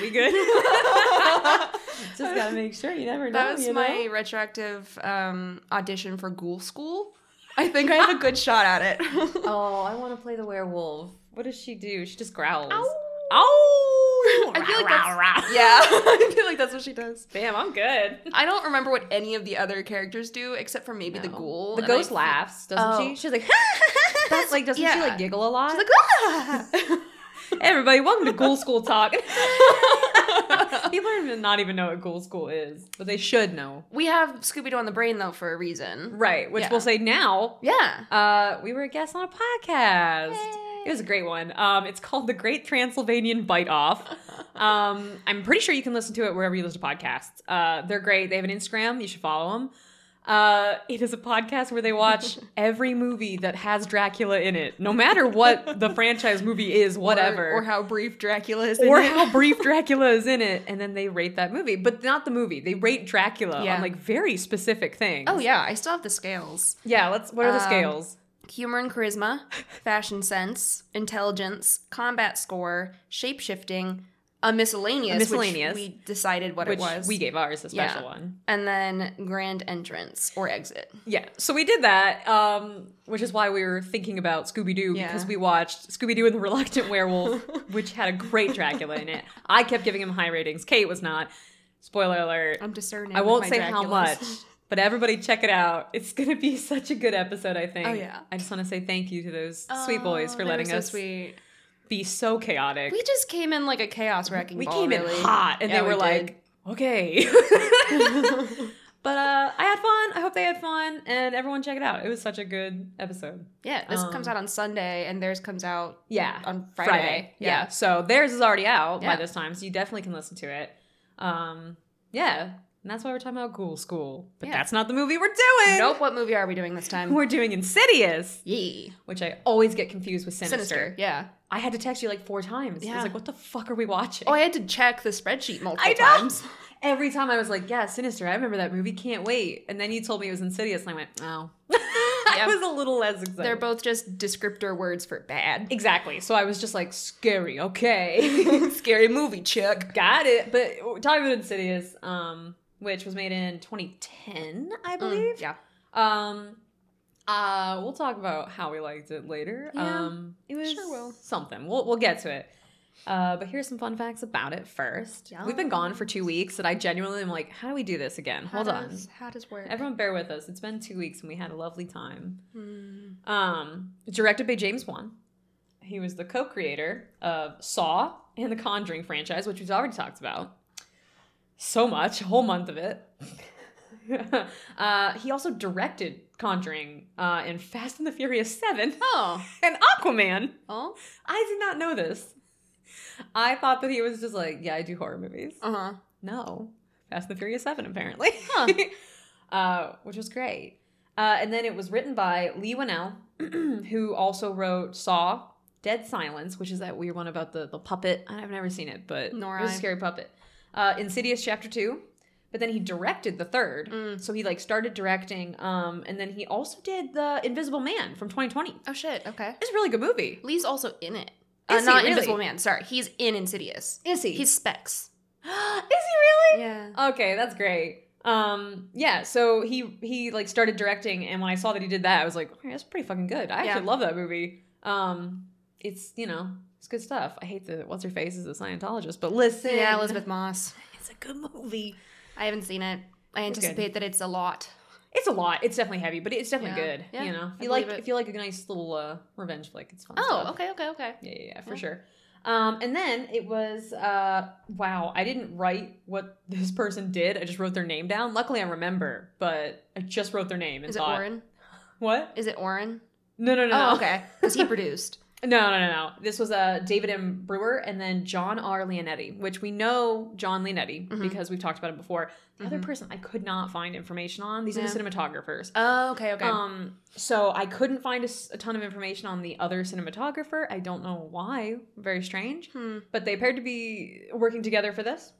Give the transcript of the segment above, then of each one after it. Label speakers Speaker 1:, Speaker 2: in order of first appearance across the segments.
Speaker 1: Wow!
Speaker 2: We good? Just gotta make sure. You never know.
Speaker 1: That was
Speaker 2: you
Speaker 1: my
Speaker 2: know?
Speaker 1: retroactive um, audition for Ghoul School. I think I have a good shot at it.
Speaker 2: Oh, I want to play the werewolf. What does she do? She just growls.
Speaker 1: Ow.
Speaker 2: Ow!
Speaker 1: I feel like
Speaker 2: Rah,
Speaker 1: that's-
Speaker 2: rah, rah.
Speaker 1: yeah, I feel like that's what she does.
Speaker 2: Bam, I'm good.
Speaker 1: I don't remember what any of the other characters do except for maybe the
Speaker 2: No.
Speaker 1: ghoul.
Speaker 2: The
Speaker 1: and I
Speaker 2: ghost laughs, doesn't
Speaker 1: Oh.
Speaker 2: she? She's like, that's like, doesn't she like giggle a lot?
Speaker 1: She's like, ah!
Speaker 2: Everybody, welcome to Ghoul School Talk. People are not even know what Ghoul School is, but they should know.
Speaker 1: we have Scooby Doo on the brain though for a reason.
Speaker 2: Right, which
Speaker 1: Yeah.
Speaker 2: we'll say now.
Speaker 1: Yeah.
Speaker 2: Uh, we were a guest on a podcast. It was a great one. Um, it's called The Great Transylvanian Bite Off. Um, I'm pretty sure you can listen to it wherever you listen to podcasts. Uh, they're great. They have an Instagram. You should follow them. Uh, it is a podcast where they watch every movie that has Dracula in it, no matter what the franchise movie is, whatever.
Speaker 1: Or, or how brief Dracula is. in
Speaker 2: or
Speaker 1: it.
Speaker 2: how brief Dracula is in it, and then they rate that movie, but not the movie. They rate Dracula
Speaker 1: Yeah.
Speaker 2: on like very specific things.
Speaker 1: Oh yeah, I still have the scales.
Speaker 2: yeah. Let's. What are the
Speaker 1: Um,
Speaker 2: scales?
Speaker 1: Humor and charisma, fashion sense, intelligence, combat score, shape shifting, a miscellaneous.
Speaker 2: A miscellaneous.
Speaker 1: Which we decided what it was.
Speaker 2: we gave ours a special
Speaker 1: Yeah.
Speaker 2: one.
Speaker 1: and then grand entrance or exit.
Speaker 2: Yeah, so we did that, um, which is why we were thinking about Scooby Doo
Speaker 1: Yeah.
Speaker 2: because we watched Scooby Doo and the Reluctant Werewolf, which had a great Dracula in it. I kept giving him high ratings. Kate was not. Spoiler alert.
Speaker 1: I'm discerning.
Speaker 2: I won't say how much, but everybody check it out. It's gonna be such a good episode. I think.
Speaker 1: Oh, yeah.
Speaker 2: I just want to say thank you to those sweet boys
Speaker 1: Oh,
Speaker 2: for letting
Speaker 1: so
Speaker 2: us
Speaker 1: Sweet.
Speaker 2: Be so chaotic.
Speaker 1: We just came in like a chaos wrecking
Speaker 2: We
Speaker 1: ball.
Speaker 2: came in
Speaker 1: really.
Speaker 2: hot, and
Speaker 1: Yeah,
Speaker 2: they were
Speaker 1: did.
Speaker 2: like, "Okay." but uh, I had fun. I hope they had fun, and everyone check it out. It was such a good episode.
Speaker 1: yeah, this
Speaker 2: um,
Speaker 1: comes out on Sunday, and theirs comes out
Speaker 2: Yeah,
Speaker 1: on Friday.
Speaker 2: Yeah.
Speaker 1: Yeah.
Speaker 2: So theirs is already out
Speaker 1: Yeah.
Speaker 2: by this time, so you definitely can listen to it. Um, yeah, and that's why we're talking about Ghoul School. But
Speaker 1: Yeah.
Speaker 2: that's not the movie we're doing.
Speaker 1: Nope. What movie are we doing this time?
Speaker 2: We're doing Insidious,
Speaker 1: Yee.
Speaker 2: which I always get confused with Sinister.
Speaker 1: Sinister. Yeah.
Speaker 2: I had to text you like four times. I
Speaker 1: Yeah.
Speaker 2: was like, "What the fuck are we watching?"
Speaker 1: Oh, I had to check the spreadsheet multiple
Speaker 2: I
Speaker 1: times.
Speaker 2: Every time I was like, "Yeah, Sinister. I remember that movie. Can't wait." And then you told me it was Insidious, and I went, "Oh." I was a little less excited.
Speaker 1: They're both just descriptor words for bad.
Speaker 2: exactly. So I was just like, "Scary, okay."
Speaker 1: Scary movie, Chuck.
Speaker 2: Got it. But talking about Insidious, um, which was made in 2010, I believe.
Speaker 1: Mm, yeah.
Speaker 2: Um, uh, we'll talk about how we liked it later.
Speaker 1: Yeah,
Speaker 2: um, it was
Speaker 1: sure will.
Speaker 2: something. We'll we'll get to it. Uh, but here's some fun facts about it first.
Speaker 1: Yeah.
Speaker 2: We've been gone for two weeks, and I genuinely am like, how do we do this again?
Speaker 1: How
Speaker 2: Hold
Speaker 1: does-
Speaker 2: on.
Speaker 1: How does work?
Speaker 2: Everyone, bear with us. It's been two weeks, and we had a lovely time.
Speaker 1: Hmm.
Speaker 2: Um, directed by James Wan. He was the co-creator of Saw and the Conjuring franchise, which we've already talked about. So much, a whole month of it. uh, he also directed Conjuring uh, in Fast and the Furious 7
Speaker 1: Oh.
Speaker 2: and Aquaman.
Speaker 1: Oh.
Speaker 2: I did not know this. I thought that he was just like, yeah, I do horror movies.
Speaker 1: Uh huh.
Speaker 2: No. Fast and the Furious 7, apparently.
Speaker 1: Huh.
Speaker 2: uh, which was great. Uh, and then it was written by Leigh Whannell, who also wrote Saw, Dead Silence, which is that weird one about the, the puppet. I've never seen it, but
Speaker 1: Nor
Speaker 2: it was a
Speaker 1: I.
Speaker 2: scary puppet. Uh, Insidious Chapter 2. But then he directed the third.
Speaker 1: Mm.
Speaker 2: So he like started directing. Um, and then he also did The Invisible Man from 2020.
Speaker 1: Oh shit. Okay.
Speaker 2: It's a really good movie.
Speaker 1: Leigh's also in it.
Speaker 2: Is
Speaker 1: uh,
Speaker 2: he
Speaker 1: not
Speaker 2: really?
Speaker 1: Invisible Man. Sorry, he's in Insidious.
Speaker 2: Is he?
Speaker 1: He's Specs.
Speaker 2: is he really?
Speaker 1: Yeah.
Speaker 2: Okay, that's great. Um, yeah, so he he like started directing, and when I saw that he did that, I was like, okay, that's pretty fucking good. I
Speaker 1: Yeah.
Speaker 2: actually love that movie. Um, it's you know, it's good stuff. I hate the what's her face is a Scientologist, but listen,
Speaker 1: Yeah, Elisabeth Moss.
Speaker 2: it's a good movie.
Speaker 1: I haven't seen it. I
Speaker 2: It's good.
Speaker 1: anticipate that it's a lot.
Speaker 2: It's a lot. It's definitely heavy, but it's definitely
Speaker 1: Yeah.
Speaker 2: good.
Speaker 1: Yeah,
Speaker 2: you know, if you like
Speaker 1: it.
Speaker 2: if you like a nice little uh, revenge flick, it's fun.
Speaker 1: Oh,
Speaker 2: stuff.
Speaker 1: okay, okay, okay.
Speaker 2: Yeah, yeah, yeah, for
Speaker 1: Yeah.
Speaker 2: sure. Um, and then it was uh, wow. I didn't write what this person did. I just wrote their name down. Luckily, I remember, but I just wrote their name and
Speaker 1: Is it
Speaker 2: thought,
Speaker 1: Oren?
Speaker 2: What?
Speaker 1: Is it Oren?
Speaker 2: No, no, no.
Speaker 1: Oh,
Speaker 2: no.
Speaker 1: okay. Because he produced.
Speaker 2: No, no, no, no. This was uh, David M. Brewer and then John R. Leonetti, which we know John Leonetti
Speaker 1: Mhm.
Speaker 2: because we've talked about him before. The other
Speaker 1: Mhm.
Speaker 2: person I could not find information on. These are the cinematographers.
Speaker 1: Oh, okay, okay.
Speaker 2: Um, so I couldn't find a ton of information on the other cinematographer. I don't know why. Very strange.
Speaker 1: hmm.
Speaker 2: But they appeared to be working together for this.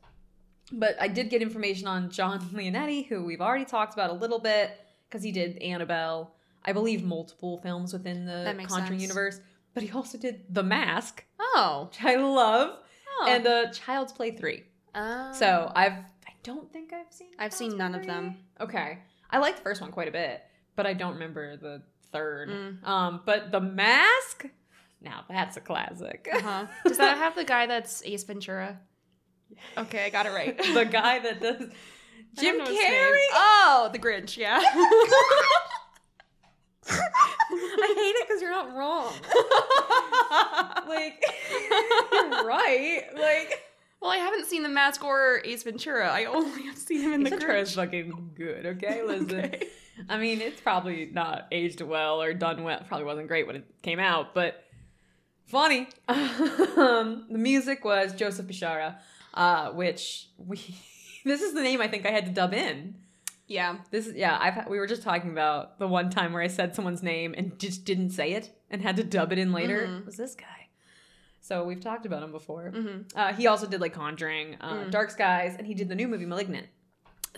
Speaker 2: But I did get information on John Leonetti, who we've already talked about a little bit because he did Annabelle. I believe multiple films within the Conjuring
Speaker 1: sense.
Speaker 2: universe. But he also did The Mask,
Speaker 1: Oh.
Speaker 2: which I love,
Speaker 1: oh.
Speaker 2: and uh, Child's Play 3.
Speaker 1: Oh.
Speaker 2: So I've I don't think I've seen
Speaker 1: I've seen none
Speaker 2: Play
Speaker 1: of them.
Speaker 2: Okay. I liked the first one quite a bit, but I don't remember the third.
Speaker 1: Mm.
Speaker 2: Um, but The Mask, now that's a classic.
Speaker 1: Uh-huh. Does that have the guy that's Ace Ventura? Okay, I got it right.
Speaker 2: the guy that does Jim
Speaker 1: don't know his name.
Speaker 2: Carrey.
Speaker 1: Oh, the Grinch, yeah.
Speaker 2: I hate it because you're not wrong. like, you're right. Like,
Speaker 1: well, I haven't seen The Mask or Ace Ventura. I only have seen him in the
Speaker 2: Ace Ventura is fucking good. Okay, listen.
Speaker 1: Okay.
Speaker 2: I mean, it's probably not aged well or done well. Probably wasn't great when it came out, but funny. um, the music was Joseph Bishara, uh, which we. this is the name I think I had to dub in.
Speaker 1: Yeah.
Speaker 2: This is yeah. I've we were just talking about the one time where I said someone's name and just didn't say it and had to dub it in later.
Speaker 1: Mhm.
Speaker 2: It was this guy? So we've talked about him before.
Speaker 1: Mm-hmm.
Speaker 2: Uh, he also did like Conjuring, uh,
Speaker 1: Mm.
Speaker 2: Dark Skies, and he did the new movie *Malignant*.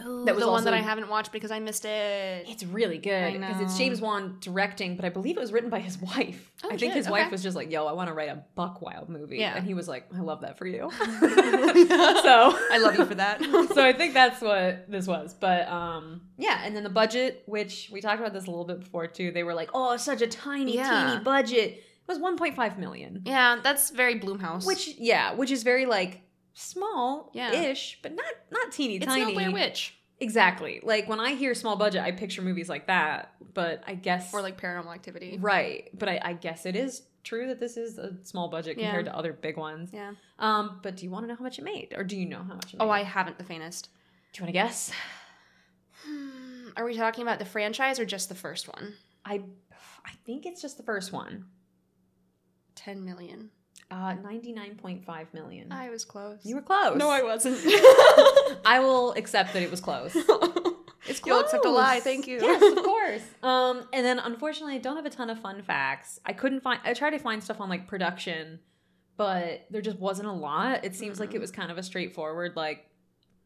Speaker 1: Ooh,
Speaker 2: That was
Speaker 1: the one that I haven't watched because I missed it.
Speaker 2: It's really good because it's. James Wan directing, but I believe it was written by his wife.
Speaker 1: Oh,
Speaker 2: I think
Speaker 1: shit,
Speaker 2: his wife was just like, "Yo, I want to write a Buck Wild movie,"
Speaker 1: Yeah.
Speaker 2: and he was like, "I love that for you."
Speaker 1: so
Speaker 2: so
Speaker 1: I love you for that.
Speaker 2: so I think that's what this was. But um yeah, and then the budget, which we talked about this a little bit before too, they were like, Oh, such a tiny,
Speaker 1: Yeah.
Speaker 2: teeny budget. It was 1.5 million.
Speaker 1: yeah, that's very Blumhouse.
Speaker 2: Which yeah, which is very like small
Speaker 1: Yeah.
Speaker 2: ish, but not not teeny
Speaker 1: it's
Speaker 2: tiny.
Speaker 1: no Blair Witch
Speaker 2: Exactly. Like when I hear small budget, I picture movies like that. But I guess
Speaker 1: or like Paranormal Activity.
Speaker 2: Right. But I, I guess it is true that this is a small budget
Speaker 1: Yeah.
Speaker 2: compared to other big ones.
Speaker 1: Yeah.
Speaker 2: Um, but do you want to know how much it made? Or do you know how much it made?
Speaker 1: Oh, I haven't the faintest.
Speaker 2: do you want to guess?
Speaker 1: Hmm, Are we talking about the franchise or just the first one?
Speaker 2: I I think it's just the first one.
Speaker 1: 10 million.
Speaker 2: Uh, 99.5 million.
Speaker 1: I was close.
Speaker 2: you were close.
Speaker 1: No, I wasn't.
Speaker 2: I will accept that it was close. It's
Speaker 1: You'll accept a lie,
Speaker 2: close.
Speaker 1: thank you.
Speaker 2: Yes, of course. Um, and then unfortunately, I don't have a ton of fun facts. I couldn't find. I tried to find stuff on like production, but there just wasn't a lot. It seems like it was kind of a straightforward like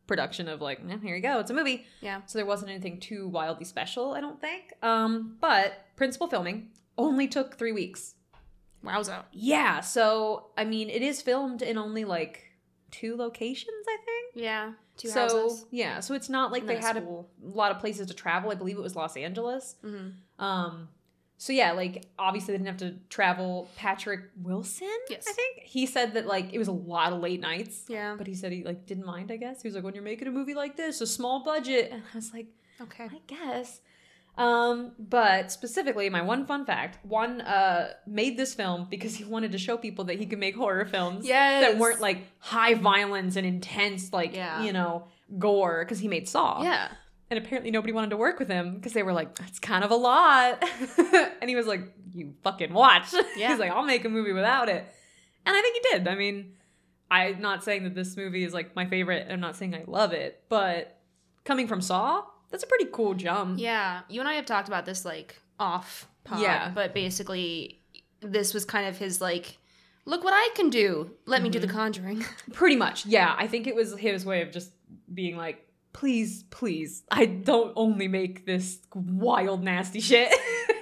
Speaker 2: production of like, eh, here you go, it's a movie.
Speaker 1: Yeah.
Speaker 2: So there wasn't anything too wildly special, I don't think. Um, but principal filming only took three weeks.
Speaker 1: Wowza.
Speaker 2: Yeah. So I mean, it is filmed in only like two locations, I think
Speaker 1: Yeah. Two
Speaker 2: so
Speaker 1: houses.
Speaker 2: yeah, so it's not like
Speaker 1: And
Speaker 2: they had a lot of places to travel. I believe it was Los Angeles.
Speaker 1: Mm-hmm.
Speaker 2: Um, so yeah, like obviously they didn't have to travel. Patrick Wilson,
Speaker 1: Yes.
Speaker 2: I think he said that like it was a lot of late nights,
Speaker 1: Yeah.
Speaker 2: but he said he like didn't mind. I guess he was like, when you're making a movie like this, a small budget, and I was like,
Speaker 1: Okay.
Speaker 2: I guess. Um, but specifically, my one fun fact: Wan uh made this film because he wanted to show people that he could make horror films
Speaker 1: Yes.
Speaker 2: that weren't like high violence and intense, like
Speaker 1: Yeah.
Speaker 2: you know gore. Because he made Saw,
Speaker 1: Yeah.
Speaker 2: and apparently nobody wanted to work with him because they were like, "That's kind of a lot," and he was like, "You fucking watch."
Speaker 1: Yeah.
Speaker 2: He's like, "I'll make a movie without it," and I think he did. I mean, I'm not saying that this movie is like my favorite. I'm not saying I love it, but coming from Saw, that's a pretty cool jump.
Speaker 1: Yeah. You and I have talked about this like off pod.
Speaker 2: Yeah.
Speaker 1: But basically, this was kind of his like, look what I can do. Let me do
Speaker 2: Mm-hmm.
Speaker 1: the conjuring.
Speaker 2: Pretty much, yeah. I think it was his way of just being like, please, please, I don't only make this wild, nasty shit.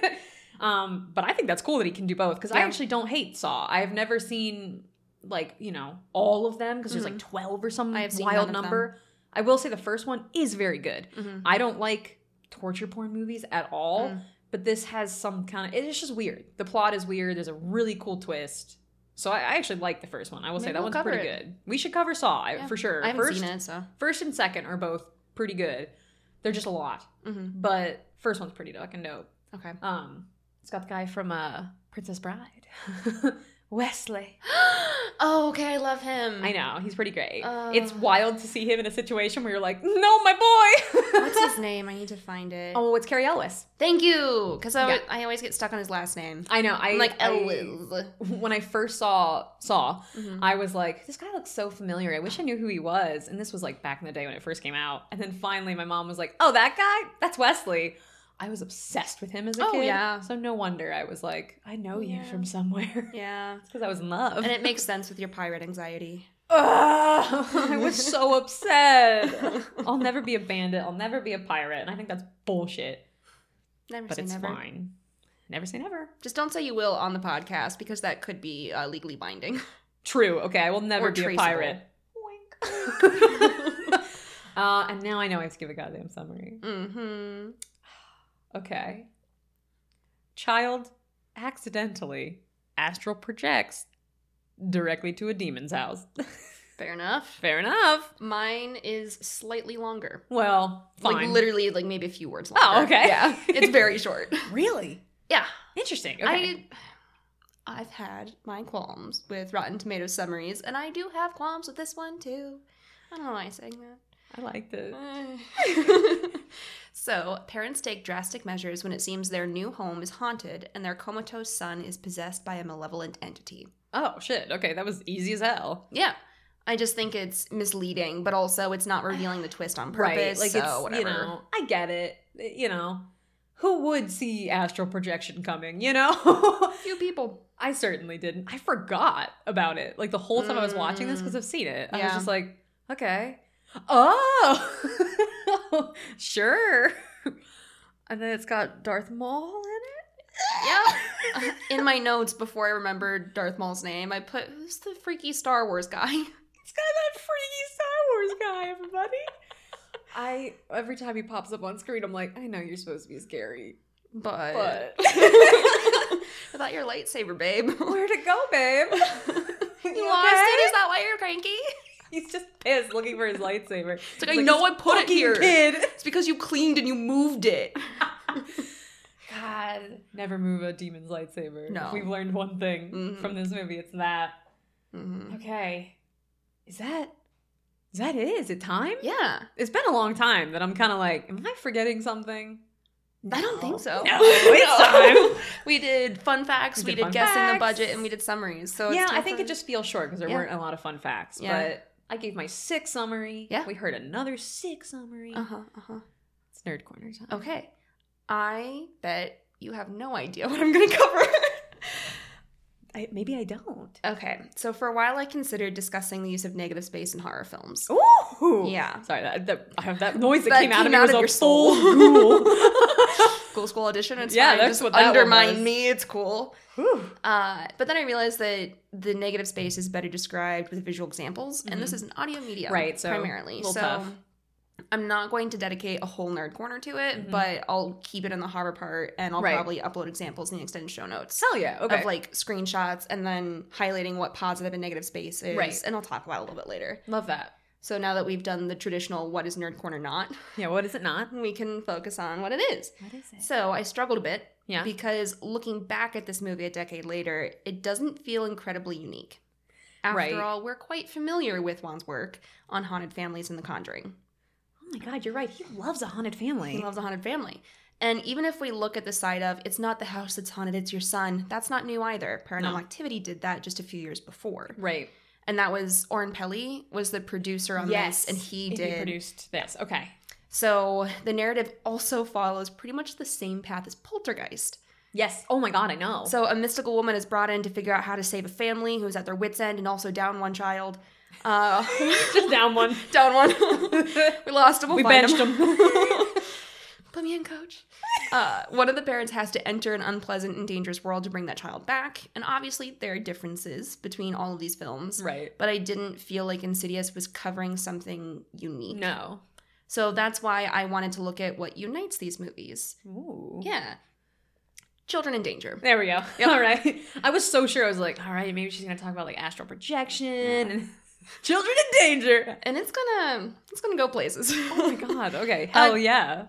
Speaker 2: um, but I think that's cool that he can do both because I actually don't hate Saw. I've never seen like you know all of them because there's like twelve or some
Speaker 1: Mm-hmm. I have seen
Speaker 2: wild number. I will say the first one is very good.
Speaker 1: Mhm.
Speaker 2: I don't like torture porn movies at all,
Speaker 1: Mm.
Speaker 2: but this has some kind of. It's just weird. The plot is weird. There's a really cool twist. So I, I actually like the first one. I will say that
Speaker 1: we'll
Speaker 2: one's pretty
Speaker 1: it.
Speaker 2: good. We should cover Saw
Speaker 1: Yeah.
Speaker 2: for sure.
Speaker 1: I haven't
Speaker 2: first,
Speaker 1: seen it, so.
Speaker 2: first and second are both pretty good. They're just a lot,
Speaker 1: hmm
Speaker 2: but first one's pretty fucking dope.
Speaker 1: Okay.
Speaker 2: Um, it's got the guy from uh, Princess Bride, Wesley.
Speaker 1: oh, okay. I love him.
Speaker 2: I know he's pretty great.
Speaker 1: Uh.
Speaker 2: it's wild to see him in a situation where you're like, no, my boy.
Speaker 1: What's his name? I need to find it.
Speaker 2: Oh, it's Cary Elwes.
Speaker 1: Thank you, because I,
Speaker 2: Yeah.
Speaker 1: I always get stuck on his last name.
Speaker 2: I know. I
Speaker 1: I'm like Elwes.
Speaker 2: when I first saw saw,
Speaker 1: Mhm.
Speaker 2: I was like, this guy looks so familiar. I wish I knew who he was. And this was like back in the day when it first came out. And then finally, my mom was like, oh, that guy? That's Wesley. I was obsessed with him as a
Speaker 1: Oh,
Speaker 2: kid.
Speaker 1: yeah.
Speaker 2: So no wonder I was like, I know you from somewhere.
Speaker 1: Yeah,
Speaker 2: It's because I was in love.
Speaker 1: and it makes sense with your pirate anxiety.
Speaker 2: Ugh, I was so upset. I'll never be a bandit. I'll never be a pirate. And I think that's bullshit.
Speaker 1: Never
Speaker 2: But
Speaker 1: say
Speaker 2: it's
Speaker 1: never.
Speaker 2: fine. Never say never.
Speaker 1: Just don't say you will on the podcast because that could be uh, legally binding.
Speaker 2: True. Okay, I will never
Speaker 1: Or
Speaker 2: be
Speaker 1: traceable.
Speaker 2: a pirate. Wink. uh, and now I know I have to give a goddamn summary.
Speaker 1: mm-hmm.
Speaker 2: Okay. Child accidentally astral projects directly to a demon's house.
Speaker 1: Fair enough.
Speaker 2: Fair enough.
Speaker 1: Mine is slightly longer.
Speaker 2: Well, fine.
Speaker 1: Like literally, like maybe a few words
Speaker 2: Oh, okay.
Speaker 1: Yeah, it's very short.
Speaker 2: really
Speaker 1: Yeah,
Speaker 2: interesting. Okay.
Speaker 1: I, I've had my qualms with Rotten Tomatoes summaries, and I do have qualms with this one too. I don't know why I'm saying that.
Speaker 2: I like this.
Speaker 1: so, parents take drastic measures when it seems their new home is haunted and their comatose son is possessed by a malevolent entity.
Speaker 2: Oh shit. Okay, that was easy as hell.
Speaker 1: Yeah. I just think it's misleading, but also it's not revealing the twist on purpose.
Speaker 2: Like
Speaker 1: so
Speaker 2: it's
Speaker 1: whatever.
Speaker 2: you know, I get it. You know, who would see astral projection coming? You know.
Speaker 1: few people.
Speaker 2: I certainly didn't. I forgot about it. Like the whole time I was watching this
Speaker 1: Mm.
Speaker 2: because I've seen it. I was just like, okay. Oh, sure. And then it's got Darth Maul in it.
Speaker 1: Yeah. In my notes before I remembered Darth Maul's name, I put who's the freaky Star Wars guy?
Speaker 2: It's got that freaky Star Wars guy, everybody. I every time he pops up on screen, I'm like, I know you're supposed to be scary,
Speaker 1: But,
Speaker 2: but
Speaker 1: I thought your lightsaber, babe.
Speaker 2: where'd it go, babe?
Speaker 1: You lost it? Is that why you're cranky?
Speaker 2: He's just pissed looking for his lightsaber.
Speaker 1: It's like, I know I put it here.
Speaker 2: Kid.
Speaker 1: It's because you cleaned and you moved it.
Speaker 2: God, never move a demon's lightsaber.
Speaker 1: No.
Speaker 2: If we've learned one thing
Speaker 1: Mhm.
Speaker 2: from this movie, it's that.
Speaker 1: Mhm.
Speaker 2: Okay, is that is that it? Is it time?
Speaker 1: Yeah.
Speaker 2: It's been a long time that I'm kind of like, am I forgetting something?
Speaker 1: I don't think so.
Speaker 2: No, it's time.
Speaker 1: we did fun facts,
Speaker 2: We
Speaker 1: we
Speaker 2: did
Speaker 1: did,
Speaker 2: fun
Speaker 1: guessing the budget, and we did summaries. So
Speaker 2: yeah, I think it just feels short because there
Speaker 1: Yeah.
Speaker 2: weren't a lot of fun facts.
Speaker 1: Yeah.
Speaker 2: But I gave my six summary.
Speaker 1: Yeah.
Speaker 2: We heard another six summary.
Speaker 1: Uh huh. Uh huh.
Speaker 2: It's nerd corner time.
Speaker 1: Okay. I bet you have no idea what I'm going to cover.
Speaker 2: I, maybe I don't.
Speaker 1: okay. So for a while, I considered discussing the use of negative space in horror films.
Speaker 2: Ooh.
Speaker 1: Yeah.
Speaker 2: Sorry, that, that I have that noise that,
Speaker 1: That
Speaker 2: came out of
Speaker 1: came
Speaker 2: me
Speaker 1: out
Speaker 2: was
Speaker 1: of
Speaker 2: a
Speaker 1: your soul. School School Edition. It's
Speaker 2: Yeah,
Speaker 1: fine.
Speaker 2: that's
Speaker 1: Just
Speaker 2: what that
Speaker 1: undermine me. It's cool. Uh, but then I realized that the negative space is better described with visual examples, and this is an audio medium,
Speaker 2: Mm-hmm. Right, so
Speaker 1: primarily. So
Speaker 2: tough.
Speaker 1: I'm not going to dedicate a whole nerd corner to it,
Speaker 2: Mhm.
Speaker 1: but I'll keep it in the horror part, and I'll
Speaker 2: Right.
Speaker 1: probably upload examples in the extended show notes.
Speaker 2: Hell yeah. Okay.
Speaker 1: Of like screenshots and then highlighting what positive and negative space is,
Speaker 2: Right.
Speaker 1: and I'll talk about it a little bit later.
Speaker 2: Love that.
Speaker 1: So now that we've done the traditional "what is nerd corner not,"
Speaker 2: Yeah. What is it not?
Speaker 1: we can focus on what it is.
Speaker 2: What is it?
Speaker 1: So I struggled a bit
Speaker 2: Yeah.
Speaker 1: because looking back at this movie a decade later, it doesn't feel incredibly unique. After
Speaker 2: Right.
Speaker 1: all, we're quite familiar with Wan's work on haunted families in The Conjuring.
Speaker 2: oh my god, you're right. He loves a haunted family.
Speaker 1: He loves a haunted family. And even if we look at the side of it's not the house that's haunted, it's your son, that's not new either. Paranormal
Speaker 2: No.
Speaker 1: Activity did that just a few years before.
Speaker 2: right.
Speaker 1: And that was Oren Peli was the producer on
Speaker 2: Yes.
Speaker 1: this, and he
Speaker 2: He
Speaker 1: did.
Speaker 2: produced this. Okay.
Speaker 1: so the narrative also follows pretty much the same path as Poltergeist.
Speaker 2: Yes. Oh my god, I know.
Speaker 1: So a mystical woman is brought in to figure out how to save a family who's at their wits' end and also down one child. Uh,
Speaker 2: just down one.
Speaker 1: down one. we lost him. We'll
Speaker 2: We benched
Speaker 1: him. Put me in, coach. Uh, one of the parents has to enter an unpleasant and dangerous world to bring that child back. And obviously, there are differences between all of these films.
Speaker 2: right.
Speaker 1: But I didn't feel like Insidious was covering something unique.
Speaker 2: No.
Speaker 1: So that's why I wanted to look at what unites these movies.
Speaker 2: Ooh.
Speaker 1: Yeah. Children in danger.
Speaker 2: There we go.
Speaker 1: Yep.
Speaker 2: All right. I was so sure. I was like, all right, maybe she's gonna talk about like astral projection and children in danger.
Speaker 1: And it's gonna it's gonna go places.
Speaker 2: Oh my god. Okay. Hell yeah.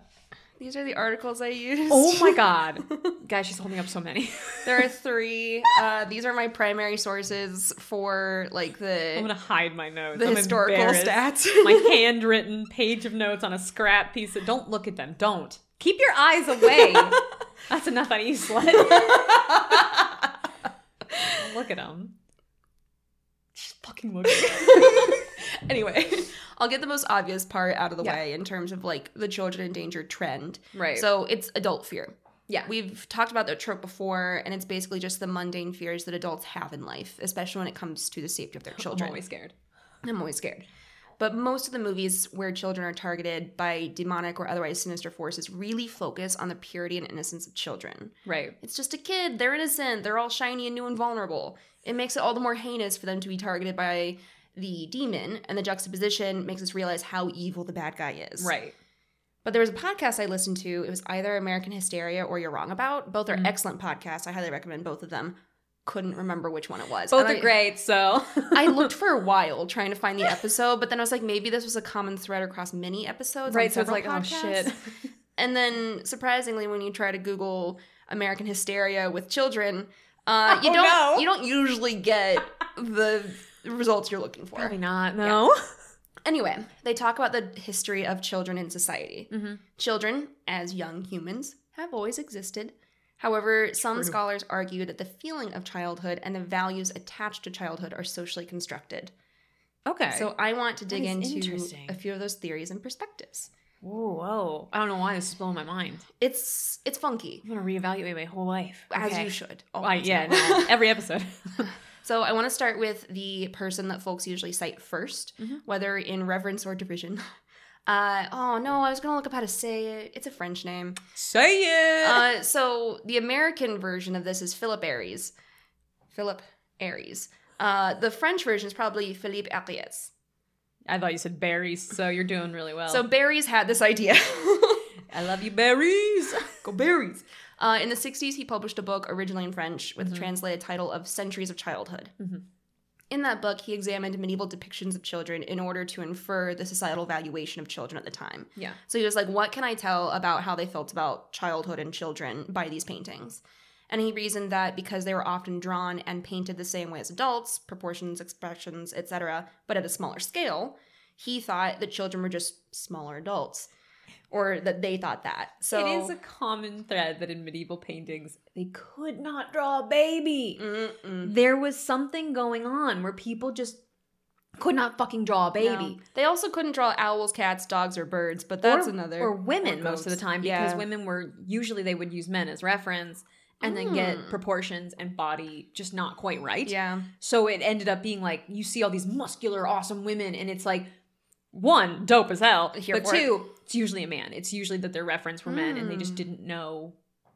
Speaker 1: These are the articles I used.
Speaker 2: Oh my god. Guys, she's holding up so many.
Speaker 1: there are three. Uh, these are my primary sources for like the
Speaker 2: I'm gonna hide my notes.
Speaker 1: the
Speaker 2: I'm
Speaker 1: historical stats.
Speaker 2: my handwritten page of notes on a scrap piece of don't look at them. Don't. Keep your eyes away. That's enough on you, slut. look at them. She's fucking looking.
Speaker 1: anyway, I'll get the most obvious part out of the
Speaker 2: Yeah.
Speaker 1: way in terms of like the children in danger trend.
Speaker 2: Right.
Speaker 1: So it's adult fear.
Speaker 2: yeah.
Speaker 1: We've talked about that trope before, and it's basically just the mundane fears that adults have in life, especially when it comes to the safety of their children.
Speaker 2: I'm always scared.
Speaker 1: I'm always scared. But most of the movies where children are targeted by demonic or otherwise sinister forces really focus on the purity and innocence of children.
Speaker 2: Right.
Speaker 1: It's just a kid, they're innocent, they're all shiny and new and vulnerable. It makes it all the more heinous for them to be targeted by the demon, and the juxtaposition makes us realize how evil the bad guy is.
Speaker 2: Right.
Speaker 1: But there was a podcast I listened to. It was either American Hysteria or You're Wrong About. Both are
Speaker 2: Mhm.
Speaker 1: excellent podcasts. I highly recommend both of them. Couldn't remember which one it was.
Speaker 2: Both
Speaker 1: And
Speaker 2: are
Speaker 1: I-
Speaker 2: great, so
Speaker 1: I looked for a while trying to find the episode, but then I was like, maybe this was a common thread across many episodes.
Speaker 2: Right, so it's like, oh, shit.
Speaker 1: And then, surprisingly, when you try to Google American hysteria with children, uh, you
Speaker 2: Oh,
Speaker 1: don't
Speaker 2: no.
Speaker 1: you don't usually get the results you're looking for.
Speaker 2: Probably not, no.
Speaker 1: Anyway, they talk about the history of children in society.
Speaker 2: Mm-hmm.
Speaker 1: Children, as young humans, have always existed. However, some scholars argue that the feeling of childhood and the values attached to childhood are socially constructed.
Speaker 2: Okay.
Speaker 1: So I want to dig into a few of those theories and perspectives.
Speaker 2: whoa, whoa. I don't know why this is blowing my mind.
Speaker 1: It's it's funky,
Speaker 2: I'm gonna reevaluate my whole life.
Speaker 1: as
Speaker 2: Okay.
Speaker 1: you should. Always
Speaker 2: yeah, no, every episode.
Speaker 1: So I want to start with the person that folks usually cite 1st
Speaker 2: Mhm.
Speaker 1: whether in reverence or derision. Uh, oh no, I was gonna look up how to say it. It's a French name.
Speaker 2: Say it.
Speaker 1: Uh, so the American version of this is Philip Aries. Philip Aries. Uh, the French version is probably Philippe Ariès.
Speaker 2: I thought you said berries, so you're doing really well.
Speaker 1: So Barry's had this idea.
Speaker 2: I love you, berries.
Speaker 1: Go berries. Uh, in the 60s, he published a book originally in French with
Speaker 2: Mhm.
Speaker 1: the translated title of Centuries of Childhood.
Speaker 2: Mhm.
Speaker 1: In that book, he examined medieval depictions of children in order to infer the societal valuation of children at the time.
Speaker 2: Yeah.
Speaker 1: So he was like, what can I tell about how they felt about childhood and children by these paintings? And he reasoned that because they were often drawn and painted the same way as adults, proportions, expressions, etc., but at a smaller scale, he thought that children were just smaller adults. Or that they thought that. So
Speaker 2: it is a common thread that in medieval paintings they could not draw a baby.
Speaker 1: Mm-mm.
Speaker 2: There was something going on where people just could not fucking draw a baby.
Speaker 1: No. They also couldn't draw owls, cats, dogs, or birds, but that's
Speaker 2: or,
Speaker 1: another.
Speaker 2: or women
Speaker 1: or
Speaker 2: most of the time because
Speaker 1: Yeah.
Speaker 2: women were usually they would use men as reference and then get
Speaker 1: Mm.
Speaker 2: proportions and body just not quite right.
Speaker 1: Yeah.
Speaker 2: So it ended up being like you see all these muscular, awesome women, and it's like one dope as hell,
Speaker 1: Here
Speaker 2: but
Speaker 1: for it.
Speaker 2: two, it's usually a man. It's usually that their reference were men, and they just
Speaker 1: Mm.
Speaker 2: didn't know.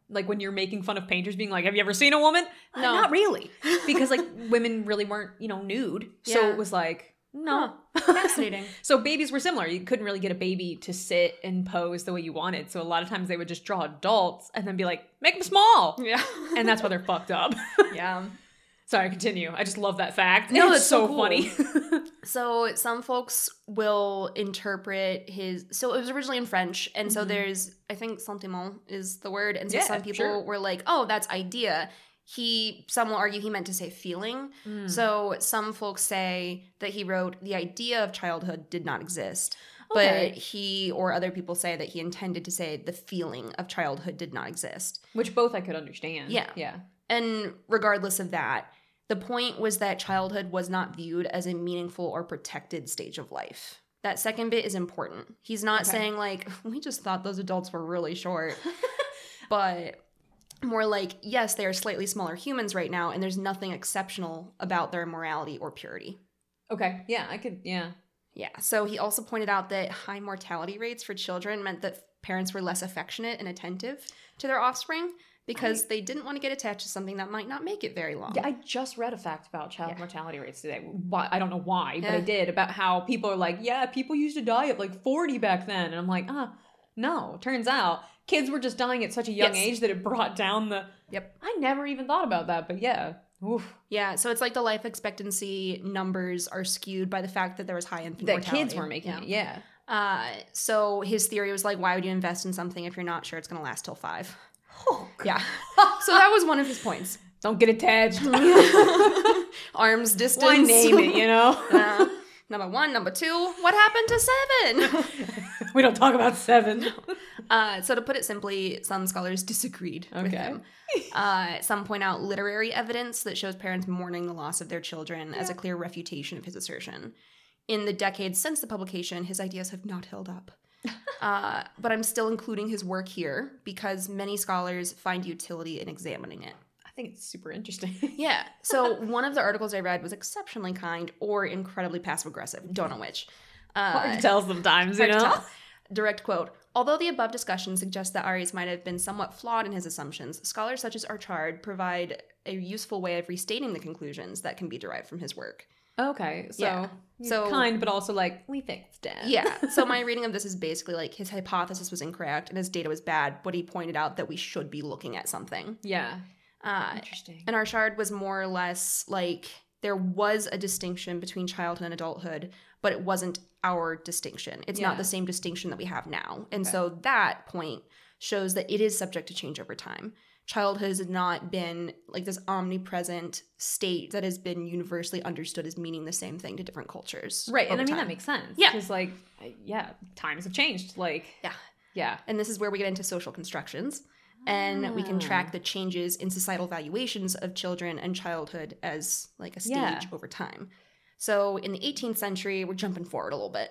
Speaker 2: Like when you're making fun of painters being like, "Have you ever seen a woman?" Uh,
Speaker 1: No.
Speaker 2: not really, because like women really weren't, you know, nude. So it was like, no.
Speaker 1: Fascinating.
Speaker 2: so babies were similar. You couldn't really get a baby to sit and pose the way you wanted. So a lot of times they would just draw adults and then be like, "Make them small,"
Speaker 1: yeah.
Speaker 2: and that's why they're fucked up.
Speaker 1: yeah.
Speaker 2: Sorry, continue. I just love that fact.
Speaker 1: No,
Speaker 2: it's
Speaker 1: that's so
Speaker 2: so,
Speaker 1: cool.
Speaker 2: funny.
Speaker 1: So some folks will interpret his. So it was originally in French, and so
Speaker 2: Mhm.
Speaker 1: there's I think sentiment is the word, and so
Speaker 2: Yeah,
Speaker 1: some people
Speaker 2: sure.
Speaker 1: were like, "Oh, that's idea." He some will argue he meant to say feeling.
Speaker 2: Mm.
Speaker 1: So some folks say that he wrote the idea of childhood did not exist,
Speaker 2: Okay.
Speaker 1: but he or other people say that he intended to say the feeling of childhood did not exist.
Speaker 2: Which both I could understand.
Speaker 1: Yeah.
Speaker 2: Yeah.
Speaker 1: And regardless of that, the point was that childhood was not viewed as a meaningful or protected stage of life. That second bit is important. He's not
Speaker 2: Okay.
Speaker 1: saying, like, we just thought those adults were really short, but more like, yes, they are slightly smaller humans right now, and there's nothing exceptional about their morality or purity.
Speaker 2: Okay. Yeah, I could. Yeah.
Speaker 1: Yeah. So he also pointed out that high mortality rates for children meant that parents were less affectionate and attentive to their offspring because they didn't want to get attached to something that might not make it very long.
Speaker 2: Yeah, I just read a fact about child
Speaker 1: Yeah.
Speaker 2: mortality rates today. I don't know why, but I did about how people are like, yeah, people used to die at like 40 back then, and I'm like, ah, no. Turns out kids were just dying at such a young
Speaker 1: Yes.
Speaker 2: age that it brought down the.
Speaker 1: Yep.
Speaker 2: I never even thought about that, but yeah. Oof.
Speaker 1: Yeah, so it's like the life expectancy numbers are skewed by the fact that there was high infant
Speaker 2: That
Speaker 1: mortality.
Speaker 2: kids were making
Speaker 1: Yeah.
Speaker 2: it. Yeah.
Speaker 1: Uh, so his theory was like, why would you invest in something if you're not sure it's going to last till five?
Speaker 2: Oh,
Speaker 1: Yeah. so that was one of his points.
Speaker 2: Don't get attached.
Speaker 1: Arms distance.
Speaker 2: Why name it, you know?
Speaker 1: Uh, number one, number two. What happened to seven?
Speaker 2: we don't talk about seven.
Speaker 1: Uh, so to put it simply, some scholars disagreed with him. Uh, some point out literary evidence that shows parents mourning the loss of their children as a clear refutation of his assertion. In the decades since the publication, his ideas have not held up. Uh, but I'm still including his work here because many scholars find utility in examining it.
Speaker 2: I think it's super interesting.
Speaker 1: Yeah. So one of the articles I read was exceptionally kind or incredibly passive aggressive. Don't know which. Uh,
Speaker 2: Hard to tell sometimes, you know?
Speaker 1: Direct quote. Although the above discussion suggests that Ariès might have been somewhat flawed in his assumptions, scholars such as Archard provide a useful way of restating the conclusions that can be derived from his work.
Speaker 2: Okay, so
Speaker 1: Yeah.
Speaker 2: so kind, but also like we fixed it.
Speaker 1: Yeah. So my reading of this is basically like his hypothesis was incorrect and his data was bad, but he pointed out that we should be looking at something.
Speaker 2: yeah.
Speaker 1: Uh,
Speaker 2: Interesting.
Speaker 1: and Archard was more or less like there was a distinction between childhood and adulthood, but it wasn't our distinction. It's
Speaker 2: Yeah.
Speaker 1: not the same distinction that we have now. And
Speaker 2: Okay.
Speaker 1: so that point shows that it is subject to change over time. Childhood has not been like this omnipresent state that has been universally understood as meaning the same thing to different cultures.
Speaker 2: Right, and I mean that makes sense.
Speaker 1: Yeah.
Speaker 2: because like, yeah, times have changed. Like,
Speaker 1: Yeah.
Speaker 2: yeah,
Speaker 1: And this is where we get into social constructions. And we can track
Speaker 2: Ah.
Speaker 1: the changes in societal valuations of children and childhood as like a stage
Speaker 2: Yeah.
Speaker 1: over time. So in the 18th century, we're jumping forward a little bit.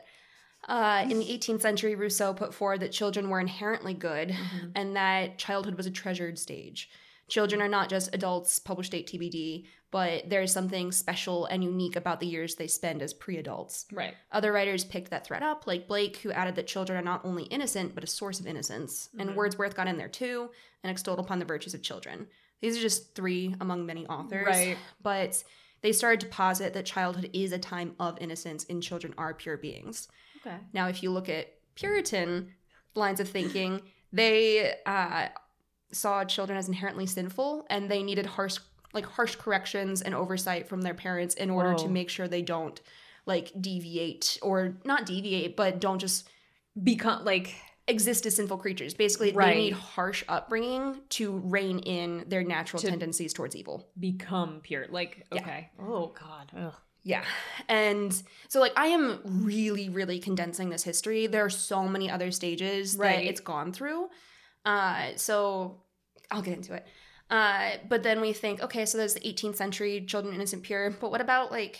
Speaker 1: Uh, in the 18th century, Rousseau put forward that children were inherently good
Speaker 2: Mhm.
Speaker 1: and that childhood was a treasured stage. Children are not just adults, published date TBD, but there's something special and unique about the years they spend as pre adults.
Speaker 2: right.
Speaker 1: Other writers picked that thread up, like Blake, who added that children are not only innocent, but a source of innocence. And
Speaker 2: Mhm.
Speaker 1: Wordsworth got in there too and extolled upon the virtues of children. These are just three among many authors.
Speaker 2: Right.
Speaker 1: But they started to posit that childhood is a time of innocence and children are pure beings.
Speaker 2: Okay.
Speaker 1: Now, if you look at Puritan lines of thinking, they uh, saw children as inherently sinful and they needed harsh like harsh corrections and oversight from their parents in order to make sure they don't like deviate or not deviate but don't just
Speaker 2: Become like
Speaker 1: exist as sinful creatures basically
Speaker 2: Right.
Speaker 1: they need harsh upbringing to rein in their natural
Speaker 2: To-
Speaker 1: tendencies towards evil
Speaker 2: become pure. Like,
Speaker 1: Yeah.
Speaker 2: okay. Oh God. Ugh.
Speaker 1: Yeah. And so like I am really really condensing this history. There are so many other stages
Speaker 2: Right.
Speaker 1: that it's gone through. Uh so I'll get into it. Uh but then we think okay, so there's the 18th century children innocent pure, but what about like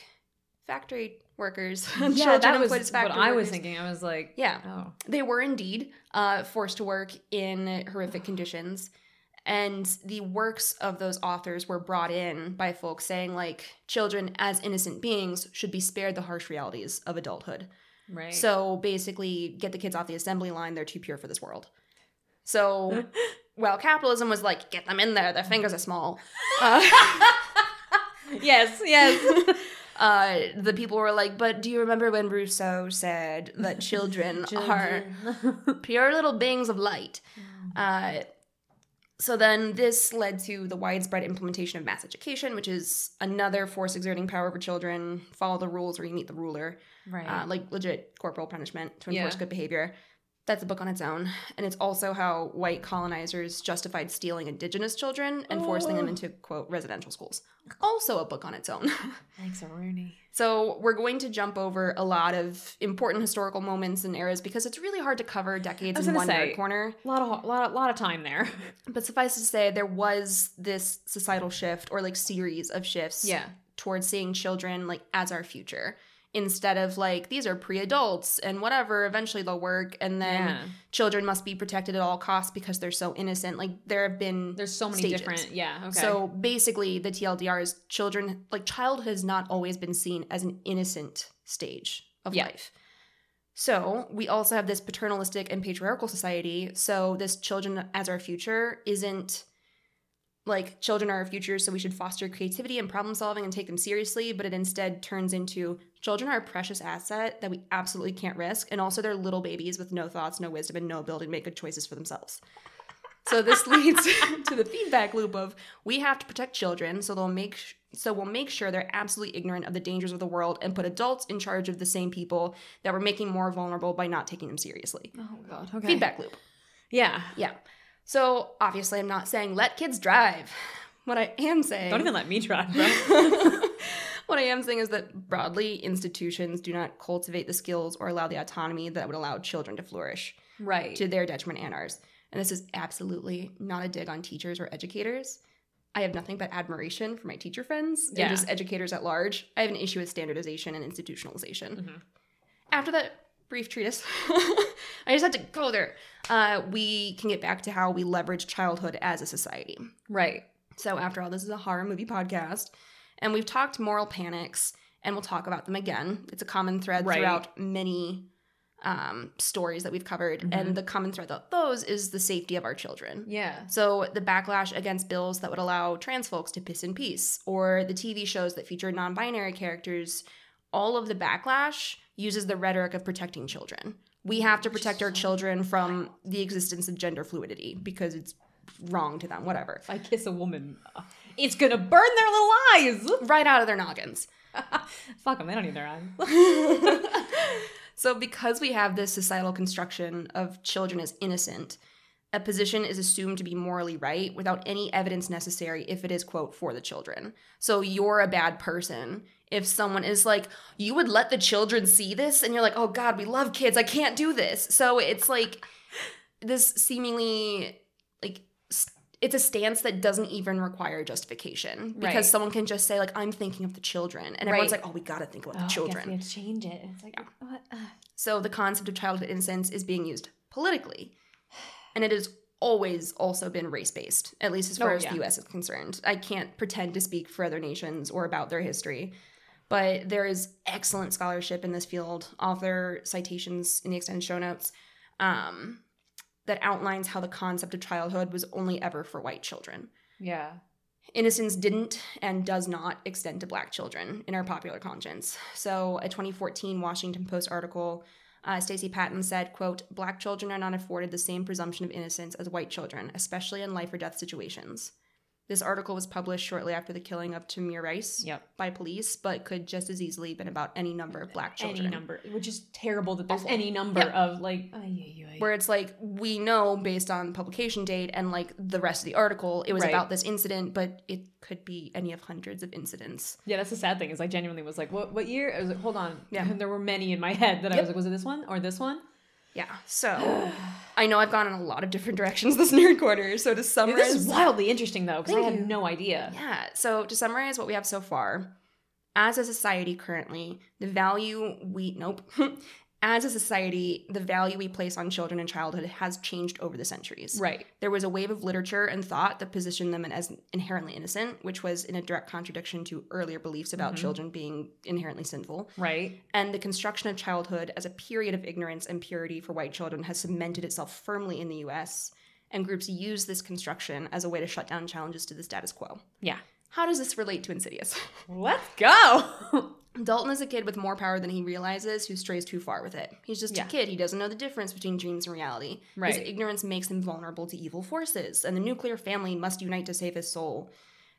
Speaker 1: factory workers?
Speaker 2: Yeah, that was what I was
Speaker 1: workers?
Speaker 2: thinking. I was like,
Speaker 1: Yeah.
Speaker 2: oh,
Speaker 1: They were indeed uh, forced to work in horrific conditions. And the works of those authors were brought in by folks saying, like, children as innocent beings should be spared the harsh realities of adulthood.
Speaker 2: right.
Speaker 1: So basically, get the kids off the assembly line. They're too pure for this world. So while capitalism was like, get them in there, their fingers are small. Uh,
Speaker 2: yes, yes.
Speaker 1: Uh, the people were like, but do you remember when Rousseau said that children, are pure little beings of light? Uh, so then this led to the widespread implementation of mass education, which is another force exerting power over children. Follow the rules or you meet the ruler,
Speaker 2: right.
Speaker 1: uh, like legit corporal punishment to enforce
Speaker 2: Yeah.
Speaker 1: good behavior. That's a book on its own. And it's also how white colonizers justified stealing indigenous children and forcing them
Speaker 2: Oh.
Speaker 1: into, quote, residential schools. Also a book on its own.
Speaker 2: Thanks, Rooney.
Speaker 1: So we're going to jump over a lot of important historical moments and eras because it's really hard to cover decades in one
Speaker 2: say-
Speaker 1: corner.
Speaker 2: A lot of lot, of- lot of time there.
Speaker 1: But suffice to say, there was this societal shift or like series of shifts
Speaker 2: yeah.
Speaker 1: towards seeing children like as our future instead of like these are pre-adults and whatever eventually they'll work and then
Speaker 2: yeah.
Speaker 1: children must be protected at all costs because they're so innocent like there have been
Speaker 2: There's so many
Speaker 1: stages.
Speaker 2: different. Yeah. Okay.
Speaker 1: so basically the tldr is children like childhood has not always been seen as an innocent stage of
Speaker 2: Yeah.
Speaker 1: life so we also have this paternalistic and patriarchal society so this children as our future isn't like children are our future so we should foster creativity and problem solving and take them seriously but it instead turns into children are a precious asset that we absolutely can't risk and also they're little babies with no thoughts no wisdom and no ability to make good choices for themselves So this leads to the feedback loop of we have to protect children, so they'll make sh- so we'll make sure they're absolutely ignorant of the dangers of the world and put adults in charge of the same people that we're making more vulnerable by not taking them seriously.
Speaker 2: Oh god. Okay.
Speaker 1: Feedback loop.
Speaker 2: Yeah.
Speaker 1: Yeah. So obviously I'm not saying let kids drive. What I am saying
Speaker 2: Don't even let me drive, bro.
Speaker 1: what I am saying is that broadly institutions do not cultivate the skills or allow the autonomy that would allow children to flourish
Speaker 2: right.
Speaker 1: to their detriment and ours. And this is absolutely not a dig on teachers or educators. I have nothing but admiration for my teacher friends
Speaker 2: Yeah.
Speaker 1: and just educators at large. I have an issue with standardization and institutionalization.
Speaker 2: Mhm.
Speaker 1: After that brief treatise, I just had to go there. Uh, we can get back to how we leverage childhood as a society.
Speaker 2: Right.
Speaker 1: So, after all, this is a horror movie podcast, and we've talked moral panics, and we'll talk about them again. It's a common thread
Speaker 2: Right.
Speaker 1: throughout many um, stories that we've covered,
Speaker 2: Mhm.
Speaker 1: and the common thread of those is the safety of our children.
Speaker 2: Yeah.
Speaker 1: So, the backlash against bills that would allow trans folks to piss in peace, or the TV shows that feature non binary characters, all of the backlash uses the rhetoric of protecting children. We have to protect our children from the existence of gender fluidity because it's wrong to them, whatever.
Speaker 2: If I kiss a woman, uh, it's gonna burn their little eyes.
Speaker 1: Right out of their noggins.
Speaker 2: Fuck them. They don't need their eyes.
Speaker 1: so, because we have this societal construction of children as innocent, a position is assumed to be morally right without any evidence necessary if it is, quote, for the children. So, you're a bad person if someone is like, you would let the children see this, and you're like, oh God, we love kids. I can't do this. So, it's like this seemingly like it's a stance that doesn't even require justification because
Speaker 2: Right.
Speaker 1: someone can just say like i'm thinking of the children and everyone's
Speaker 2: Right.
Speaker 1: like oh we gotta think about
Speaker 2: Oh,
Speaker 1: the children
Speaker 2: we have to change it. It's like? Uh,
Speaker 1: so the concept of childhood innocence is being used politically. And it has always also been race based, at least as far
Speaker 2: Oh,
Speaker 1: as
Speaker 2: yeah.
Speaker 1: the US is concerned. I can't pretend to speak for other nations or about their history, but there is excellent scholarship in this field, author citations in the extended show notes, um, that outlines how the concept of childhood was only ever for white children.
Speaker 2: yeah.
Speaker 1: Innocence didn't and does not extend to black children in our popular conscience. So, a 2014 Washington Post article, uh, Stacey Patton said, quote, black children are not afforded the same presumption of innocence as white children, especially in life or death situations. This article was published shortly after the killing of Tamir Rice
Speaker 2: Yep.
Speaker 1: by police, but could just as easily have been about any number of black children.
Speaker 2: Any number, which is terrible that there's
Speaker 1: Awful.
Speaker 2: any number
Speaker 1: Yeah.
Speaker 2: of like. ay, ay, ay.
Speaker 1: where it's like we know based on publication date and like the rest of the article it was
Speaker 2: Right.
Speaker 1: about this incident but it could be any of hundreds of incidents
Speaker 2: Yeah, that's the sad thing. Is I genuinely was like, what what year? I was like, hold on.
Speaker 1: Yeah.
Speaker 2: And there were many in my head that I was like, was it this one or this one?
Speaker 1: Yeah so i know i've gone in a lot of different directions this nerd quarter so to summarize, This
Speaker 2: is wildly interesting though, because I had
Speaker 1: you.
Speaker 2: no idea.
Speaker 1: yeah so to summarize what we have so far as a society currently the value we nope as a society the value we place on children and childhood has changed over the centuries
Speaker 2: Right.
Speaker 1: There was a wave of literature and thought that positioned them as inherently innocent, which was in a direct contradiction to earlier beliefs about
Speaker 2: Mhm.
Speaker 1: children being inherently sinful.
Speaker 2: Right.
Speaker 1: And the construction of childhood as a period of ignorance and purity for white children has cemented itself firmly in the US, and groups use this construction as a way to shut down challenges to the status quo.
Speaker 2: Yeah.
Speaker 1: How does this relate to Insidious?
Speaker 2: Let's go.
Speaker 1: Dalton is a kid with more power than he realizes who strays too far with it. He's just
Speaker 2: Yeah.
Speaker 1: a kid. He doesn't know the difference between dreams and reality.
Speaker 2: Right.
Speaker 1: His ignorance makes him vulnerable to evil forces, and the nuclear family must unite to save his soul.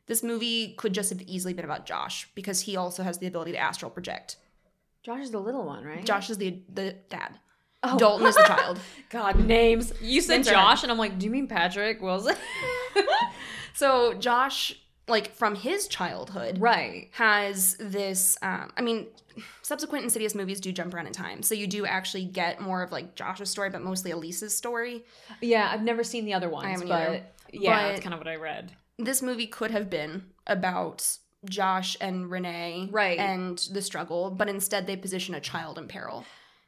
Speaker 1: This movie could just have easily been about Josh because he also has the ability to astral project.
Speaker 2: Josh is the little one, right?
Speaker 1: Josh is the the dad.
Speaker 2: Oh.
Speaker 1: Dalton is the child.
Speaker 2: God names. You said Josh, and I'm like, do you mean Patrick Wilson?
Speaker 1: So Josh, like from his childhood,
Speaker 2: right.
Speaker 1: has this um, i mean subsequent insidious movies do jump around in time so you do actually get more of like josh's story but mostly elise's story
Speaker 2: Yeah, I've never seen the other ones,
Speaker 1: haven't
Speaker 2: but
Speaker 1: either.
Speaker 2: yeah,
Speaker 1: But-
Speaker 2: that's kind of what I read.
Speaker 1: this movie could have been about josh and Renai
Speaker 2: Right.
Speaker 1: and the struggle but instead they position a child in peril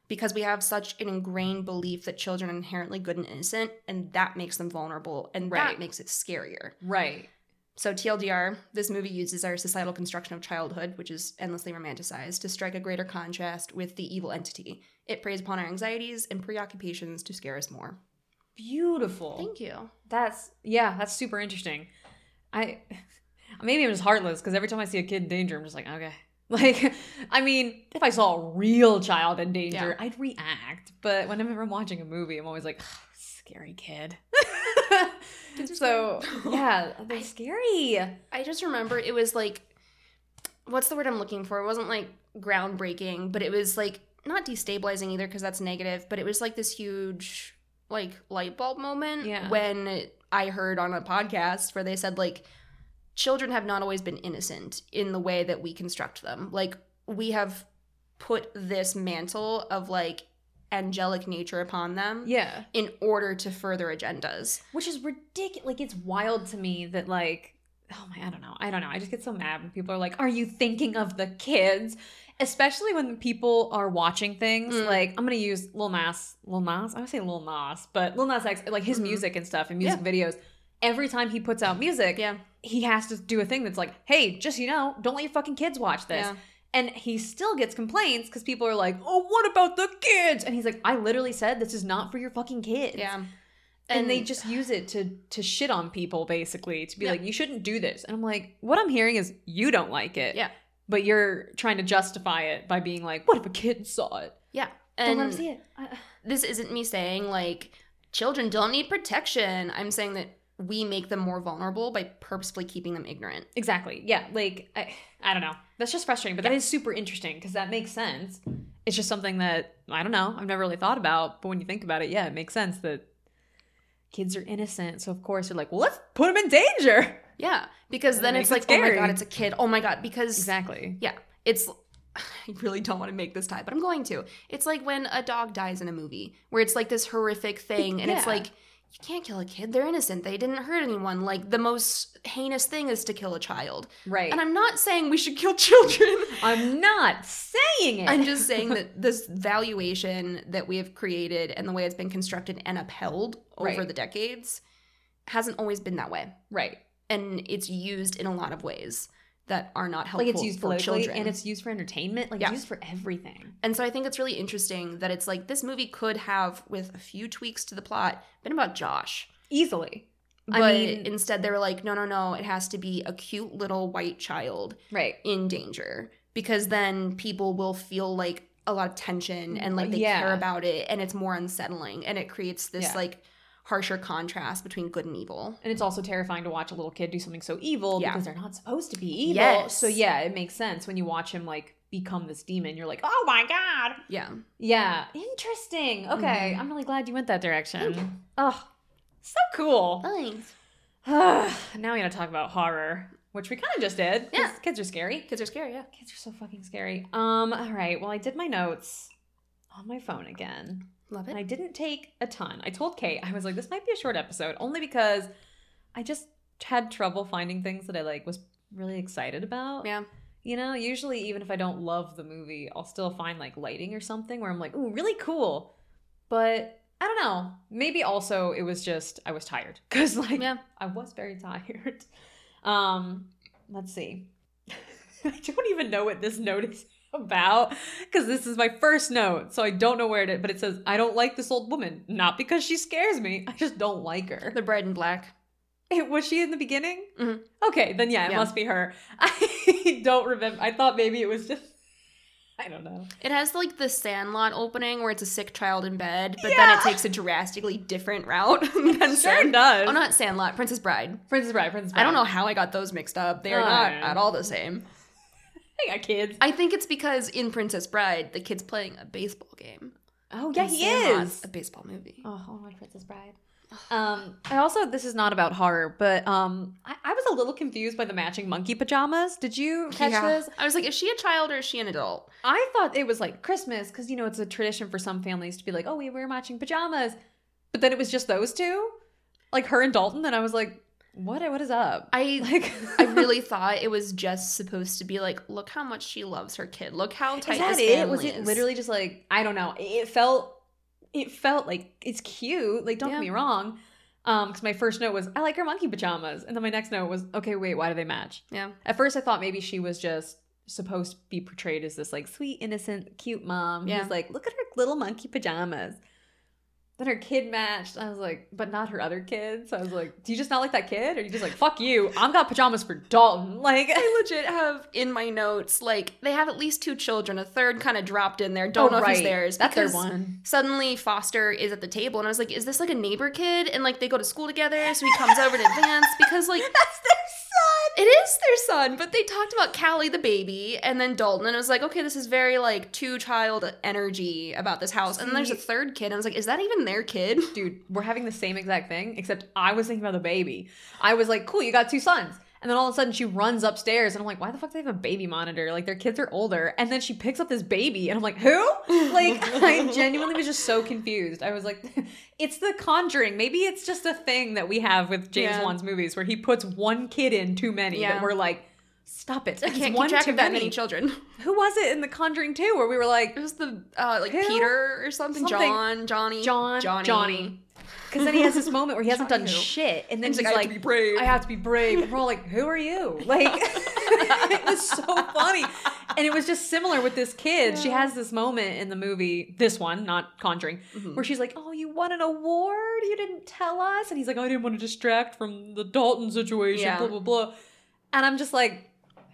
Speaker 1: because we have such an ingrained belief that children are inherently good and innocent and that makes them vulnerable and
Speaker 2: Right.
Speaker 1: that makes it scarier
Speaker 2: Right.
Speaker 1: So, TLDR, this movie uses our societal construction of childhood, which is endlessly romanticized, to strike a greater contrast with the evil entity. It preys upon our anxieties and preoccupations to scare us more.
Speaker 2: Beautiful.
Speaker 1: Thank you.
Speaker 2: That's yeah, that's super interesting. I maybe I'm just heartless because every time I see a kid in danger, I'm just like, okay. Like, I mean, if I saw a real child in danger,
Speaker 1: Yeah.
Speaker 2: I'd react. But whenever I'm watching a movie, I'm always like, scary kid. So yeah, they're scary.
Speaker 1: I just remember it was like, what's the word I'm looking for? It wasn't like groundbreaking, but it was like not destabilizing either because that's negative, but it was like this huge like light bulb moment
Speaker 2: Yeah.
Speaker 1: when I heard on a podcast where they said like children have not always been innocent in the way that we construct them. Like we have put this mantle of like angelic nature upon them
Speaker 2: Yeah.
Speaker 1: in order to further agendas.
Speaker 2: Which is ridiculous. Like it's wild to me that like oh my I don't know. I don't know. I just get so mad when people are like, "Are you thinking of the kids?" Especially when people are watching things
Speaker 1: Mm.
Speaker 2: like I'm gonna use Lil Nas, Lil Nas. I would say Lil Nas, but Lil Nas X, like his
Speaker 1: Mhm.
Speaker 2: music and stuff and music videos. Every time he puts out music,
Speaker 1: Yeah.
Speaker 2: he has to do a thing that's like, "Hey, just you know, don't let your fucking kids watch this."
Speaker 1: Yeah.
Speaker 2: And he still gets complaints because people are like, "Oh, what about the kids?" And he's like, "I literally said this is not for your fucking kids."
Speaker 1: Yeah.
Speaker 2: and, they just use it to to shit on people basically to be
Speaker 1: Yeah.
Speaker 2: like you shouldn't do this and i'm like what i'm hearing is you don't like it
Speaker 1: Yeah.
Speaker 2: but you're trying to justify it by being like what if a kid saw it
Speaker 1: Yeah.
Speaker 2: don't
Speaker 1: And
Speaker 2: let him see it Uh,
Speaker 1: this isn't me saying like children don't need protection. I'm saying that we make them more vulnerable by purposefully keeping them ignorant.
Speaker 2: exactly yeah like I, I don't know that's just frustrating but that is super interesting because that makes sense it's just something that i don't know i've never really thought about but when you think about it yeah it makes sense that kids are innocent so of course you're like well let's put them in danger
Speaker 1: Yeah. Because then it's like,
Speaker 2: it
Speaker 1: oh my god, it's a kid. Oh my god, because
Speaker 2: exactly
Speaker 1: yeah, it's I really don't want to make this tie, but I'm going to. It's like when a dog dies in a movie where it's like this horrific thing and it's like you can't kill a kid. They're innocent. They didn't hurt anyone. Like the most heinous thing is to kill a child.
Speaker 2: right
Speaker 1: And I'm not saying we should kill children.
Speaker 2: i'm not saying it
Speaker 1: I'm just saying that this valuation that we have created and the way it's been constructed and upheld over
Speaker 2: Right.
Speaker 1: the decades hasn't always been that way.
Speaker 2: right
Speaker 1: And it's used in a lot of ways that are not helpful
Speaker 2: like it's used
Speaker 1: for children.
Speaker 2: and it's used for entertainment like
Speaker 1: Yeah.
Speaker 2: it's used for everything
Speaker 1: and so I think it's really interesting that it's like this movie could have, with a few tweaks to the plot, been about Josh.
Speaker 2: easily
Speaker 1: But
Speaker 2: I mean,
Speaker 1: instead they were like, no, no, no, it has to be a cute little white child
Speaker 2: right
Speaker 1: in danger because then people will feel like a lot of tension and like they
Speaker 2: Yeah.
Speaker 1: care about it and it's more unsettling and it creates this
Speaker 2: Yeah.
Speaker 1: like harsher contrast between good and evil.
Speaker 2: and it's also terrifying to watch a little kid do something so evil
Speaker 1: Yeah.
Speaker 2: because they're not supposed to be evil
Speaker 1: Yes.
Speaker 2: so yeah it makes sense when you watch him like become this demon you're like oh my god
Speaker 1: Yeah.
Speaker 2: yeah interesting okay
Speaker 1: Mhm.
Speaker 2: i'm really glad you went that direction oh so cool
Speaker 1: Thanks.
Speaker 2: now we gotta talk about horror which we kind of just did.
Speaker 1: Yeah.
Speaker 2: kids are scary
Speaker 1: Kids are scary, yeah.
Speaker 2: kids are so fucking scary um all right well i did my notes on my phone again
Speaker 1: Love it. and.
Speaker 2: I didn't take a ton. I told Kate, I was like, this might be a short episode, only because I just had trouble finding things that I like was really excited about.
Speaker 1: Yeah.
Speaker 2: You know, usually even if I don't love the movie, I'll still find like lighting or something where I'm like, ooh, really cool. But I don't know. Maybe also it was just I was tired because like
Speaker 1: Yeah.
Speaker 2: I was very tired. Um, let's see. I don't even know what this note is about because this is my first note, so I don't know where it is. But it says I don't like this old woman, not because she scares me. I just don't like her.
Speaker 1: The Bride in Black.
Speaker 2: It- was she in the beginning?
Speaker 1: Mhm.
Speaker 2: Okay, then yeah, it
Speaker 1: Yeah.
Speaker 2: must be her. I don't remember. I thought maybe it was just. I don't know.
Speaker 1: It has like the Sandlot opening where it's a sick child in bed, but then it takes a drastically different route than
Speaker 2: Sure does.
Speaker 1: Oh, not Sandlot, Princess Bride.
Speaker 2: Princess Bride. Princess Bride.
Speaker 1: I don't know how I got those mixed up. They are
Speaker 2: Oh,
Speaker 1: not at all the same.
Speaker 2: I got kids.
Speaker 1: I think it's because in Princess Bride, the kid's playing a baseball game.
Speaker 2: Oh yeah,
Speaker 1: And
Speaker 2: he
Speaker 1: Sandlot's
Speaker 2: is.
Speaker 1: a baseball movie.
Speaker 2: Oh, oh my Princess Bride. Um, I also this is not about horror, but um, I, I was a little confused by the matching monkey pajamas. Did you catch
Speaker 1: Yeah.
Speaker 2: this?
Speaker 1: I was like, is she a child or is she an adult?
Speaker 2: I thought it was like Christmas because you know it's a tradition for some families to be like, oh, we wear matching pajamas, but then it was just those two, like her and Dalton, and I was like, what? What is up?
Speaker 1: I
Speaker 2: like,
Speaker 1: I really thought it was just supposed to be like, look how much she loves her kid. Look how tight is
Speaker 2: that
Speaker 1: this
Speaker 2: it? Was it
Speaker 1: is.
Speaker 2: literally just like I don't know? It felt, it felt like it's cute. Like don't
Speaker 1: Yeah.
Speaker 2: get me wrong. Um, because my first note was I like her monkey pajamas, and then my next note was okay, wait, why do they match?
Speaker 1: Yeah.
Speaker 2: At first, I thought maybe she was just supposed to be portrayed as this like sweet, innocent, cute mom
Speaker 1: Yeah.
Speaker 2: who's like, look at her little monkey pajamas. Then her kid matched. I was like, but not her other kids. So I was like, do you just not like that kid? Or are you just like, fuck you? I've got pajamas for Dalton. Like,
Speaker 1: I legit have in my notes like they have at least two children. A third kind of dropped in there. Don't oh, know if he's theirs.
Speaker 2: That's their one.
Speaker 1: Suddenly, Foster is at the table, and I was like, "Is this like a neighbor kid?" And like they go to school together, so he comes over in advance because like
Speaker 2: That's their.
Speaker 1: It is their son. But they talked about Callie the baby, and then Dalton, and I was like, "Okay, this is very like two child energy about this house." And then there's a third kid, and I was like, "Is that even their kid?"
Speaker 2: Dude, we're having the same exact thing, except I was thinking about the baby. I was like, cool, you got two sons. And then all of a sudden she runs upstairs and I'm like, why the fuck do they have a baby monitor? Like their kids are older. And then she picks up this baby and I'm like, who? Like I genuinely was just so confused. I was like, it's the conjuring. Maybe it's just a thing that we have with James
Speaker 1: Yeah.
Speaker 2: Wan's movies where he puts one kid in too many
Speaker 1: Yeah.
Speaker 2: that we're like, stop it.
Speaker 1: I can't
Speaker 2: one
Speaker 1: keep track
Speaker 2: too
Speaker 1: of that
Speaker 2: many.
Speaker 1: many children.
Speaker 2: Who was it in the Conjuring 2 where we were like,
Speaker 1: It was the uh, like
Speaker 2: Who?
Speaker 1: Peter or something.
Speaker 2: Something.
Speaker 1: John, Johnny,
Speaker 2: John,
Speaker 1: Johnny,
Speaker 2: Johnny. Because then he has this moment where he hasn't done shit, and then
Speaker 1: And
Speaker 2: he's
Speaker 1: like, "I have to be brave."
Speaker 2: I have to be brave." And we're all like, "Who are you?" Like, it was so funny, and it was just similar with this kid. She has this moment in the movie, this one, not Conjuring,
Speaker 1: Mhm.
Speaker 2: where she's like, "Oh, you won an award? You didn't tell us?" And he's like, "I didn't want to distract from the Dalton situation."
Speaker 1: Yeah.
Speaker 2: Blah blah blah. And I'm just like,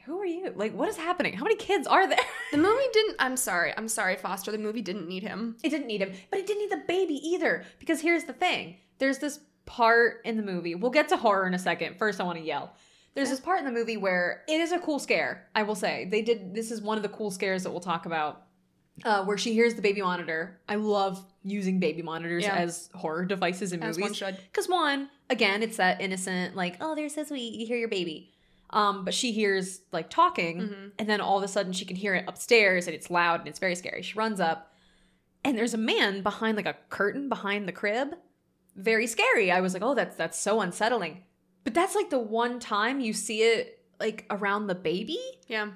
Speaker 2: "Who are you? Like, what is happening? How many kids are there?"
Speaker 1: The movie didn't. I'm sorry. I'm sorry, Foster. The movie didn't need him.
Speaker 2: It didn't need him, but it didn't need the baby either. Because here's the thing there's this part in the movie. We'll get to horror in a second. First, I want to yell. There's this part in the movie where it is a cool scare, I will say. They did, this is one of the cool scares that we'll talk about, uh, where she hears the baby monitor. I love using baby monitors
Speaker 1: Yeah.
Speaker 2: as horror devices in
Speaker 1: As
Speaker 2: movies.
Speaker 1: should.
Speaker 2: Because one, again, it's that innocent, like, oh, they're so sweet, you hear your baby. Um, but she hears like talking,
Speaker 1: Mhm.
Speaker 2: and then all of a sudden she can hear it upstairs, and it's loud and it's very scary. She runs up, and there's a man behind like a curtain behind the crib. Very scary. I was like, oh, that's that's so unsettling. But that's like the one time you see it like around the baby.
Speaker 1: Yeah.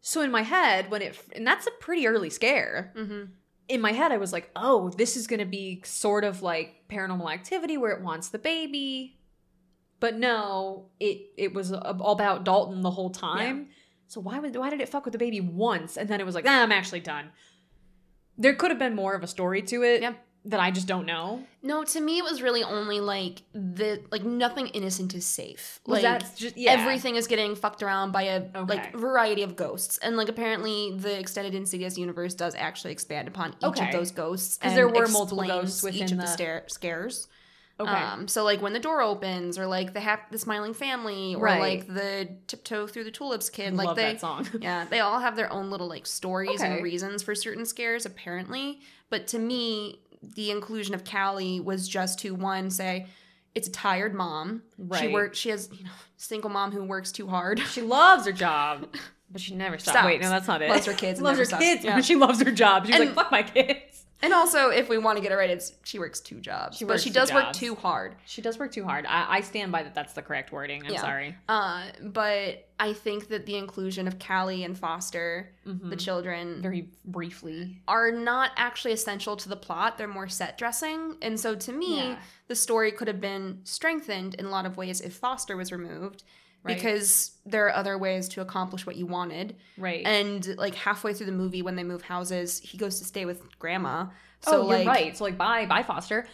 Speaker 2: So in my head, when it and that's a pretty early scare
Speaker 1: Mm-hmm.
Speaker 2: in my head, I was like, oh, this is going to be sort of like paranormal activity where it wants the baby. But no, it it was all about Dalton the whole time. Yeah. So why would why did it fuck with the baby once and then it was like, ah, I'm actually done. There could have been more of a story to it
Speaker 1: Yeah.
Speaker 2: that I just don't know.
Speaker 1: No, to me it was really only like the like nothing innocent is safe. Like
Speaker 2: that just yeah.
Speaker 1: everything is getting fucked around by a
Speaker 2: Okay.
Speaker 1: like variety of ghosts, and like apparently the extended Insidious universe does actually expand upon each
Speaker 2: Okay.
Speaker 1: of those ghosts because
Speaker 2: there were multiple ghosts
Speaker 1: each
Speaker 2: within
Speaker 1: of the,
Speaker 2: the-
Speaker 1: stare- scares.
Speaker 2: Okay.
Speaker 1: Um, so like when the door opens, or like the hap- the smiling family, or
Speaker 2: Right.
Speaker 1: like the tiptoe through the tulips kid, like
Speaker 2: love
Speaker 1: they
Speaker 2: that song.
Speaker 1: yeah, they all have their own little like stories
Speaker 2: Okay.
Speaker 1: and reasons for certain scares, apparently. But to me, the inclusion of Callie was just to one say, it's a tired mom.
Speaker 2: Right.
Speaker 1: She works. She has you know single mom who works too hard.
Speaker 2: She loves her job, but she never stops.
Speaker 1: Stops.
Speaker 2: Wait, no, that's not it.
Speaker 1: Loves her kids and
Speaker 2: loves her
Speaker 1: stops.
Speaker 2: kids,
Speaker 1: Yeah.
Speaker 2: but she loves her job. She's
Speaker 1: And-
Speaker 2: like, fuck my kids.
Speaker 1: And also, if we want to get it right, it's she works two jobs.
Speaker 2: She
Speaker 1: but she does work
Speaker 2: jobs.
Speaker 1: too hard.
Speaker 2: She does work too hard. I, I stand by that. That's the correct wording. I'm
Speaker 1: Yeah.
Speaker 2: sorry.
Speaker 1: Uh, but I think that the inclusion of Callie and Foster,
Speaker 2: Mhm.
Speaker 1: the children,
Speaker 2: Very briefly.
Speaker 1: are not actually essential to the plot. They're more set dressing. And so to me,
Speaker 2: Yeah.
Speaker 1: the story could have been strengthened in a lot of ways if Foster was removed
Speaker 2: Right.
Speaker 1: because there are other ways to accomplish what you wanted.
Speaker 2: right.
Speaker 1: And like halfway through the movie when they move houses, he goes to stay with grandma.
Speaker 2: So oh, you're
Speaker 1: like
Speaker 2: right. So like, bye, bye, Foster.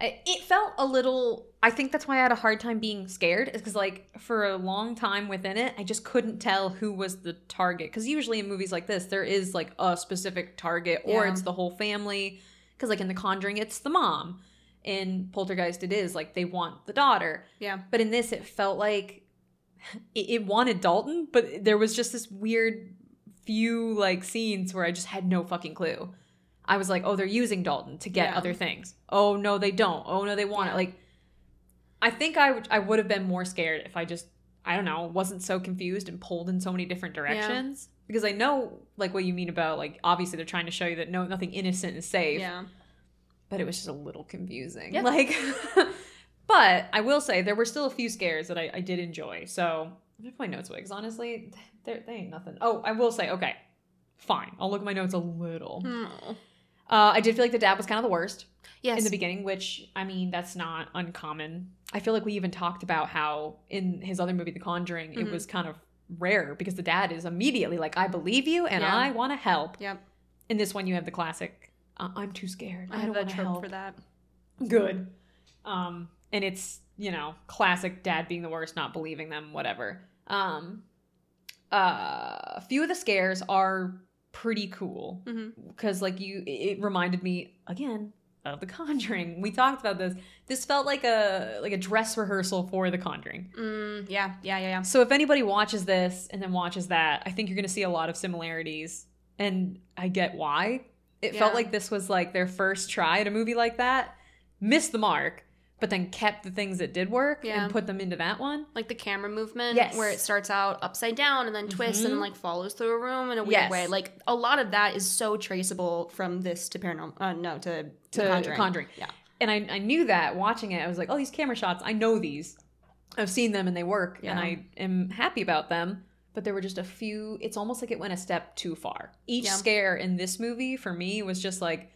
Speaker 2: It felt a little. I think that's why I had a hard time being scared, is because like for a long time within it, I just couldn't tell who was the target. Because usually in movies like this, there is like a specific target, or
Speaker 1: Yeah.
Speaker 2: it's the whole family. Because like in The Conjuring, it's the mom. In Poltergeist, it is like they want the daughter.
Speaker 1: Yeah.
Speaker 2: But in this, it felt like it, it wanted Dalton, but there was just this weird few like scenes where I just had no fucking clue. I was like, oh, they're using Dalton to get
Speaker 1: Yeah.
Speaker 2: other things. Oh no, they don't. Oh no, they want
Speaker 1: Yeah.
Speaker 2: it. Like, I think I would I would have been more scared if I just I don't know wasn't so confused and pulled in so many different directions because I know like what you mean about like obviously they're trying to show you that no nothing innocent is safe
Speaker 1: Yeah.
Speaker 2: but it was just a little confusing. Like, but I will say there were still a few scares that I, I did enjoy. So let me put my notes because honestly, they they ain't nothing. Oh, I will say, okay, fine. I'll look at my notes a little.
Speaker 1: Hmm.
Speaker 2: Uh, I did feel like the dad was kind of the worst
Speaker 1: Yes.
Speaker 2: in the beginning, which I mean that's not uncommon. I feel like we even talked about how in his other movie, The Conjuring, it
Speaker 1: Mhm.
Speaker 2: was kind of rare because the dad is immediately like, "I believe you and
Speaker 1: Yeah.
Speaker 2: I want to help."
Speaker 1: Yep.
Speaker 2: In this one, you have the classic, uh, "I'm too scared.
Speaker 1: I
Speaker 2: I,
Speaker 1: have
Speaker 2: don't want to help."
Speaker 1: for that.
Speaker 2: good. Um, and it's you know classic dad being the worst, not believing them, whatever. Um, uh, a few of the scares are pretty cool because like you, it reminded me again of The Conjuring. We talked about this. This felt like a like a dress rehearsal for The Conjuring.
Speaker 1: Mm, yeah, yeah, yeah, yeah.
Speaker 2: So if anybody watches this and then watches that, I think you're going to see a lot of similarities, and I get why. It felt like this was like their first try at a movie like that, missed the mark, but then kept the things that did work
Speaker 1: Yeah.
Speaker 2: and put them into that one.
Speaker 1: Like the camera movement,
Speaker 2: Yes.
Speaker 1: where it starts out upside down and then twists and
Speaker 2: Mhm.
Speaker 1: then like follows through a room in a weird
Speaker 2: Yes.
Speaker 1: way. Like a lot of that is so traceable from this to paranormal. Uh, no, to
Speaker 2: To
Speaker 1: Conjuring.
Speaker 2: Conjuring.
Speaker 1: Yeah.
Speaker 2: And I, I knew that watching it. I was like, oh, these camera shots, I know these. I've seen them and they work, and I am happy about them. But there were just a few. It's almost like it went a step too far. Each
Speaker 1: Yeah.
Speaker 2: scare in this movie for me was just like,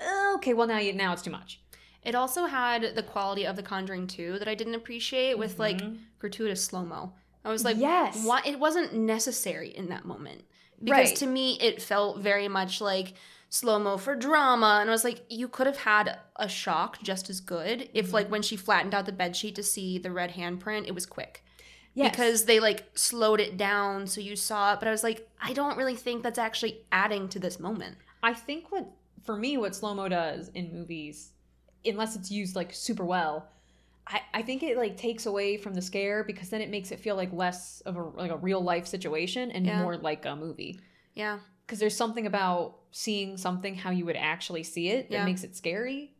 Speaker 2: "Oh, okay, well now you now it's too much.
Speaker 1: It also had the quality of The Conjuring 2 that I didn't appreciate with like
Speaker 2: Mhm.
Speaker 1: gratuitous slow mo. I was like,
Speaker 2: Yes.
Speaker 1: why? It wasn't necessary in that moment because
Speaker 2: Right.
Speaker 1: to me it felt very much like slow mo for drama, and I was like, you could have had a shock just as good if
Speaker 2: Mm-hmm.
Speaker 1: like when she flattened out the bed sheet to see the red handprint, it was quick.
Speaker 2: Yes.
Speaker 1: because they like slowed it down so you saw it but i was like i don't really think that's actually adding to this moment
Speaker 2: I think what for me what slow mo does in movies, unless it's used like super well, I, I think it like takes away from the scare because then it makes it feel like less of a like a real life situation and
Speaker 1: Yeah.
Speaker 2: more like a movie.
Speaker 1: yeah
Speaker 2: Because there's something about seeing something how you would actually see it that
Speaker 1: Yeah.
Speaker 2: makes it scary.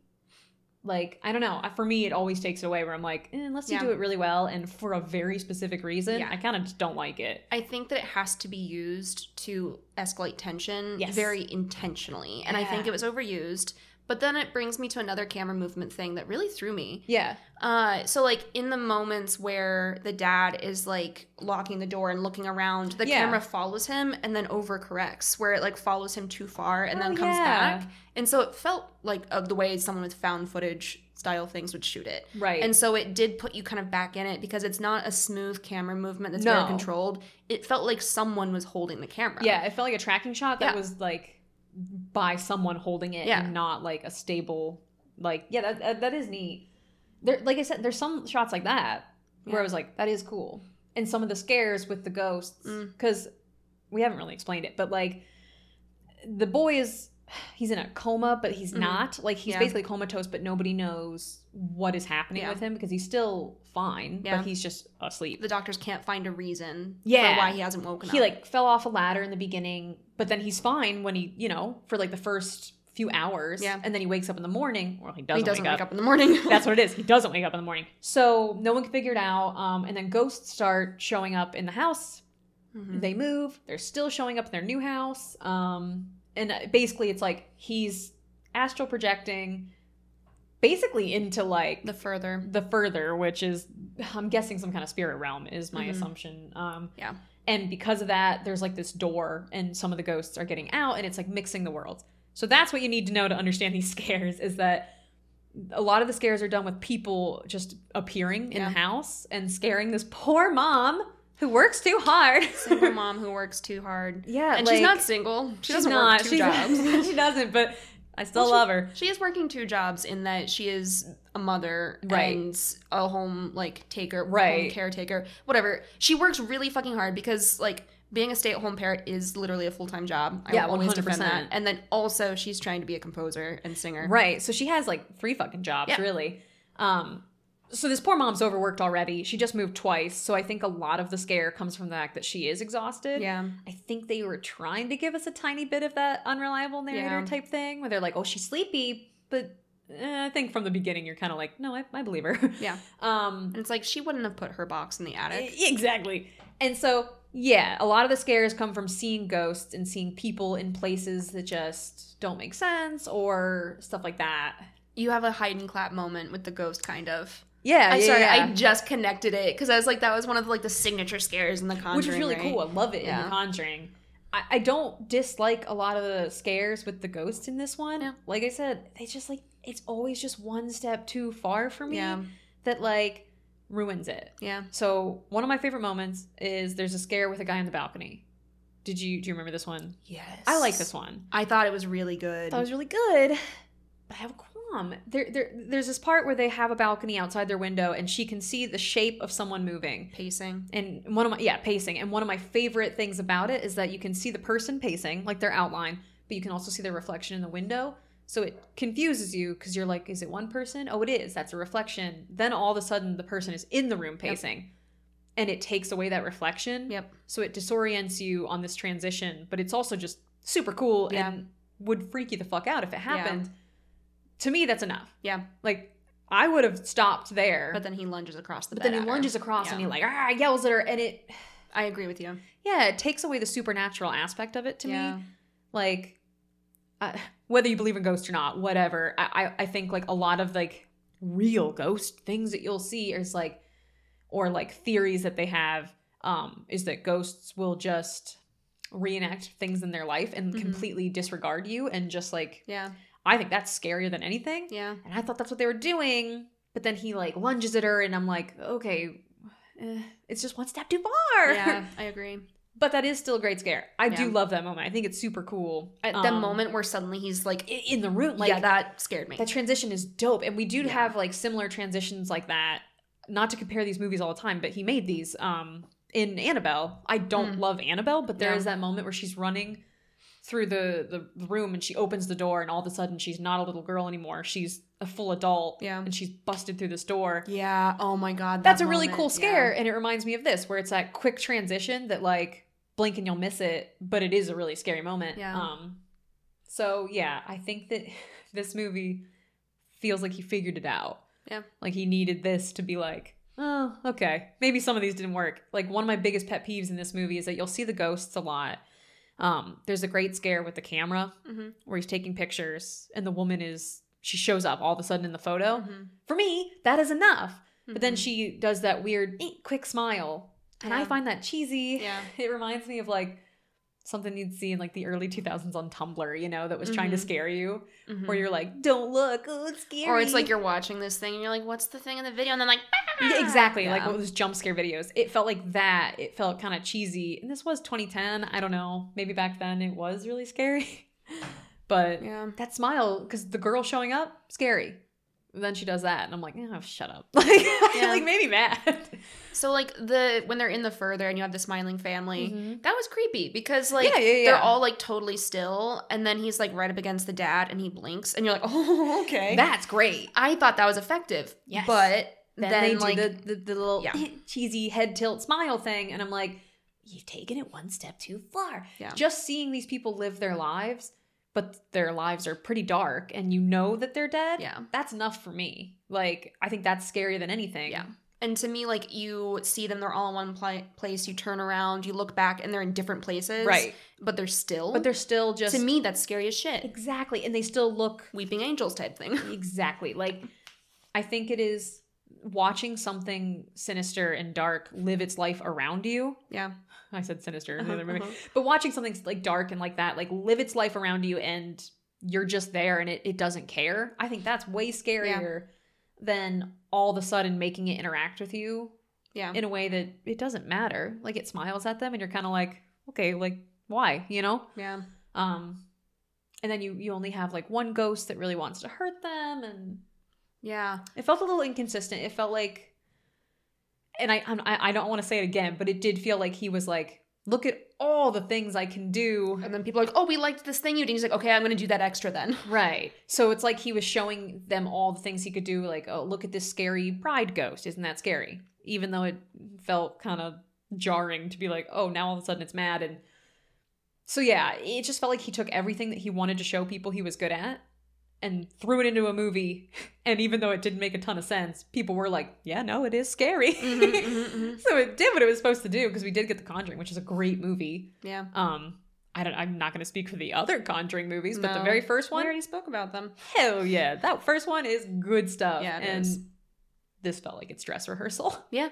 Speaker 2: Like I don't know. For me, it always takes it away. Where I'm like, eh, unless you
Speaker 1: Yeah.
Speaker 2: do it really well and for a very specific reason. I kind of don't like it.
Speaker 1: i think that it has to be used to escalate tension
Speaker 2: Yes.
Speaker 1: very intentionally and i think it was overused but then it brings me to another camera movement thing that really threw me
Speaker 2: Yeah.
Speaker 1: uh so like in the moments where the dad is like locking the door and looking around the
Speaker 2: Yeah.
Speaker 1: camera follows him and then overcorrects where it like follows him too far and then
Speaker 2: Oh,
Speaker 1: comes
Speaker 2: yeah.
Speaker 1: back and so it felt like of the way someone with found footage style things would shoot it
Speaker 2: Right.
Speaker 1: And so it did put you kind of back in it because it's not a smooth camera movement that's
Speaker 2: No.
Speaker 1: very controlled. It felt like someone was holding the camera.
Speaker 2: Yeah, it felt like a tracking shot that
Speaker 1: Yeah.
Speaker 2: was like by someone holding it
Speaker 1: Yeah.
Speaker 2: and not like a stable like yeah, that that, that is neat. There like I said there's some shots like that where I was like that is cool. And some of the scares with the ghosts
Speaker 1: Mm.
Speaker 2: cuz we haven't really explained it, but like the boy is he's in a coma but he's
Speaker 1: Mhm.
Speaker 2: not. Like he's
Speaker 1: Yeah.
Speaker 2: basically comatose but nobody knows what is happening
Speaker 1: Yeah.
Speaker 2: with him because he's still fine,
Speaker 1: Yeah.
Speaker 2: but he's just asleep.
Speaker 1: The doctors can't find a reason
Speaker 2: Yeah.
Speaker 1: for why he hasn't woken
Speaker 2: he
Speaker 1: up.
Speaker 2: He like fell off a ladder in the beginning, but then he's fine when he, you know, for like the first few hours.
Speaker 1: Yeah.
Speaker 2: And then he wakes up in the morning. Well, he doesn't,
Speaker 1: he doesn't
Speaker 2: wake,
Speaker 1: wake
Speaker 2: up.
Speaker 1: up in the morning.
Speaker 2: That's what it is. He doesn't wake up in the morning. So no one can figure it out. Um, and then ghosts start showing up in the house.
Speaker 1: Mhm.
Speaker 2: They move. They're still showing up in their new house. Um, and uh, basically, it's like he's astral projecting basically into like
Speaker 1: the further.
Speaker 2: the further, which is I'm guessing some kind of spirit realm is my
Speaker 1: Mhm.
Speaker 2: assumption. Um,
Speaker 1: Yeah.
Speaker 2: And because of that, there's like this door, and some of the ghosts are getting out, and it's like mixing the worlds. So that's what you need to know to understand these scares is that a lot of the scares are done with people just appearing in
Speaker 1: Yeah.
Speaker 2: the house and scaring this poor mom who works too hard.
Speaker 1: Single mom who works too hard.
Speaker 2: yeah,
Speaker 1: And
Speaker 2: like,
Speaker 1: she's not single. She
Speaker 2: she's
Speaker 1: doesn't
Speaker 2: not.
Speaker 1: work two jobs.
Speaker 2: she doesn't, but I still
Speaker 1: Well, she-
Speaker 2: love her.
Speaker 1: She is working two jobs in that she is a mother
Speaker 2: Right.
Speaker 1: and a home like taker, home
Speaker 2: Right.
Speaker 1: caretaker, whatever. She works really fucking hard because like being a stay-at-home parent is literally a full-time job. I
Speaker 2: Yeah,
Speaker 1: always defend
Speaker 2: 100%.
Speaker 1: that. And then also she's trying to be a composer and singer.
Speaker 2: Right. So she has like three fucking jobs,
Speaker 1: Yeah.
Speaker 2: really. Um, so this poor mom's overworked already. She just moved twice. So I think a lot of the scare comes from the fact that she is exhausted.
Speaker 1: Yeah.
Speaker 2: I think they were trying to give us a tiny bit of that unreliable narrator
Speaker 1: Yeah.
Speaker 2: type thing where they're like, oh, she's sleepy. But eh, I think from the beginning, you're kind of like, no, I, I believe her.
Speaker 1: Yeah.
Speaker 2: Um,
Speaker 1: And it's like she wouldn't have put her box in the attic.
Speaker 2: E- Exactly. And so, yeah, a lot of the scares come from seeing ghosts and seeing people in places that just don't make sense or stuff like that.
Speaker 1: You have a hide and clap moment with the ghost, kind of.
Speaker 2: Yeah,
Speaker 1: I'm
Speaker 2: yeah,
Speaker 1: sorry,
Speaker 2: yeah.
Speaker 1: I just connected it because I was like, that was one of the, like the signature scares in the Conjuring,
Speaker 2: which is really
Speaker 1: right?
Speaker 2: cool. I love it in The Conjuring. I, I don't dislike a lot of the scares with the ghosts in this one. Like I said, they just like it's always just one step too far for me
Speaker 1: Yeah,
Speaker 2: that like ruins it.
Speaker 1: yeah.
Speaker 2: So one of my favorite moments is there's a scare with a guy on the balcony. Did you do you remember this one?
Speaker 1: Yes,
Speaker 2: I like this one.
Speaker 1: I thought it was really good.
Speaker 2: That was really good. But I have a qualm. There, there, there's this part where they have a balcony outside their window, and she can see the shape of someone moving.
Speaker 1: Pacing.
Speaker 2: And one of my yeah pacing. And one of my favorite things about it is that you can see the person pacing, like their outline, but you can also see their reflection in the window. So it confuses you because you're like, is it one person? Oh, it is. That's a reflection. Then all of a sudden, the person is in the room pacing, and it takes away that reflection.
Speaker 1: Yep.
Speaker 2: So it disorients you on this transition, but it's also just super cool
Speaker 1: Yeah.
Speaker 2: and would freak you the fuck out if it happened. To me, that's enough.
Speaker 1: Yeah.
Speaker 2: Like I would have stopped there,
Speaker 1: But then he lunges across the
Speaker 2: but
Speaker 1: bed.
Speaker 2: then he
Speaker 1: at her.
Speaker 2: lunges across
Speaker 1: Yeah.
Speaker 2: and he like ah yells at her, and it
Speaker 1: I agree with you.
Speaker 2: yeah it takes away the supernatural aspect of it to
Speaker 1: yeah.
Speaker 2: me. Like uh, whether you believe in ghosts or not, whatever. I, I I think like a lot of like real ghost things that you'll see is like or like theories that they have um is that ghosts will just reenact things in their life and
Speaker 1: Mhm.
Speaker 2: completely disregard you and just like
Speaker 1: Yeah.
Speaker 2: I think that's scarier than anything.
Speaker 1: Yeah.
Speaker 2: And I thought that's what they were doing. But then he like lunges at her, and I'm like, okay, eh, it's just one step too far.
Speaker 1: Yeah. I agree.
Speaker 2: but that is still a great scare. I do love that moment. I think it's super cool.
Speaker 1: At the
Speaker 2: Um,
Speaker 1: moment where suddenly he's like,
Speaker 2: in the room, like
Speaker 1: yeah, that scared me.
Speaker 2: that transition is dope. And we do
Speaker 1: Yeah.
Speaker 2: have like similar transitions like that. Not to compare these movies all the time, but he made these um in Annabelle. I don't
Speaker 1: Mm.
Speaker 2: love Annabelle, but there is
Speaker 1: Yeah.
Speaker 2: that moment where she's running through the the room and she opens the door and all of a sudden she's not a little girl anymore. She's a full adult
Speaker 1: Yeah.
Speaker 2: and she's busted through this door.
Speaker 1: yeah. Oh my god.
Speaker 2: That's
Speaker 1: that
Speaker 2: a really cool scare
Speaker 1: yeah.
Speaker 2: and it reminds me of this where it's that quick transition that like blink and you'll miss it, but it is a really scary moment.
Speaker 1: Yeah.
Speaker 2: Um so yeah, I think that this movie feels like he figured it out.
Speaker 1: Yeah.
Speaker 2: Like he needed this to be like, oh, okay. Maybe some of these didn't work. Like one of my biggest pet peeves in this movie is that you'll see the ghosts a lot. Um, there's a great scare with the camera
Speaker 1: Mhm.
Speaker 2: where he's taking pictures and the woman is she shows up all of a sudden in the photo.
Speaker 1: Mhm.
Speaker 2: For me, that is enough. But then
Speaker 1: Mhm.
Speaker 2: she does that weird eh, quick smile. And I find that cheesy.
Speaker 1: Yeah.
Speaker 2: It reminds me of like something you'd see in like the early 2000s on Tumblr, you know, that was trying to
Speaker 1: Mhm.
Speaker 2: scare you,
Speaker 1: Mhm.
Speaker 2: where you're like, don't look, oh, it's scary.
Speaker 1: Or it's like you're watching this thing and you're like, what's the thing in the video? And then like,
Speaker 2: Yeah, exactly. Like
Speaker 1: Yeah.
Speaker 2: what those jump scare videos. It felt like that. It felt kind of cheesy. And this was 2010. I don't know. Maybe back then it was really scary. but
Speaker 1: yeah.
Speaker 2: that smile, because the girl showing up, scary. Then she does that, and I'm like, oh, shut up. Like,
Speaker 1: Yeah.
Speaker 2: like maybe mad.
Speaker 1: So like the when they're in the further and you have the smiling family,
Speaker 2: Mhm.
Speaker 1: that was creepy because like
Speaker 2: Yeah, yeah,
Speaker 1: they're all like totally still, and then he's like right up against the dad, and he blinks, and you're like, oh okay.
Speaker 2: That's great.
Speaker 1: I thought that was effective.
Speaker 2: Yes.
Speaker 1: but
Speaker 2: Then,
Speaker 1: then,
Speaker 2: they
Speaker 1: like
Speaker 2: do the, the, the little cheesy head tilt smile thing, and I'm like, you've taken it one step too far.
Speaker 1: Yeah.
Speaker 2: Just seeing these people live their lives, but their lives are pretty dark, and you know that they're dead.
Speaker 1: yeah.
Speaker 2: That's enough for me. Like, I think that's scarier than anything.
Speaker 1: Yeah. And to me, like you see them, they're all in one pla- place. You turn around, you look back, and they're in different places.
Speaker 2: Right.
Speaker 1: But they're still.
Speaker 2: But they're still just
Speaker 1: to me, that's scary as shit.
Speaker 2: exactly, and they still look
Speaker 1: Weeping angels type thing.
Speaker 2: exactly like. I think it is watching something sinister and dark live its life around you.
Speaker 1: Yeah.
Speaker 2: I said sinister in
Speaker 1: Uh-huh,
Speaker 2: the other movie.
Speaker 1: uh-huh.
Speaker 2: But watching something like dark and like that, like live its life around you and you're just there and it, it doesn't care. I think that's way scarier than all of a sudden making it interact with you
Speaker 1: Yeah.
Speaker 2: in a way that it doesn't matter. Like it smiles at them and you're kind of like, okay, like why, you know?
Speaker 1: yeah.
Speaker 2: Um and then you you only have like one ghost that really wants to hurt them and
Speaker 1: Yeah.
Speaker 2: it felt a little inconsistent. It felt like and I I don't want to say it again, but it did feel like he was like, look at all the things I can do
Speaker 1: And then people are like, oh, we liked this thing you did. He's like, okay, I'm going to do that extra then.
Speaker 2: Right. So it's like he was showing them all the things he could do, like, oh, look at this scary pride ghost. Isn't that scary? Even though it felt kind of jarring to be like, oh, now all of a sudden it's mad. And so, yeah, it just felt like he took everything that he wanted to show people he was good at and threw it into a movie. And even though it didn't make a ton of sense, people were like, yeah, no, it is scary.
Speaker 1: Mhm, mhm, mhm.
Speaker 2: so it did what it was supposed to do because we did get The Conjuring, which is a great movie.
Speaker 1: Yeah.
Speaker 2: Um, I don't, I'm not going to speak for the other Conjuring movies, but the very first one.
Speaker 1: We already spoke about them.
Speaker 2: Hell yeah. That first one is good stuff.
Speaker 1: Yeah, it
Speaker 2: and
Speaker 1: is.
Speaker 2: this felt like it's dress rehearsal.
Speaker 1: Yeah.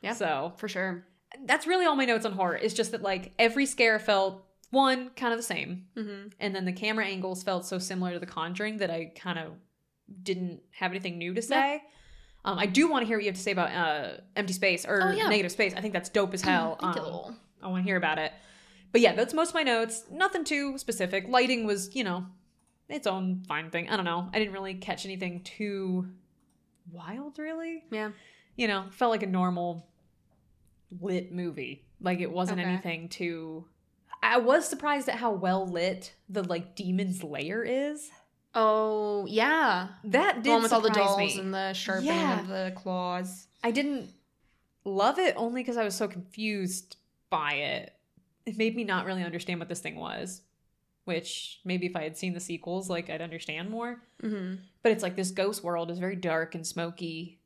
Speaker 1: Yeah.
Speaker 2: So
Speaker 1: For sure.
Speaker 2: that's really all my notes on horror. It's just that like every scare felt one kind of the same.
Speaker 1: Mm-hmm.
Speaker 2: And then the camera angles felt so similar to the conjuring that I kind of didn't have anything new to say. Um, I do want to hear what you have to say about uh, empty space or
Speaker 1: Oh, yeah.
Speaker 2: negative space. I think that's dope as hell. Um. I want to hear about it. But yeah, that's most of my notes. Nothing too specific. Lighting was, you know, its own fine thing. I don't know. I didn't really catch anything too wild, really.
Speaker 1: Yeah.
Speaker 2: You know, felt like a normal lit movie. Like it wasn't
Speaker 1: Okay.
Speaker 2: anything too. I was surprised at how well lit the like demon's lair is.
Speaker 1: Oh yeah.
Speaker 2: That did
Speaker 1: one with all the dolls
Speaker 2: me.
Speaker 1: and the sharpening
Speaker 2: Yeah.
Speaker 1: of the claws.
Speaker 2: I didn't love it only because I was so confused by it. It made me not really understand what this thing was. Which maybe if I had seen the sequels, like I'd understand more.
Speaker 1: Mm-hmm.
Speaker 2: But it's like this ghost world is very dark and smoky,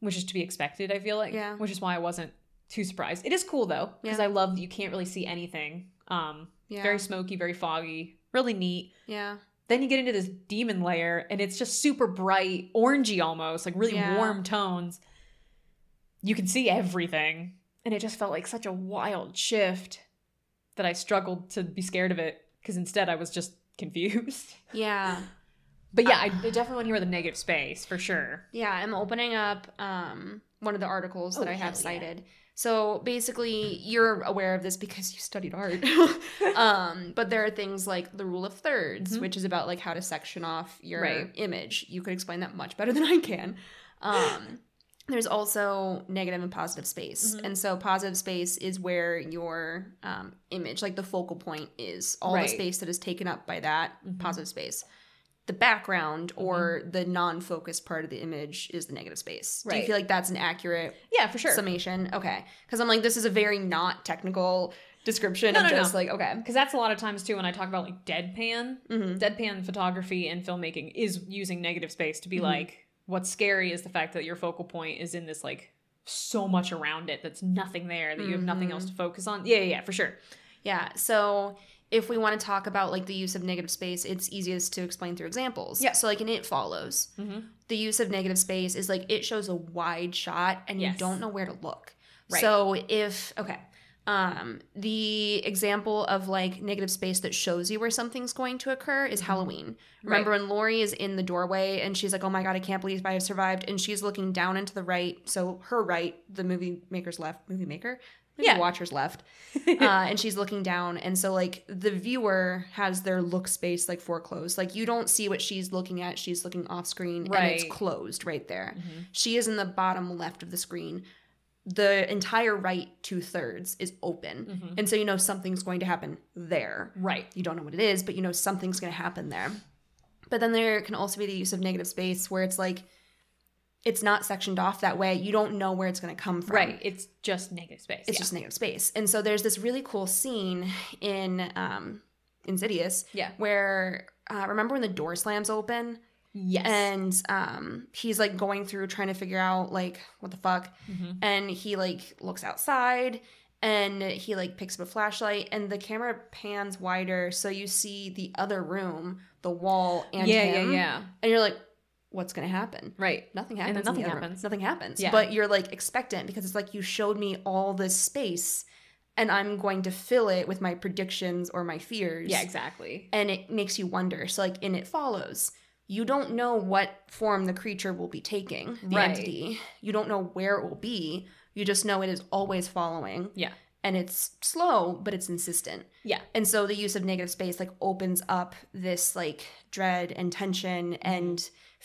Speaker 2: which is to be expected, I feel like.
Speaker 1: Yeah.
Speaker 2: Which is why I wasn't too surprised. It is cool though, because
Speaker 1: Yeah.
Speaker 2: I love that you can't really see anything. Um
Speaker 1: Yeah.
Speaker 2: very smoky, very foggy, really neat.
Speaker 1: yeah.
Speaker 2: Then you get into this demon layer and it's just super bright, orangey almost, like really
Speaker 1: Yeah.
Speaker 2: warm tones. You can see everything. And it just felt like such a wild shift that I struggled to be scared of it because instead I was just confused.
Speaker 1: Yeah.
Speaker 2: But yeah, I definitely want to hear the negative space for sure.
Speaker 1: Yeah, I'm opening up um, one of the articles that
Speaker 2: Oh,
Speaker 1: I have
Speaker 2: cited. yeah.
Speaker 1: So basically, you're aware of this because you studied art. um, but there are things like the rule of 3rds
Speaker 2: Mhm.
Speaker 1: which is about like how to section off your
Speaker 2: Right.
Speaker 1: image. You could explain that much better than I can. Um, there's also negative and positive space,
Speaker 2: Mhm.
Speaker 1: and so positive space is where your um, image, like the focal point, is all the space that is taken up by that
Speaker 2: Mhm.
Speaker 1: positive space. The background or
Speaker 2: Mm-hmm.
Speaker 1: the non-focused part of the image is the negative space. Do you feel like that's an accurate
Speaker 2: Yeah, for sure.
Speaker 1: summation? Okay, because I'm like, this is a very not technical description
Speaker 2: No,
Speaker 1: of
Speaker 2: no,
Speaker 1: just
Speaker 2: no.
Speaker 1: like, okay,
Speaker 2: Because that's a lot of times too when I talk about like deadpan.
Speaker 1: hmm
Speaker 2: Deadpan photography and filmmaking is using negative space to be
Speaker 1: Mhm.
Speaker 2: like, what's scary is the fact that your focal point is in this like so much around it that's nothing there that you have nothing else to focus on. Yeah, yeah, yeah, for sure.
Speaker 1: yeah. So if we want to talk about like the use of negative space, it's easiest to explain through examples.
Speaker 2: Yeah.
Speaker 1: So like in It Follows,
Speaker 2: Mm-hmm.
Speaker 1: the use of negative space is like it shows a wide shot and
Speaker 2: Yes.
Speaker 1: you don't know where to look.
Speaker 2: Right.
Speaker 1: So if okay, um the example of like negative space that shows you where something's going to occur is
Speaker 2: Mhm.
Speaker 1: Halloween. Remember when Laurie is in the doorway and she's like, "Oh my god, I can't believe I have survived," and she's looking down into the right, so her right, the movie maker's left, movie maker, movie
Speaker 2: Yeah.
Speaker 1: watcher's left, uh, and she's looking down. And so like the viewer has their look space like foreclosed. Like you don't see what she's looking at. She's looking off screen and it's closed right there.
Speaker 2: Mhm.
Speaker 1: she is in the bottom left of the screen. The entire right two thirds is open.
Speaker 2: Mhm.
Speaker 1: and so you know something's going to happen there.
Speaker 2: Right.
Speaker 1: you don't know what it is but you know something's going to happen there. But then there can also be the use of negative space where it's like it's not sectioned off that way you don't know where it's going to come from
Speaker 2: Right. It's just negative space.
Speaker 1: it's
Speaker 2: yeah.
Speaker 1: just negative space. And so there's this really cool scene in um, Insidious
Speaker 2: Yeah.
Speaker 1: where uh, remember when the door slams open
Speaker 2: Yes.
Speaker 1: and um, he's like going through trying to figure out like what the fuck,
Speaker 2: Mhm.
Speaker 1: and he like looks outside and he like picks up a flashlight and the camera pans wider so you see the other room, the wall, and
Speaker 2: yeah,
Speaker 1: him,
Speaker 2: yeah, yeah.
Speaker 1: and you're like, what's gonna happen?
Speaker 2: Right.
Speaker 1: Nothing
Speaker 2: And
Speaker 1: happens.
Speaker 2: then nothing
Speaker 1: room.
Speaker 2: happens.
Speaker 1: Nothing happens.
Speaker 2: Yeah.
Speaker 1: But you're like expectant because it's like you showed me all this space and I'm going to fill it with my predictions or my fears.
Speaker 2: Yeah, exactly.
Speaker 1: And it makes you wonder. So like in it follows. You don't know what form the creature will be taking, the
Speaker 2: Right.
Speaker 1: entity. You don't know where it will be. You just know it is always following.
Speaker 2: Yeah.
Speaker 1: And it's slow, but it's insistent.
Speaker 2: Yeah.
Speaker 1: And so the use of negative space like opens up this like dread and tension
Speaker 2: Mm-hmm.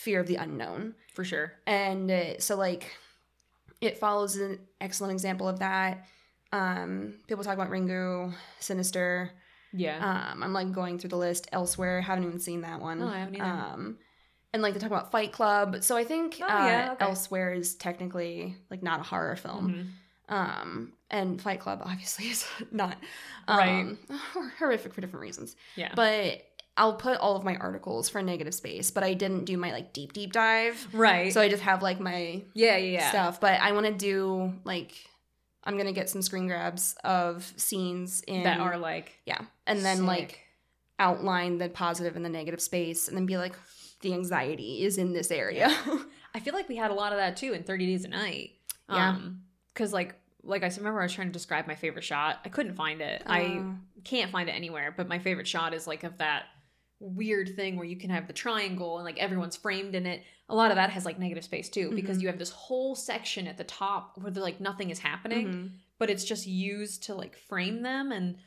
Speaker 1: Fear of the unknown.
Speaker 2: For sure.
Speaker 1: And uh, so like it follows an excellent example of that. Um people talk about Ringu, Sinister.
Speaker 2: Yeah.
Speaker 1: Um I'm like going through the list elsewhere, haven't even seen that one.
Speaker 2: No, I haven't either.
Speaker 1: Um and like they talk about Fight Club. So I think
Speaker 2: Oh,
Speaker 1: uh,
Speaker 2: yeah, okay.
Speaker 1: elsewhere is technically like not a horror film.
Speaker 2: Mhm.
Speaker 1: Um, and Fight Club obviously is not
Speaker 2: Right.
Speaker 1: um, horrific for different reasons.
Speaker 2: Yeah.
Speaker 1: But I'll put all of my articles for negative space, but I didn't do my like deep deep dive.
Speaker 2: right.
Speaker 1: So I just have like my
Speaker 2: yeah, yeah, yeah.
Speaker 1: stuff. But I want to do like I'm gonna get some screen grabs of scenes in
Speaker 2: that are like
Speaker 1: yeah, and then
Speaker 2: sick.
Speaker 1: like outline the positive and the negative space, and then be like the anxiety is in this area.
Speaker 2: I feel like we had a lot of that too in 30 Days of Night.
Speaker 1: Yeah.
Speaker 2: Um, cuz like like I remember I was trying to describe my favorite shot. I couldn't find it. I
Speaker 1: Uh,
Speaker 2: can't find it anywhere, but my favorite shot is like of that weird thing where you can have the triangle and like everyone's framed in it. A lot of that has like negative space too because
Speaker 1: Mhm.
Speaker 2: you have this whole section at the top where they're, like nothing is happening,
Speaker 1: mhm.
Speaker 2: but it's just used to like frame them and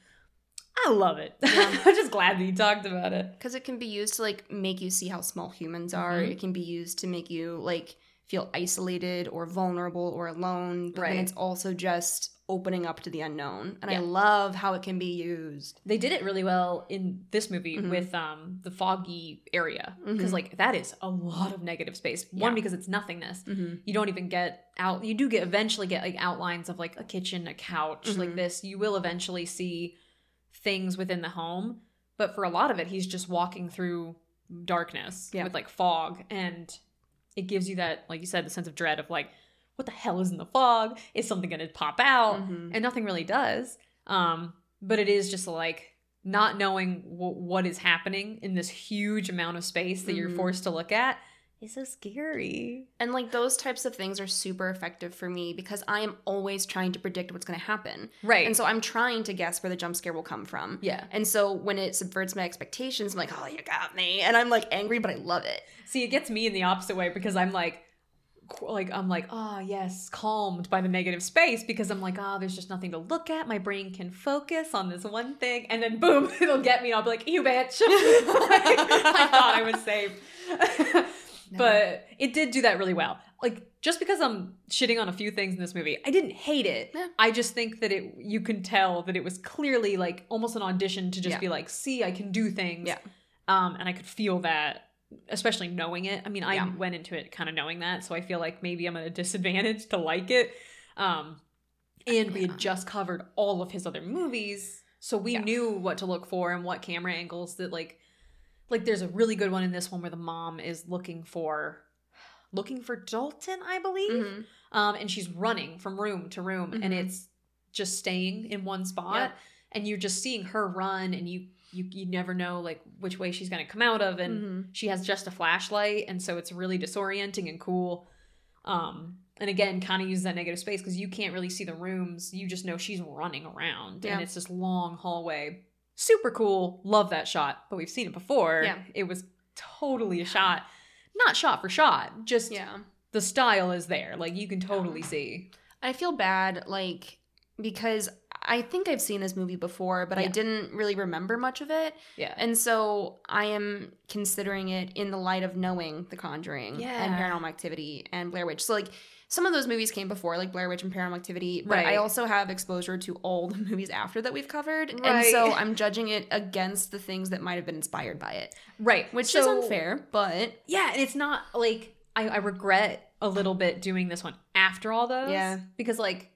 Speaker 2: I love it.
Speaker 1: Yeah.
Speaker 2: I'm just glad that you talked about it.
Speaker 1: because it can be used to like make you see how small humans are.
Speaker 2: Mhm.
Speaker 1: It can be used to make you like feel isolated or vulnerable or alone. But then it's also just opening up to the unknown, and
Speaker 2: Yeah.
Speaker 1: I love how it can be used.
Speaker 2: They did it really well in this movie
Speaker 1: Mhm.
Speaker 2: with um the foggy area because
Speaker 1: Mhm.
Speaker 2: like that is a lot of negative space. One
Speaker 1: Yeah.
Speaker 2: because it's nothingness.
Speaker 1: Mm-hmm.
Speaker 2: You don't even get out. You do get eventually get like outlines of like a kitchen, a couch, like
Speaker 1: Mhm.
Speaker 2: this. You will eventually see things within the home, but for a lot of it, he's just walking through darkness
Speaker 1: Yeah.
Speaker 2: with like fog, and it gives you that, like you said, the sense of dread of like, what the hell is in the fog? Is something going to pop out?
Speaker 1: Mhm.
Speaker 2: and nothing really does. Um, but it is just like not knowing w- what is happening in this huge amount of space that you're
Speaker 1: Mhm.
Speaker 2: forced to look at is so scary.
Speaker 1: And like those types of things are super effective for me because I am always trying to predict what's going to happen.
Speaker 2: Right.
Speaker 1: And so I'm trying to guess where the jump scare will come from.
Speaker 2: yeah.
Speaker 1: And so when it subverts my expectations, I'm like, oh, you got me. And I'm like angry, but I love it.
Speaker 2: See, it gets me in the opposite way because I'm like, like I'm like, oh yes, calmed by the negative space because I'm like, oh, there's just nothing to look at. My brain can focus on this one thing, and then boom, it'll get me. I'll be like, you bitch! I thought I was safe. but it did do that really well. Like just because I'm shitting on a few things in this movie, I didn't hate it.
Speaker 1: Yeah.
Speaker 2: I just think that it you can tell that it was clearly like almost an audition to just
Speaker 1: Yeah.
Speaker 2: be like, see, I can do things.
Speaker 1: Yeah.
Speaker 2: Um, and I could feel that, especially knowing it. I mean, I
Speaker 1: Yeah.
Speaker 2: went into it kind of knowing that, so I feel like maybe I'm at a disadvantage to like it. Um, and we had just covered all of his other movies, so we knew what to look for and what camera angles that like like there's a really good one in this one where the mom is looking for looking for Dalton, I believe.
Speaker 1: Mhm.
Speaker 2: Um and she's running from room to room and
Speaker 1: Mhm.
Speaker 2: it's just staying in one spot
Speaker 1: Yep.
Speaker 2: and you're just seeing her run and you you you never know like which way she's going to come out of and
Speaker 1: Mhm.
Speaker 2: she has just a flashlight and so it's really disorienting and cool. Um and again, kind of use that negative space because you can't really see the rooms. You just know she's running around
Speaker 1: Yeah.
Speaker 2: and it's this long hallway. Super cool. Love that shot. But we've seen it before.
Speaker 1: Yeah.
Speaker 2: It was totally a shot. Not shot for shot. Just
Speaker 1: Yeah.
Speaker 2: the style is there. Like you can totally see.
Speaker 1: I feel bad, like, because I think I've seen this movie before, but I didn't really remember much of it.
Speaker 2: Yeah.
Speaker 1: And so I am considering it in the light of knowing The Conjuring
Speaker 2: yeah.
Speaker 1: and Paranormal Activity and Blair Witch. So, like, some of those movies came before, like Blair Witch and Paranormal Activity, but I also have exposure to all the movies after that we've covered. And so I'm judging it against the things that might have been inspired by it,
Speaker 2: right.
Speaker 1: which is unfair, but
Speaker 2: Yeah, and it's not like I, I regret a little bit doing this one after all those.
Speaker 1: Yeah.
Speaker 2: Because like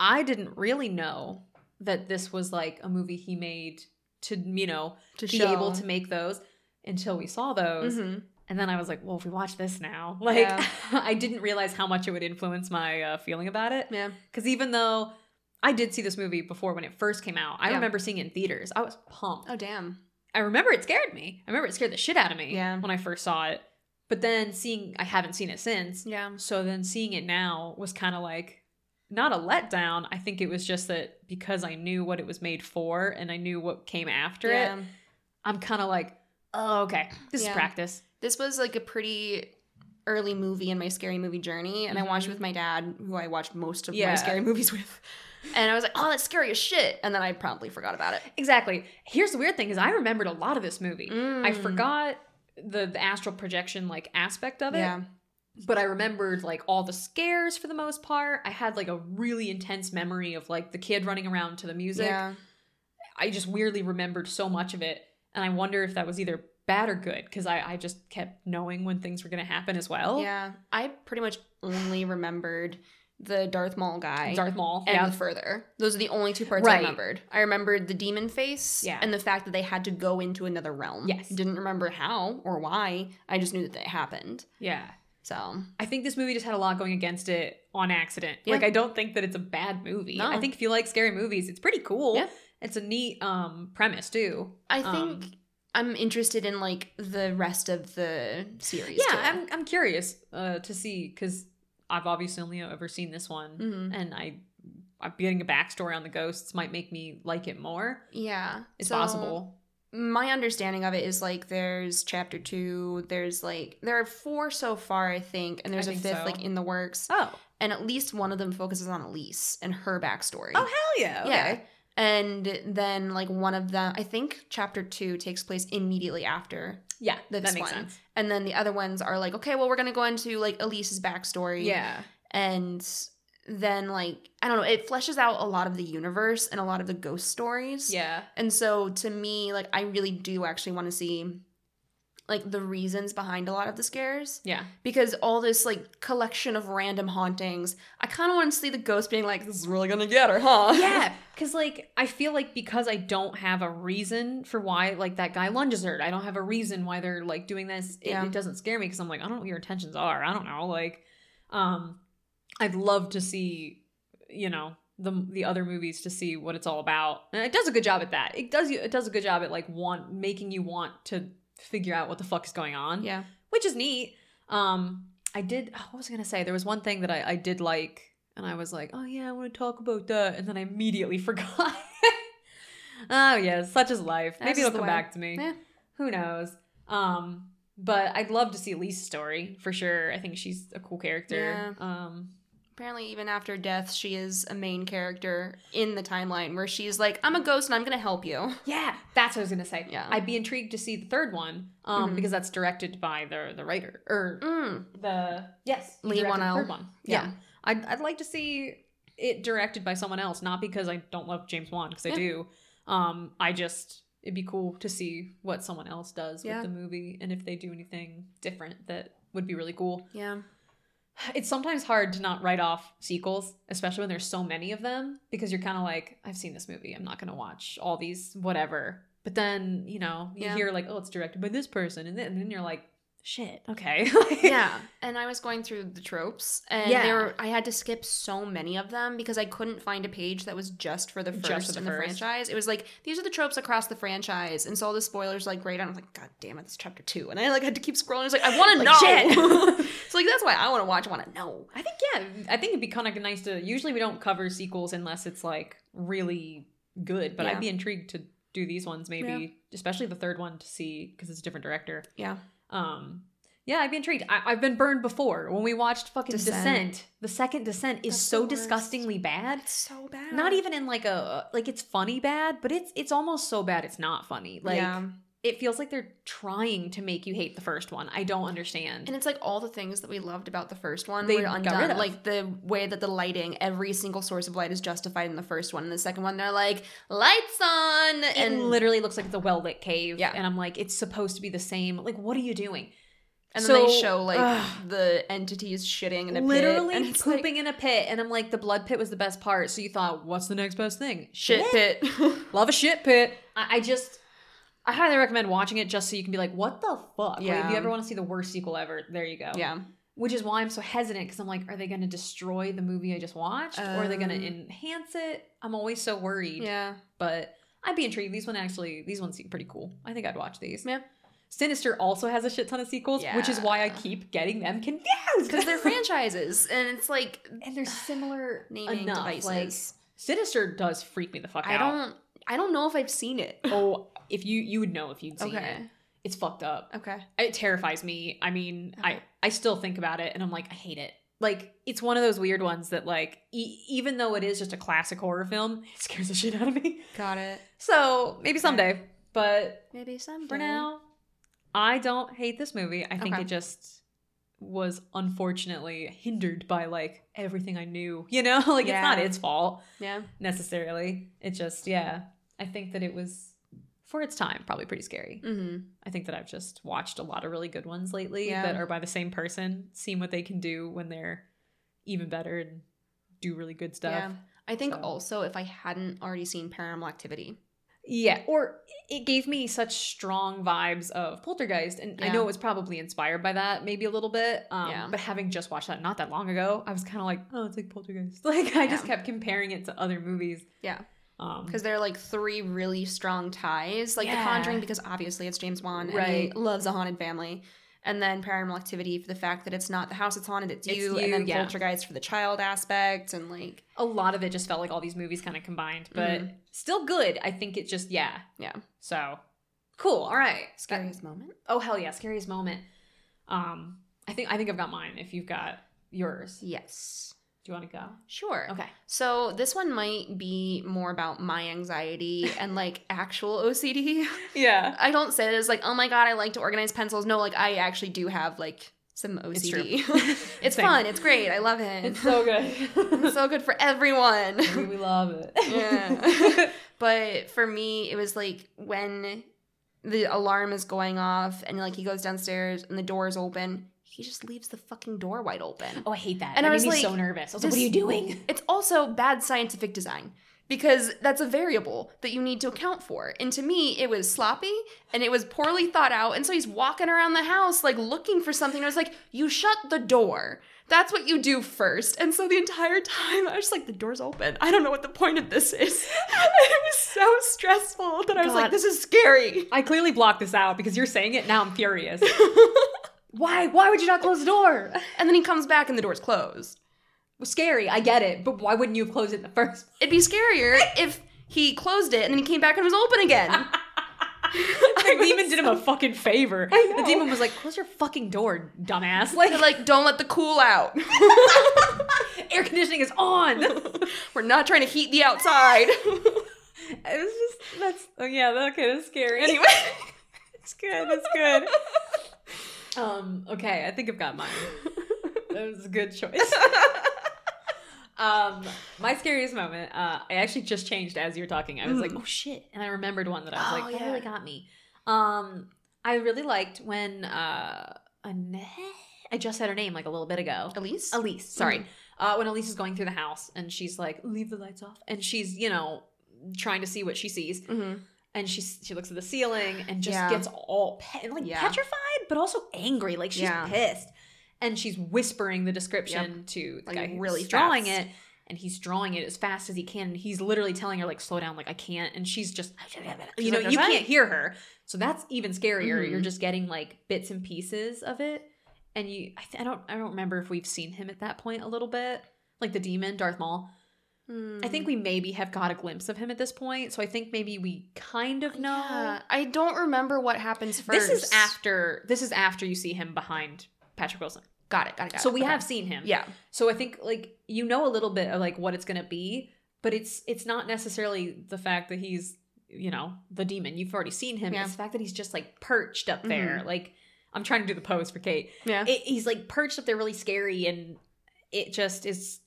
Speaker 2: I didn't really know that this was like a movie he made to, you know,
Speaker 1: to
Speaker 2: be
Speaker 1: show
Speaker 2: able to make those until we saw those.
Speaker 1: Mhm.
Speaker 2: And then I was like, well, if we watch this now, like
Speaker 1: Yeah.
Speaker 2: I didn't realize how much it would influence my uh, feeling about it.
Speaker 1: Yeah.
Speaker 2: Because even though I did see this movie before when it first came out, I
Speaker 1: Yeah.
Speaker 2: remember seeing it in theaters. I was pumped.
Speaker 1: Oh, damn.
Speaker 2: I remember it scared me. I remember it scared the shit out of me
Speaker 1: Yeah.
Speaker 2: when I first saw it. But then seeing, I haven't seen it since.
Speaker 1: Yeah.
Speaker 2: So then seeing it now was kind of like not a letdown. I think it was just that because I knew what it was made for and I knew what came after
Speaker 1: Yeah.
Speaker 2: it, I'm kind of like, oh, okay, this
Speaker 1: Yeah.
Speaker 2: is practice.
Speaker 1: This was like a pretty early movie in my scary movie journey and i watched it
Speaker 2: Mhm.
Speaker 1: with my dad who i watched most of
Speaker 2: Yeah.
Speaker 1: my scary movies with and i was like oh that's scary as shit and then i promptly forgot about it
Speaker 2: Exactly. Here's the weird thing: is I remembered a lot of this movie. I
Speaker 1: Mm.
Speaker 2: forgot the, the astral projection like aspect of it.
Speaker 1: yeah
Speaker 2: but I remembered like all the scares for the most part. I had like a really intense memory of like the kid running around to the music.
Speaker 1: yeah
Speaker 2: I just weirdly remembered so much of it. And I wonder if that was either bad or good because I, I just kept knowing when things were going to happen as well.
Speaker 1: yeah i pretty much only remembered the darth maul guy
Speaker 2: Darth Maul.
Speaker 1: and
Speaker 2: yeah.
Speaker 1: the further those are the only two parts i remembered i remembered the demon face
Speaker 2: Yeah.
Speaker 1: and the fact that they had to go into another realm
Speaker 2: Yes.
Speaker 1: didn't remember how or why i just knew that that happened
Speaker 2: yeah.
Speaker 1: so
Speaker 2: I think this movie just had a lot going against it on accident.
Speaker 1: Yeah.
Speaker 2: Like I don't think that it's a bad movie.
Speaker 1: No.
Speaker 2: I think if you like scary movies, it's pretty cool.
Speaker 1: Yeah.
Speaker 2: It's a neat um premise too.
Speaker 1: I think
Speaker 2: Um,
Speaker 1: I'm interested in like the rest of the series.
Speaker 2: Yeah,
Speaker 1: too.
Speaker 2: I'm I'm curious uh to see because I've obviously only ever seen this one,
Speaker 1: Mhm.
Speaker 2: and I I'm getting a backstory on the ghosts might make me like it more.
Speaker 1: Yeah,
Speaker 2: It's
Speaker 1: So,
Speaker 2: possible.
Speaker 1: My understanding of it is like there's chapter two. There's like there are four so far, I think, and there's
Speaker 2: I
Speaker 1: a fifth
Speaker 2: so.
Speaker 1: like in the works.
Speaker 2: Oh,
Speaker 1: And at least one of them focuses on Elise and her backstory.
Speaker 2: oh hell yeah! Okay.
Speaker 1: Yeah. And then like one of them, I think chapter two takes place immediately after.
Speaker 2: Yeah,
Speaker 1: This
Speaker 2: that makes
Speaker 1: one.
Speaker 2: sense.
Speaker 1: And then the other ones are like, okay, well, we're gonna go into like Elise's backstory.
Speaker 2: Yeah.
Speaker 1: And then like I don't know, it fleshes out a lot of the universe and a lot of the ghost stories.
Speaker 2: Yeah.
Speaker 1: And so to me, like I really do actually want to see like the reasons behind a lot of the scares
Speaker 2: Yeah.
Speaker 1: because all this like collection of random hauntings, I kind of want to see the ghost being like, "This is really gonna get her, huh?"
Speaker 2: yeah because like i feel like because i don't have a reason for why like that guy lunges her i don't have a reason why they're like doing this it,
Speaker 1: Yeah.
Speaker 2: it doesn't scare me because i'm like i don't know what your intentions are i don't know like um i'd love to see you know the the other movies to see what it's all about and it does a good job at that it does you it does a good job at like want making you want to figure out what the fuck is going on
Speaker 1: yeah,
Speaker 2: which is neat. Um, I did. oh, What was I gonna say? There was one thing that I, I did like, and I was like, "Oh yeah, I want to talk about that," and then I immediately forgot. oh yeah, such is life.
Speaker 1: That's
Speaker 2: Maybe it'll come
Speaker 1: way.
Speaker 2: back to me.
Speaker 1: Yeah.
Speaker 2: Who knows? Um, but I'd love to see Elise's story for sure. I think she's a cool character. Um,
Speaker 1: Apparently, even after death, she is a main character in the timeline where she's like, "I'm a ghost and I'm gonna help you."
Speaker 2: yeah, that's what I was gonna say.
Speaker 1: Yeah.
Speaker 2: I'd be intrigued to see the third one, um,
Speaker 1: Mhm.
Speaker 2: because that's directed by the the writer or
Speaker 1: Mm.
Speaker 2: the yes he
Speaker 1: Leigh
Speaker 2: directed the
Speaker 1: Whannell.
Speaker 2: third one.
Speaker 1: Yeah.
Speaker 2: Yeah. I'd I'd like to see it directed by someone else, not because I don't love James Wan because I
Speaker 1: Yeah.
Speaker 2: do. Um, I just it'd be cool to see what someone else does
Speaker 1: Yeah.
Speaker 2: with the movie and if they do anything different that would be really cool.
Speaker 1: Yeah,
Speaker 2: It's sometimes hard to not write off sequels, especially when there's so many of them, because you're kind of like, I've seen this movie, I'm not gonna watch all these, whatever. But then you know you
Speaker 1: Yeah.
Speaker 2: hear like, oh, it's directed by this person, and then, and then you're like, shit, okay,
Speaker 1: yeah. And I was going through the tropes, and
Speaker 2: Yeah.
Speaker 1: there were, I had to skip so many of them because I couldn't find a page that was just for the
Speaker 2: Just
Speaker 1: first
Speaker 2: the
Speaker 1: in the
Speaker 2: first.
Speaker 1: franchise. It was like these are the tropes across the franchise, and so all the spoilers like right on. I was like, God damn it, this is chapter two, and I like had to keep scrolling. I was like, I want to know.
Speaker 2: shit.
Speaker 1: so like that's why I want to watch. I want to know.
Speaker 2: I think yeah, I think it'd be kind of nice to. Usually we don't cover sequels unless it's like really good, but
Speaker 1: Yeah.
Speaker 2: I'd be intrigued to do these ones maybe, especially the third one to see because it's a different director.
Speaker 1: Yeah,
Speaker 2: Um, yeah, I'd be intrigued. I, I've been burned before when we watched fucking
Speaker 1: Descent.
Speaker 2: Descent. The second Descent is
Speaker 1: That's
Speaker 2: so disgustingly bad.
Speaker 1: it's so bad.
Speaker 2: Not even in like a like it's funny bad, but it's it's almost so bad it's not funny. Like
Speaker 1: yeah.
Speaker 2: It feels like they're trying to make you hate the first one. I don't understand.
Speaker 1: And it's like all the things that we loved about the first one
Speaker 2: They
Speaker 1: were undone. Like the way that the lighting, every single source of light is justified in the first one. And the second one, they're like, lights on.
Speaker 2: it
Speaker 1: and
Speaker 2: literally looks like it's a well lit cave.
Speaker 1: Yeah.
Speaker 2: And I'm like, it's supposed to be the same. Like, what are you doing?
Speaker 1: and then they
Speaker 2: So-
Speaker 1: show like
Speaker 2: ugh.
Speaker 1: the entities shitting in a
Speaker 2: literally
Speaker 1: pit. And it's like,
Speaker 2: pooping in a pit. And I'm like, the blood pit was the best part. So you thought, what's the next best thing?
Speaker 1: shit pit.
Speaker 2: Love a shit pit. I, I just, I highly recommend watching it just so you can be like, what the fuck? Like,
Speaker 1: Yeah.
Speaker 2: if you ever want to see the worst sequel ever, there you go.
Speaker 1: yeah.
Speaker 2: Which is why I'm so hesitant because I'm like, are they going to destroy the movie I just watched? or are they going
Speaker 1: Um.
Speaker 2: to enhance it? I'm always so worried.
Speaker 1: Yeah.
Speaker 2: But I'd be intrigued. These one actually, these ones seem pretty cool. I think I'd watch these.
Speaker 1: Yeah.
Speaker 2: Sinister also has a shit ton of sequels, which is why I keep getting them confused
Speaker 1: Because they're franchises. And it's like
Speaker 2: and they're similar
Speaker 1: naming
Speaker 2: enough.
Speaker 1: devices.
Speaker 2: Like Sinister does freak me the fuck
Speaker 1: I
Speaker 2: out.
Speaker 1: I don't I don't know if I've seen it.
Speaker 2: Oh, if you you would know if you'd seen
Speaker 1: Okay.
Speaker 2: it. It's fucked up.
Speaker 1: Okay.
Speaker 2: It terrifies me. I mean,
Speaker 1: Okay.
Speaker 2: I I still think about it and I'm like, I hate it. Like it's one of those weird ones that like e- even though it is just a classic horror film, it scares the shit out of me.
Speaker 1: Got it.
Speaker 2: So maybe
Speaker 1: Okay.
Speaker 2: someday, but
Speaker 1: Maybe someday.
Speaker 2: for now, I don't hate this movie. I think
Speaker 1: Okay.
Speaker 2: it just was unfortunately hindered by like everything I knew. You know, like it's not its fault
Speaker 1: Yeah.
Speaker 2: necessarily. It just yeah, I think that it was for its time probably pretty scary.
Speaker 1: Mm-hmm.
Speaker 2: I think that I've just watched a lot of really good ones lately
Speaker 1: Yeah.
Speaker 2: that are by the same person, seeing what they can do when they're even better and do really good stuff.
Speaker 1: Yeah. I think
Speaker 2: So-
Speaker 1: also if I hadn't already seen Paranormal Activity.
Speaker 2: Yeah, or it gave me such strong vibes of Poltergeist, and I know it was probably inspired by that, maybe a little bit. Um,
Speaker 1: Yeah.
Speaker 2: But having just watched that not that long ago, I was kind of like, oh, it's like Poltergeist. Like I just kept comparing it to other movies.
Speaker 1: Yeah.
Speaker 2: Um,
Speaker 1: Because there are like three really strong ties. Like
Speaker 2: Yeah.
Speaker 1: The Conjuring, because obviously it's James Wan and
Speaker 2: Right.
Speaker 1: he loves a haunted family. And then Paranormal Activity for the fact that it's not the house it's haunted, it's,
Speaker 2: It's
Speaker 1: you.
Speaker 2: you,
Speaker 1: And then
Speaker 2: yeah.
Speaker 1: Poltergeist for the child aspect. And like,
Speaker 2: a lot of it just felt like all these movies kind of combined, but
Speaker 1: Mhm.
Speaker 2: still good. I think it just yeah,
Speaker 1: yeah.
Speaker 2: So cool. All right.
Speaker 1: Scariest moment.
Speaker 2: Oh hell yeah, scariest moment. Um, I think I think I've got mine. If you've got yours,
Speaker 1: Yes.
Speaker 2: Do you want to go?
Speaker 1: Sure.
Speaker 2: Okay.
Speaker 1: So this one might be more about my anxiety and like actual OCD.
Speaker 2: Yeah.
Speaker 1: I don't say this like, oh my god, I like to organize pencils. No, like I actually do have like some
Speaker 2: It's
Speaker 1: OCD.
Speaker 2: true.
Speaker 1: It's, fun. It's great. I love it.
Speaker 2: It's so good.
Speaker 1: It's so good for everyone.
Speaker 2: we love it.
Speaker 1: Yeah. but for me, it was like when the alarm is going off and like he goes downstairs and the door is open, he just leaves the fucking door wide open.
Speaker 2: oh, I hate that.
Speaker 1: And
Speaker 2: That
Speaker 1: I
Speaker 2: made
Speaker 1: was
Speaker 2: me
Speaker 1: like,
Speaker 2: so nervous. I was like, what are you doing?
Speaker 1: It's also bad scientific design because that's a variable that you need to account for. And to me, it was sloppy and it was poorly thought out. And so he's walking around the house like looking for something. I was like, you shut the door. That's what you do first. And so the entire time, I was just like, the door's open. I don't know what the point of this is. it was so stressful that I was like, this is scary.
Speaker 2: I clearly blocked this out because you're saying it. Now I'm furious. Why? Why would you not close the door?
Speaker 1: And then he comes back and the door's closed.
Speaker 2: was scary. I get it, but why wouldn't you have closed it in the first?
Speaker 1: It'd be scarier if he closed it and then he came back and it was open again.
Speaker 2: The demon did him a fucking favor. The demon was like, "Close your fucking door, dumbass!" Like,
Speaker 1: They're like, don't let the cool out.
Speaker 2: air conditioning is on.
Speaker 1: We're not trying to heat the outside.
Speaker 2: It was just that's oh yeah okay that's scary
Speaker 1: anyway.
Speaker 2: it's good that's good um okay I think I've got mine that was a good choice um my scariest moment uh I actually just changed as you were talking I was like
Speaker 1: Mm.
Speaker 2: oh shit and I remembered one that I was
Speaker 1: Oh,
Speaker 2: like that
Speaker 1: yeah.
Speaker 2: really got me um I really liked when uh Annette I just said her name like a little bit ago
Speaker 1: Elise?
Speaker 2: Elise, sorry.
Speaker 1: Mhm.
Speaker 2: Uh, when Elise is going through the house and she's like, "Leave the lights off," and she's you know trying to see what she sees,
Speaker 1: hmm
Speaker 2: and she she looks at the ceiling and just
Speaker 1: Yeah.
Speaker 2: gets all pe- like
Speaker 1: Yeah.
Speaker 2: petrified, but also angry, like she's
Speaker 1: Yeah.
Speaker 2: pissed, and she's whispering the description to the
Speaker 1: Like,
Speaker 2: guy who's
Speaker 1: really
Speaker 2: drawing
Speaker 1: fast.
Speaker 2: it. And he's drawing it as fast as he can. And he's literally telling her, like, slow down, like, I can't. And she's just, you know,
Speaker 1: like,
Speaker 2: you can't hear her. So that's even scarier.
Speaker 1: Mhm.
Speaker 2: You're just getting like bits and pieces of it. And you, I, th- I don't, I don't remember if we've seen him at that point a little bit, like the demon, Darth Maul. I think we maybe have got a glimpse of him at this point. So I think maybe we kind of know.
Speaker 1: Yeah, I don't remember what happens first.
Speaker 2: This is after. This is after you see him behind Patrick Wilson.
Speaker 1: Got it, got it, got it.
Speaker 2: So we
Speaker 1: Okay.
Speaker 2: have seen him.
Speaker 1: Yeah.
Speaker 2: So I think like you know a little bit of like what it's gonna be, but it's it's not necessarily the fact that he's you know the demon. You've already seen him.
Speaker 1: Yeah.
Speaker 2: It's the fact that he's just like perched up mm-hmm. there. Like I'm trying to do the pose for Kate.
Speaker 1: Yeah.
Speaker 2: It, he's like perched up there, really scary, and it just is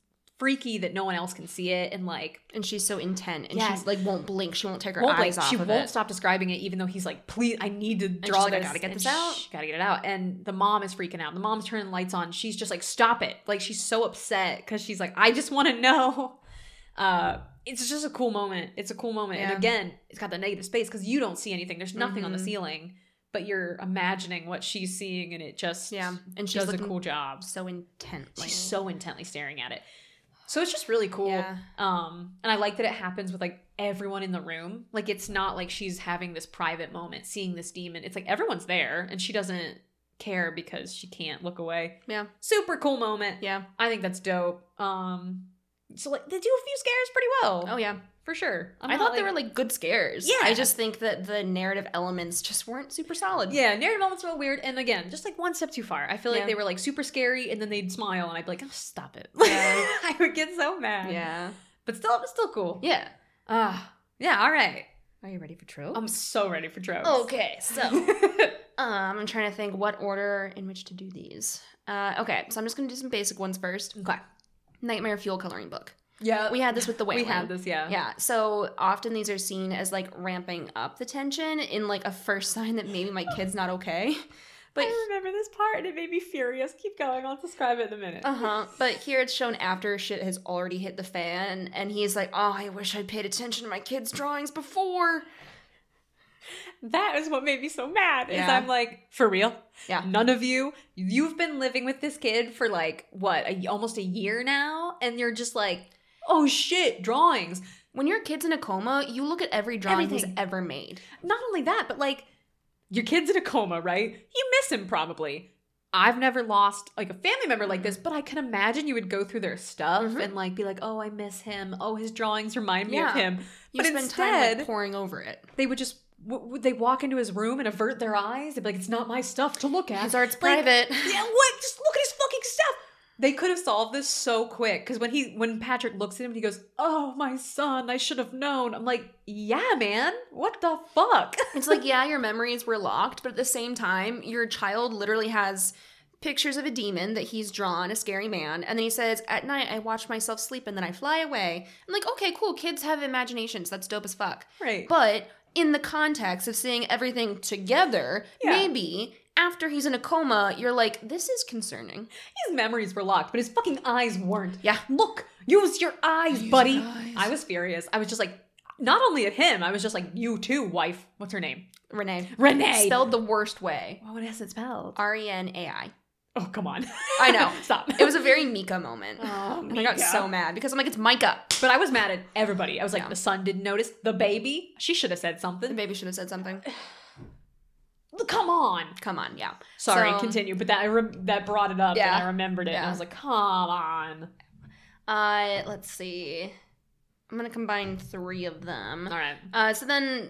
Speaker 2: freaky that no one else can see it. And like
Speaker 1: and she's so intent and
Speaker 2: Yes.
Speaker 1: she like won't blink. She won't take her
Speaker 2: won't
Speaker 1: eyes
Speaker 2: like
Speaker 1: off
Speaker 2: she
Speaker 1: of
Speaker 2: won't
Speaker 1: it.
Speaker 2: stop describing it, even though he's like, "Please, I need to
Speaker 1: she's
Speaker 2: draw
Speaker 1: like, "I
Speaker 2: this.
Speaker 1: gotta get this out."
Speaker 2: shh, gotta get it out." And the mom is freaking out. The mom's turning the lights on. She's just like, "Stop it!" Like she's so upset because she's like, "I just want to know." Uh, it's just a cool moment. It's a cool moment,
Speaker 1: Yeah.
Speaker 2: and again, it's got the negative space because you don't see anything. There's nothing on the
Speaker 1: Mhm.
Speaker 2: ceiling, but you're imagining what she's seeing, and it just
Speaker 1: Yeah, and she
Speaker 2: does a cool job.
Speaker 1: so intently.
Speaker 2: She's so intently staring at it. So it's just really cool.
Speaker 1: Yeah.
Speaker 2: Um, and I like that it happens with like everyone in the room. Like it's not like she's having this private moment seeing this demon. It's like everyone's there and she doesn't care because she can't look away.
Speaker 1: Yeah.
Speaker 2: Super cool moment.
Speaker 1: Yeah.
Speaker 2: I think that's dope. Um so like they do a few scares pretty well.
Speaker 1: Oh yeah.
Speaker 2: For sure. I'm
Speaker 1: i thought they were like good scares.
Speaker 2: Yeah.
Speaker 1: I just think that the narrative elements just weren't super solid.
Speaker 2: Yeah, narrative elements were a little weird, and again, just like one step too far. I feel like
Speaker 1: Yeah.
Speaker 2: they were like super scary, and then they'd smile, and I'd be like, oh, "Stop it!"
Speaker 1: Yeah.
Speaker 2: I would get so mad.
Speaker 1: Yeah.
Speaker 2: but still, it was still cool.
Speaker 1: Yeah.
Speaker 2: Ah, yeah. All right,
Speaker 1: Are you ready for tropes?
Speaker 2: I'm so ready for tropes.
Speaker 1: okay, so um, I'm trying to think what order in which to do these. Uh, okay, so I'm just gonna do some basic ones first.
Speaker 2: okay.
Speaker 1: Nightmare fuel coloring book.
Speaker 2: Yeah,
Speaker 1: We had this with the
Speaker 2: way
Speaker 1: we
Speaker 2: had this. Yeah.
Speaker 1: Yeah, so often these are seen as like ramping up the tension in like a first sign that maybe my kid's not okay. But
Speaker 2: I remember this part, and it made me furious. Keep going. I'll describe it in a minute.
Speaker 1: uh huh. But here it's shown after shit has already hit the fan, and he's like, "Oh, I wish I'd paid attention to my kids' drawings before."
Speaker 2: That is what made me so mad. Is
Speaker 1: Yeah.
Speaker 2: I'm like, for real?
Speaker 1: Yeah.
Speaker 2: None of you. You've been living with this kid for like what, a, almost a year now, and you're just like, oh shit, drawings.
Speaker 1: When your kid's in a coma, you look at every drawing
Speaker 2: Everything.
Speaker 1: he's ever made.
Speaker 2: Not only that, but like, your kid's in a coma, right? You miss him probably. I've never lost like a family member like this, but I can imagine you would go through their stuff
Speaker 1: Mhm.
Speaker 2: and like be like, "Oh, I miss him. Oh, his drawings remind me of him."
Speaker 1: You
Speaker 2: But
Speaker 1: spend time like
Speaker 2: instead-
Speaker 1: poring over it.
Speaker 2: They would just w- would they walk into his room and avert their eyes? They'd be like, "It's not my stuff to look at."
Speaker 1: His art's
Speaker 2: Like,
Speaker 1: private.
Speaker 2: Yeah, what? Just look at his. They could have solved this so quick because when he when Patrick looks at him, he goes, "Oh, my son, I should have known." I'm like, "Yeah, man, what the fuck?"
Speaker 1: It's like, yeah, your memories were locked, but at the same time, your child literally has pictures of a demon that he's drawn, a scary man, and then he says, At night I watch myself sleep and then I fly away. I'm like, okay, cool, kids have imaginations, that's dope as fuck.
Speaker 2: right.
Speaker 1: But in the context of seeing everything together,
Speaker 2: Yeah.
Speaker 1: maybe after he's in a coma, you're like, this is concerning.
Speaker 2: his memories were locked, but his fucking eyes weren't.
Speaker 1: Yeah.
Speaker 2: Look, use your eyes,
Speaker 1: Use
Speaker 2: buddy.
Speaker 1: your eyes.
Speaker 2: I was furious. I was just like, not only at him, I was just like, you too, wife. What's her name?
Speaker 1: Renee.
Speaker 2: Renee.
Speaker 1: Spelled the worst way.
Speaker 2: Oh, what is it spelled?
Speaker 1: R E N A I.
Speaker 2: Oh, come on.
Speaker 1: I know.
Speaker 2: Stop.
Speaker 1: It was a very Micah moment.
Speaker 2: Oh,
Speaker 1: And I got so mad because I'm like, it's Micah.
Speaker 2: But I was mad at everybody. I was like,
Speaker 1: Yeah.
Speaker 2: the son didn't notice. The baby, she should have said something.
Speaker 1: The baby should have said something.
Speaker 2: Come on.
Speaker 1: Come on, yeah.
Speaker 2: Sorry,
Speaker 1: So-
Speaker 2: continue. But that I rem- that brought it up,
Speaker 1: Yeah.
Speaker 2: and I remembered it, and I was like, come on.
Speaker 1: Uh, let's see. I'm gonna combine three of them.
Speaker 2: All right.
Speaker 1: Uh, so then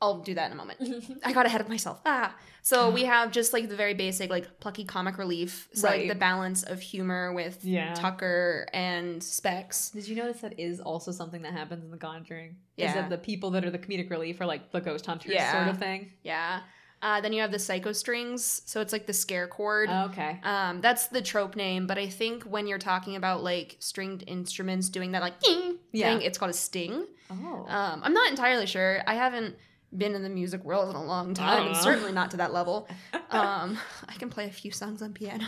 Speaker 1: I'll do that in a moment. I got ahead of myself. Ah. So we have just like the very basic, like plucky comic relief. So
Speaker 2: Right.
Speaker 1: like the balance of humor with
Speaker 2: Yeah.
Speaker 1: Tucker and Specs.
Speaker 2: Did you notice that is also something that happens in The Conjuring? Is
Speaker 1: Yeah.
Speaker 2: that the people that are the comedic relief are like the ghost hunters
Speaker 1: Yeah.
Speaker 2: sort of thing?
Speaker 1: Yeah. Uh, then you have the psycho strings. So it's like the scare chord.
Speaker 2: Okay.
Speaker 1: Um, that's the trope name, but I think when you're talking about like stringed instruments doing that like ding
Speaker 2: Yeah.
Speaker 1: thing, it's called a sting.
Speaker 2: Oh.
Speaker 1: Um, I'm not entirely sure. I haven't been in the music world in a long time, and certainly not to that level. Um, I can play a few songs on piano.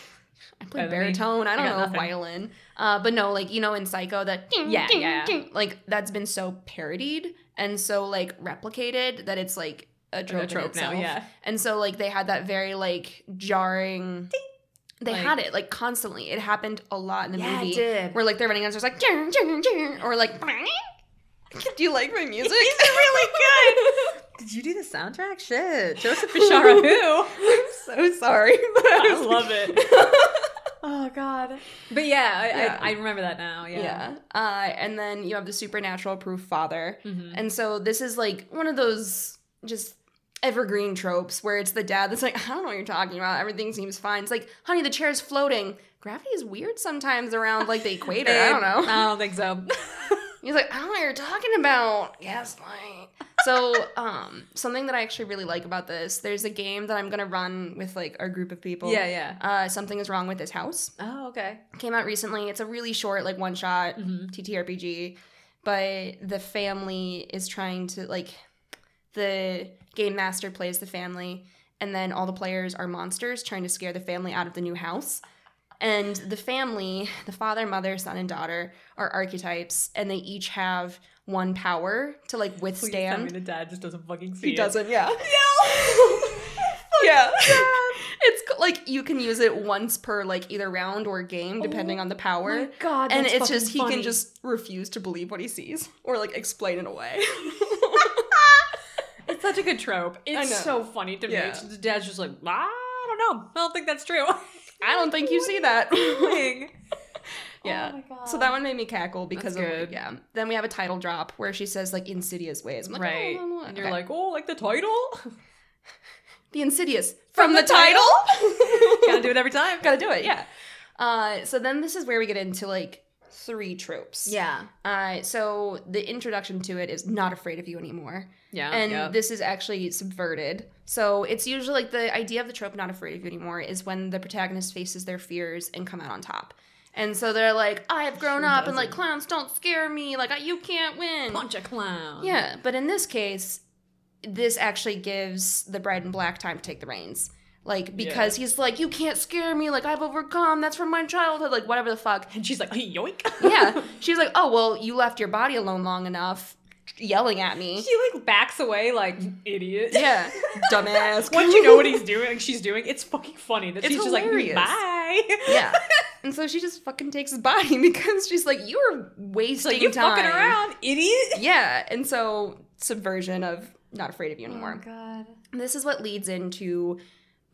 Speaker 1: I play baritone. I
Speaker 2: I
Speaker 1: don't
Speaker 2: got
Speaker 1: know
Speaker 2: nothing.
Speaker 1: violin. Uh, but no, like you know, in Psycho, that ding,
Speaker 2: Yeah,
Speaker 1: ding,
Speaker 2: yeah.
Speaker 1: ding, like that's been so parodied and so like replicated that it's like a
Speaker 2: Like
Speaker 1: trope,
Speaker 2: a trope now, yeah.
Speaker 1: And so like they had that very like jarring. They
Speaker 2: Like-
Speaker 1: had it like constantly. It happened a lot in the
Speaker 2: Yeah,
Speaker 1: movie.
Speaker 2: did.
Speaker 1: Where like they're running and there's like "Jing, jing, jing," or like Do you like my music?
Speaker 2: It's really good. Did you do the soundtrack? Shit. Joseph Bishara who?
Speaker 1: I'm so sorry. But I,
Speaker 2: I love it. Oh god. But yeah, I,
Speaker 1: Yeah.
Speaker 2: I, I remember that now.
Speaker 1: Yeah.
Speaker 2: Yeah.
Speaker 1: Uh, and then you have the supernatural proof father.
Speaker 2: Mhm.
Speaker 1: And so this is like one of those just evergreen tropes where it's the dad that's like, I don't know what you're talking about. Everything seems fine. It's like, honey, the chair's floating. Gravity is weird sometimes around like the equator. I don't know.
Speaker 2: I don't think so.
Speaker 1: He's like, I don't know what you're talking about. Gaslight. So, um, something that I actually really like about this, there's a game that I'm gonna run with like our group of people.
Speaker 2: yeah, yeah.
Speaker 1: Uh, something is wrong with this house.
Speaker 2: Oh, okay.
Speaker 1: Came out recently. It's a really short, like one shot
Speaker 2: hmm
Speaker 1: TTRPG, but the family is trying to like the game master plays the family, and then all the players are monsters trying to scare the family out of the new house. And the family, the father, mother, son, and daughter, are archetypes, and they each have one power to like withstand.
Speaker 2: the dad just doesn't fucking see
Speaker 1: He
Speaker 2: it.
Speaker 1: doesn't, yeah.
Speaker 2: No.
Speaker 1: yeah. it's like you can use it once per like either round or game, depending
Speaker 2: Oh
Speaker 1: on the power.
Speaker 2: god.
Speaker 1: and it's just he can just refuse to believe what he sees or like explain it away.
Speaker 2: Such a good trope. It's so funny to
Speaker 1: Yeah.
Speaker 2: me. The dad's just like, I don't know. I don't think that's true.
Speaker 1: I don't think you see that. Yeah.
Speaker 2: Oh my god.
Speaker 1: So that one made me cackle because
Speaker 2: That's
Speaker 1: of
Speaker 2: good.
Speaker 1: yeah. Then we have a title drop where she says like insidious ways. I'm like,
Speaker 2: right.
Speaker 1: oh,
Speaker 2: And you're like, oh, like the title?
Speaker 1: the insidious
Speaker 2: From
Speaker 1: from, the,
Speaker 2: the
Speaker 1: title.
Speaker 2: Gotta do it every time.
Speaker 1: Gotta do it. Yeah. Uh, so then this is where we get into like three tropes.
Speaker 2: Yeah.
Speaker 1: Uh, so the introduction to it is not afraid of you anymore.
Speaker 2: Yeah.
Speaker 1: and
Speaker 2: yeah.
Speaker 1: this is actually subverted. So it's usually like the idea of the trope "not afraid of you anymore" is when the protagonist faces their fears and come out on top. And so they're like, "I have grown up, and like clowns don't scare me. Like I, you can't win."
Speaker 2: punch a clown.
Speaker 1: Yeah, but in this case, this actually gives the bride in black time to take the reins. Like because he's like, "You can't scare me. Like I've overcome. That's from my childhood. Like whatever the fuck."
Speaker 2: And she's like, yoink.
Speaker 1: Yeah, she's like, "Oh well, you left your body alone long enough, yelling at me."
Speaker 2: she like backs away like idiot.
Speaker 1: Yeah, dumbass.
Speaker 2: Once you know what he's doing, like she's doing, it's fucking funny that
Speaker 1: It's
Speaker 2: she's
Speaker 1: hilarious.
Speaker 2: just like, mm, bye.
Speaker 1: yeah. And so she just fucking takes his body because she's like, you are wasting
Speaker 2: like you
Speaker 1: time.
Speaker 2: fucking around, idiot.
Speaker 1: Yeah. And so subversion of not afraid of you oh anymore.
Speaker 2: god.
Speaker 1: This is what leads into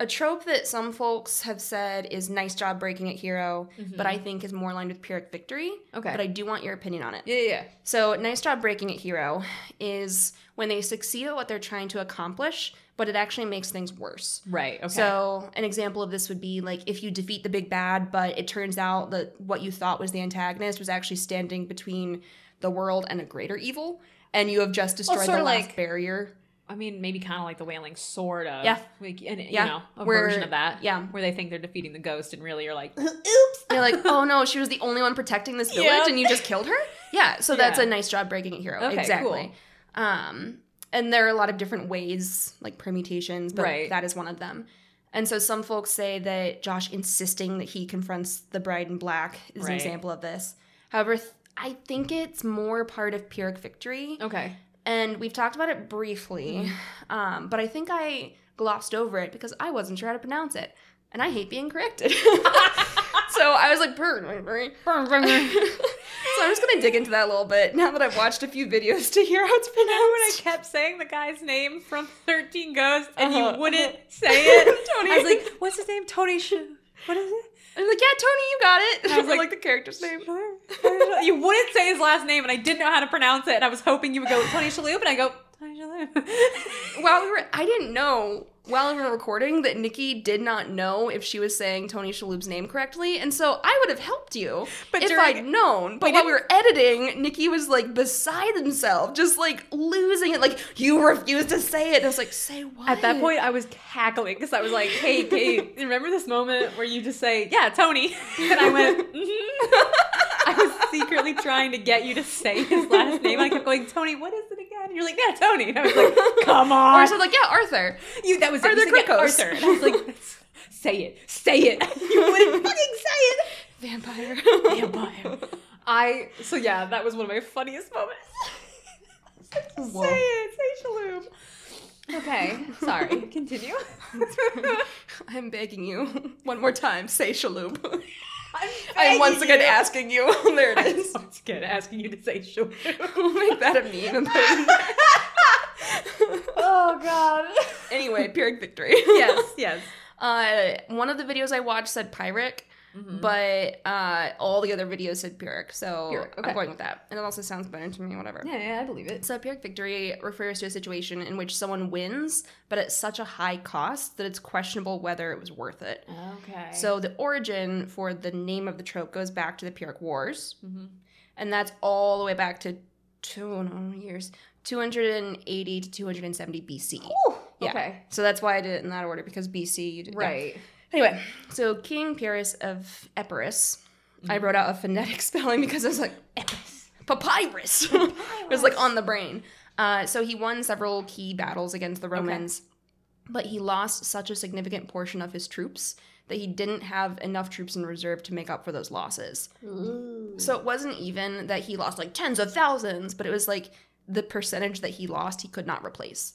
Speaker 1: a trope that some folks have said is nice job breaking it hero, but I think is more aligned with Pyrrhic victory.
Speaker 2: Mm-hmm. Okay.
Speaker 1: But I do want your opinion on it.
Speaker 2: yeah, yeah.
Speaker 1: So, nice job breaking it hero is when they succeed at what they're trying to accomplish, but it actually makes things worse.
Speaker 2: Right. Okay.
Speaker 1: So, an example of this would be like if you defeat the big bad, but it turns out that what you thought was the antagonist was actually standing between the world and a greater evil, and you have just destroyed
Speaker 2: sorta
Speaker 1: the last
Speaker 2: like-
Speaker 1: barrier.
Speaker 2: I mean, maybe kind of like the wailing sort of
Speaker 1: Yeah.
Speaker 2: like, and,
Speaker 1: Yeah.
Speaker 2: you know, a
Speaker 1: Where-
Speaker 2: version of that.
Speaker 1: yeah.
Speaker 2: where they think they're defeating the ghost, and really you're like, oops.
Speaker 1: You're like, oh no, she was the only one protecting this village,
Speaker 2: Yeah.
Speaker 1: and you just killed her. Yeah, so that's
Speaker 2: Yeah.
Speaker 1: a nice job breaking it hero.
Speaker 2: Okay,
Speaker 1: exactly. Um, and there are a lot of different ways, like permutations, but
Speaker 2: Right.
Speaker 1: that is one of them. And so some folks say that Josh insisting that he confronts the bride in black is an example of this. However, th- I think it's more part of Pyrrhic victory.
Speaker 2: okay,
Speaker 1: And we've talked about it briefly,
Speaker 2: Mm-hmm.
Speaker 1: um, but I think I glossed over it because I wasn't sure how to pronounce it. And I hate being corrected. so I was like, "Burn, burn, burn." so I'm just going to dig into that a little bit now that I've watched a few videos to hear how it's
Speaker 2: Remember when I kept saying the guy's name from Thirteen Ghosts, and
Speaker 1: Uh-huh,
Speaker 2: you wouldn't say it?
Speaker 1: Tony.
Speaker 2: I was like, "What's his name? Tony? Sh- what is it?"
Speaker 1: I was like, yeah, Tony, you got it.
Speaker 2: And I was like-
Speaker 1: like the character's name.
Speaker 2: you wouldn't say his last name, and I didn't know how to pronounce it. And I was hoping you would go Tony Shalhoub, and I go Tony Shalhoub.
Speaker 1: While we were, I didn't know while we were recording that Nikki did not know if she was saying Tony Shalhoub's name correctly, and so I would have helped you
Speaker 2: But
Speaker 1: if
Speaker 2: during-
Speaker 1: I'd known. But
Speaker 2: We
Speaker 1: while we were editing, Nikki was like beside himself, just like losing it. Like you refused to say it. And I was like, say what?
Speaker 2: At that point, I was cackling because I was like, "Hey, Kate, remember this moment where you just say, yeah, Tony?" And I went, mm-hmm. I was secretly trying to get you to say his last name. I kept going, "Tony, what is it again?" And you're like, "Yeah, Tony." And I was like, "Come
Speaker 1: or
Speaker 2: on."
Speaker 1: I said like, yeah, Arthur.
Speaker 2: You that was it.
Speaker 1: Arthur
Speaker 2: You said, yeah, Arthur. And I was like, say it. Say it. You wouldn't fucking say it.
Speaker 1: Vampire.
Speaker 2: Vampire. I so yeah, that was one of my funniest moments.
Speaker 1: Whoa.
Speaker 2: say it, say Shalhoub. Okay, sorry. Continue.
Speaker 1: I'm begging you one more time. Say Shalhoub.
Speaker 2: I'm,
Speaker 1: once again asking you. there it is.
Speaker 2: I'm once again asking you to say Shalhoub.
Speaker 1: we'll make that a meme. And put it in there.
Speaker 2: oh God.
Speaker 1: anyway, Pyrrhic victory.
Speaker 2: yes, yes.
Speaker 1: Uh, one of the videos I watched said Pyrrhic,
Speaker 2: Mhm.
Speaker 1: but uh, all the other videos said Pyrrhic. So
Speaker 2: Pyrrhic, okay.
Speaker 1: I'm going with that. And it also sounds better to me, whatever.
Speaker 2: Yeah, yeah, I believe it.
Speaker 1: So Pyrrhic victory refers to a situation in which someone wins, but at such a high cost that it's questionable whether it was worth it.
Speaker 2: Okay.
Speaker 1: So the origin for the name of the trope goes back to the Pyrrhic Wars,
Speaker 2: Mhm.
Speaker 1: and that's all the way back to two no, years 280 to 270 BC.
Speaker 2: Ooh,
Speaker 1: Yeah.
Speaker 2: Okay.
Speaker 1: So that's why I did it in that order because BC you did yeah. Anyway, so King Pyrrhus of Epirus, I
Speaker 2: Mm-hmm.
Speaker 1: wrote out a phonetic spelling because I was like Epirus, papyrus. it was like on the brain. Uh, so he won several key battles against the Romans, but he lost such a significant portion of his troops that he didn't have enough troops in reserve to make up for those losses. So it wasn't even that he lost like tens of thousands, but it was like the percentage that he lost he could not replace.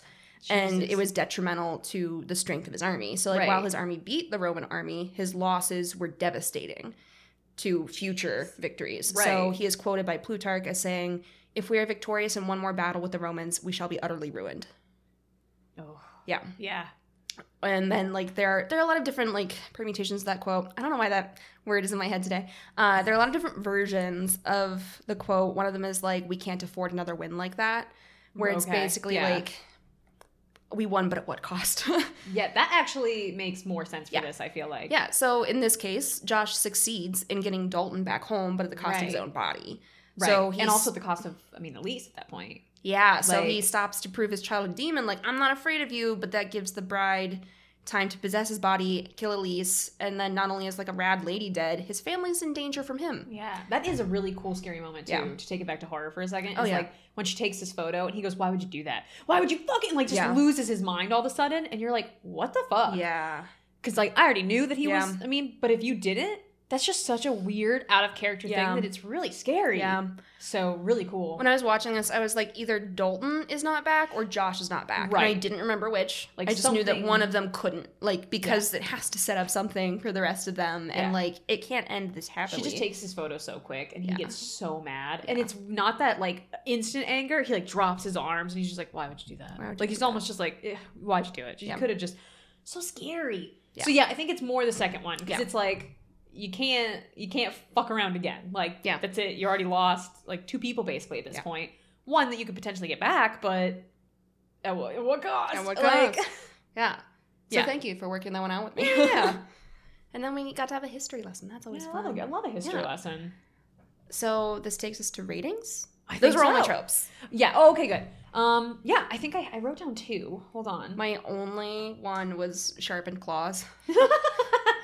Speaker 1: And it was detrimental to the strength of his army. So like
Speaker 2: Right.
Speaker 1: while his army beat the Roman army, his losses were devastating to future victories. So he is quoted by Plutarch as saying, "If we are victorious in one more battle with the Romans, we shall be utterly ruined."
Speaker 2: Oh.
Speaker 1: Yeah.
Speaker 2: Yeah.
Speaker 1: and then like there are there are a lot of different like permutations of that quote i don't know why that word is in my head today uh, there are a lot of different versions of the quote one of them is like we can't afford another win like that where it's basically
Speaker 2: yeah.
Speaker 1: like we won but at what cost
Speaker 2: Yeah, that actually makes more sense for
Speaker 1: Yeah.
Speaker 2: this, I feel like.
Speaker 1: yeah so in this case josh succeeds in getting dalton back home but at the cost of his own body
Speaker 2: Right.
Speaker 1: so
Speaker 2: and also the cost of, I mean, Elise at that point.
Speaker 1: Yeah, so he stops to prove his child a demon, like, I'm not afraid of you, but that gives the bride time to possess his body, kill Elise, and then not only is like a rad lady dead, his family's in danger from him.
Speaker 2: Yeah, that is a really cool, scary moment too.
Speaker 1: Yeah.
Speaker 2: To take it back to horror for a second,
Speaker 1: Oh, yeah.
Speaker 2: like when she takes this photo and he goes, "Why would you do that? Why would you fucking like just
Speaker 1: Yeah.
Speaker 2: loses his mind all of a sudden?" And you're like, "What the fuck?"
Speaker 1: Yeah.
Speaker 2: Because like I already knew that he
Speaker 1: Yeah.
Speaker 2: was. I mean, but if you didn't, that's just such a weird, out of character
Speaker 1: Yeah.
Speaker 2: thing that it's really scary.
Speaker 1: Yeah.
Speaker 2: So really cool.
Speaker 1: When I was watching this, I was like, either Dalton is not back or Josh is not back. And I didn't remember which.
Speaker 2: Like
Speaker 1: I just knew that one of them couldn't, like, because it has to set up something for the rest of them,
Speaker 2: Yeah.
Speaker 1: and like, it can't end this happily.
Speaker 2: she just takes his photo so quick and he
Speaker 1: Yeah.
Speaker 2: gets so mad. And it's not that like instant anger. He like drops his arms and he's just like, Why would you do that?
Speaker 1: You
Speaker 2: like he's
Speaker 1: that?
Speaker 2: almost just like, Why'd you do it? You
Speaker 1: Yeah.
Speaker 2: could have just so scary.
Speaker 1: Yeah.
Speaker 2: So yeah, I think it's more the second one because
Speaker 1: Yeah.
Speaker 2: it's like you can't you can't fuck around again. Like
Speaker 1: Yeah.
Speaker 2: that's it. You already lost like two people basically at this
Speaker 1: Yeah.
Speaker 2: point. One that you could potentially get back, but at what, at what cost?
Speaker 1: At what
Speaker 2: Like.
Speaker 1: Yeah. So
Speaker 2: Yeah.
Speaker 1: thank you for working that one out with me.
Speaker 2: Yeah,
Speaker 1: and then we got to have a history lesson. That's always
Speaker 2: Yeah, I, love
Speaker 1: fun.
Speaker 2: I love a history lesson.
Speaker 1: So this takes us to ratings.
Speaker 2: I
Speaker 1: Those were all my tropes.
Speaker 2: Yeah. Oh, okay, good. Um, yeah, I think I, I wrote down two. Hold on.
Speaker 1: My only one was sharpened claws,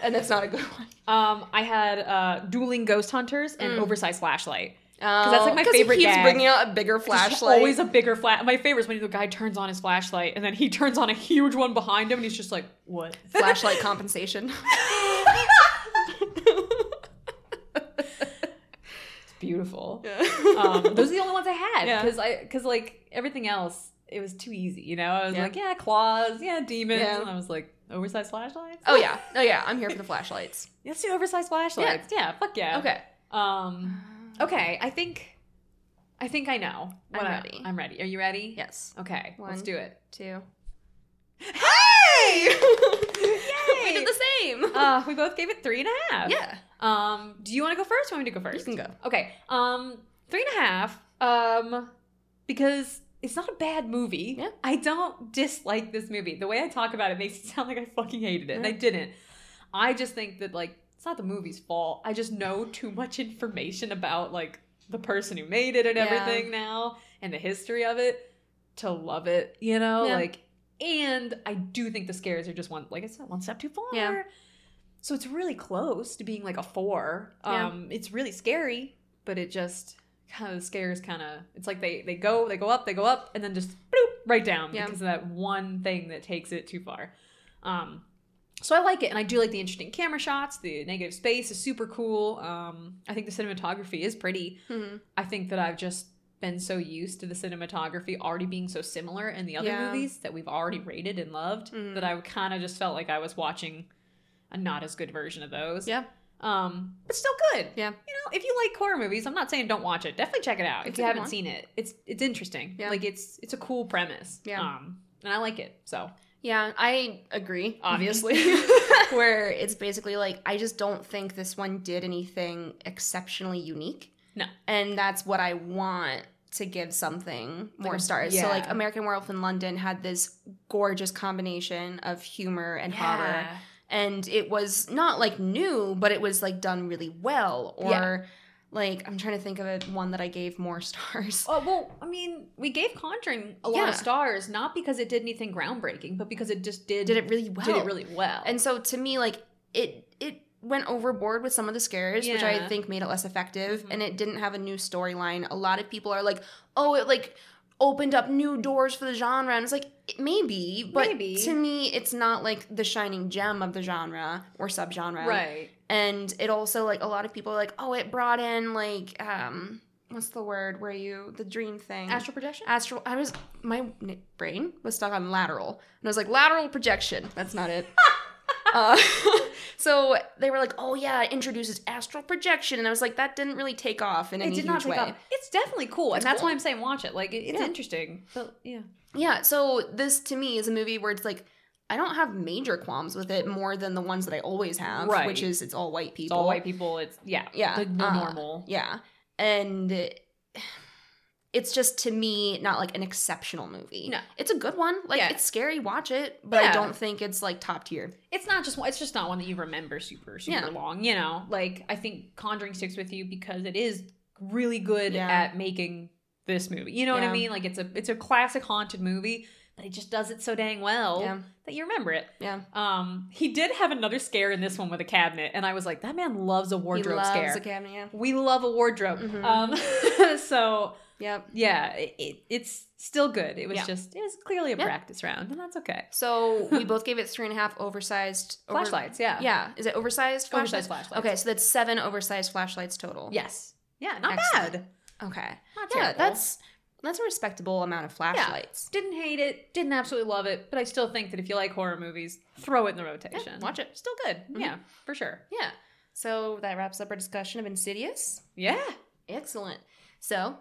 Speaker 1: and that's not a good one.
Speaker 2: um, I had uh, dueling ghost hunters and
Speaker 1: Mm.
Speaker 2: oversized flashlight.
Speaker 1: Because
Speaker 2: that's, like, my favorite
Speaker 1: He keeps
Speaker 2: gag.
Speaker 1: bringing out a bigger flashlight.
Speaker 2: Always a bigger flash. My favorite is when the guy turns on his flashlight and then he turns on a huge one behind him and he's just like, "What?"
Speaker 1: flashlight compensation.
Speaker 2: It's beautiful. Um, those are the only ones I had
Speaker 1: Yeah.
Speaker 2: because I because like everything else it was too easy. You know, I was
Speaker 1: Yeah.
Speaker 2: like, yeah, claws, yeah, demons,
Speaker 1: Yeah.
Speaker 2: and I was like, oversized flashlights.
Speaker 1: oh yeah, oh yeah. I'm here for the flashlights.
Speaker 2: let's do oversized flashlights. Yeah, fuck yeah.
Speaker 1: Okay.
Speaker 2: Um. Okay, I think, I think I know.
Speaker 1: I'm
Speaker 2: what I-
Speaker 1: ready.
Speaker 2: I'm ready. Are you ready?
Speaker 1: Yes.
Speaker 2: Okay, let's do it.
Speaker 1: Two.
Speaker 2: Hey! Yay!
Speaker 1: We did the same.
Speaker 2: uh, we both gave it three and a half.
Speaker 1: yeah.
Speaker 2: Um, do you want to go first? Or want me to go first?
Speaker 1: You can go.
Speaker 2: Okay. Um, three and a half. Um, because it's not a bad movie.
Speaker 1: Yeah.
Speaker 2: I don't dislike this movie. The way I talk about it makes it sound like I fucking hated it, and I didn't. I just think that like it's not the movie's fault. I just know too much information about like the person who made it and
Speaker 1: Yeah.
Speaker 2: everything now and the history of it to love it. You know,
Speaker 1: Yeah.
Speaker 2: like. And I do think the scares are just one, like I said, one step too far.
Speaker 1: Yeah.
Speaker 2: So it's really close to being like a four. Um, it's really scary, but it just kind of the scares kind of. It's like they they go they go up they go up and then just bloop, right down
Speaker 1: Yeah.
Speaker 2: because of that one thing that takes it too far. Um, so I like it, and I do like the interesting camera shots. The negative space is super cool. Um, I think the cinematography is pretty.
Speaker 1: Mhm.
Speaker 2: I think that I've just been so used to the cinematography already being so similar in the other
Speaker 1: Yeah.
Speaker 2: movies that we've already rated and loved
Speaker 1: Mhm.
Speaker 2: that I kind of just felt like I was watching a not as good version of those.
Speaker 1: Yeah.
Speaker 2: Um, but still good.
Speaker 1: Yeah.
Speaker 2: You know, if you like horror movies, I'm not saying don't watch it. Definitely check it out
Speaker 1: It's
Speaker 2: if you haven't
Speaker 1: one.
Speaker 2: seen it. It's it's interesting.
Speaker 1: Yeah.
Speaker 2: Like it's it's a cool premise.
Speaker 1: Yeah.
Speaker 2: Um, and I like it. So
Speaker 1: Yeah, I agree, obviously. Where it's basically like, I just don't think this one did anything exceptionally unique.
Speaker 2: No.
Speaker 1: And that's what I want to give something more stars. So, like. American Werewolf in London had this gorgeous combination of humor and horror. And it was not like new, but it was like done really well. Or,
Speaker 2: Yeah.
Speaker 1: like, I'm trying to think of a one that I gave more stars.
Speaker 2: Oh well, I mean, we gave Conjuring a lot of stars, not because it did anything groundbreaking, but because it just did
Speaker 1: Did it really well?
Speaker 2: did it really well.
Speaker 1: And so to me, like it it went overboard with some of the scares, which I think made it less effective,
Speaker 2: Mhm.
Speaker 1: and it didn't have a new storyline. A lot of people are like, "Oh, it like opened up new doors for the genre," and it's like maybe, but
Speaker 2: Maybe.
Speaker 1: to me, it's not like the shining gem of the genre or subgenre.
Speaker 2: right.
Speaker 1: And it also like a lot of people are like, "Oh, it brought in like um." What's the word where you the dream thing?
Speaker 2: Astral projection.
Speaker 1: astral i was my n- brain was stuck on lateral and i was like lateral projection that's not it uh, so they were like oh yeah it introduces astral projection and i was like that didn't really take off in
Speaker 2: it
Speaker 1: any
Speaker 2: did not
Speaker 1: huge
Speaker 2: take
Speaker 1: way
Speaker 2: off. It's definitely cool, and that's
Speaker 1: cool.
Speaker 2: why I'm saying watch it. Like it, it's
Speaker 1: Yeah.
Speaker 2: interesting. But yeah,
Speaker 1: yeah so this to me is a movie where it's like i don't have major qualms with it more than the ones that i always have
Speaker 2: Right.
Speaker 1: which is it's all white
Speaker 2: it's
Speaker 1: people
Speaker 2: all white people. It's yeah,
Speaker 1: Yeah,
Speaker 2: the, the
Speaker 1: uh,
Speaker 2: normal.
Speaker 1: yeah and it's just to me not like an exceptional movie
Speaker 2: No.
Speaker 1: it's a good one like
Speaker 2: Yeah.
Speaker 1: it's scary watch it but i don't think it's like top tier
Speaker 2: It's not just one- it's just not one that you remember super super
Speaker 1: Yeah.
Speaker 2: long. You know, like I think Conjuring sticks with you because it is really good
Speaker 1: Yeah.
Speaker 2: at making this movie. You know what I mean? Like it's a it's a classic haunted movie, but it just does it so dang well
Speaker 1: yeah
Speaker 2: that you remember it.
Speaker 1: yeah
Speaker 2: Um, he did have another scare in this one with a cabinet, and I was like, that man loves a wardrobe
Speaker 1: he loves
Speaker 2: scare.
Speaker 1: a cabinet. Yeah.
Speaker 2: we love a wardrobe.
Speaker 1: Mhm.
Speaker 2: Um, so
Speaker 1: Yep.
Speaker 2: yeah, it, it, it's still good. It was
Speaker 1: Yeah.
Speaker 2: just it was clearly a
Speaker 1: Yeah.
Speaker 2: practice round, and that's okay.
Speaker 1: So we both gave it three and a half oversized over-
Speaker 2: Flashlights, yeah,
Speaker 1: Yeah. Is it oversized?
Speaker 2: oversized
Speaker 1: Flashlights?
Speaker 2: flashlights.
Speaker 1: Okay, so that's seven oversized flashlights total.
Speaker 2: Yes. Yeah, not
Speaker 1: Excellent.
Speaker 2: bad.
Speaker 1: Okay.
Speaker 2: Not
Speaker 1: Yeah,
Speaker 2: terrible.
Speaker 1: that's that's a respectable amount of flashlights.
Speaker 2: didn't hate it, didn't absolutely love it, but I still think that if you like horror movies, throw it in the rotation.
Speaker 1: watch it.
Speaker 2: Still good.
Speaker 1: Mhm.
Speaker 2: Yeah, for sure.
Speaker 1: Yeah. So that wraps up our discussion of Insidious.
Speaker 2: Yeah.
Speaker 1: Excellent. So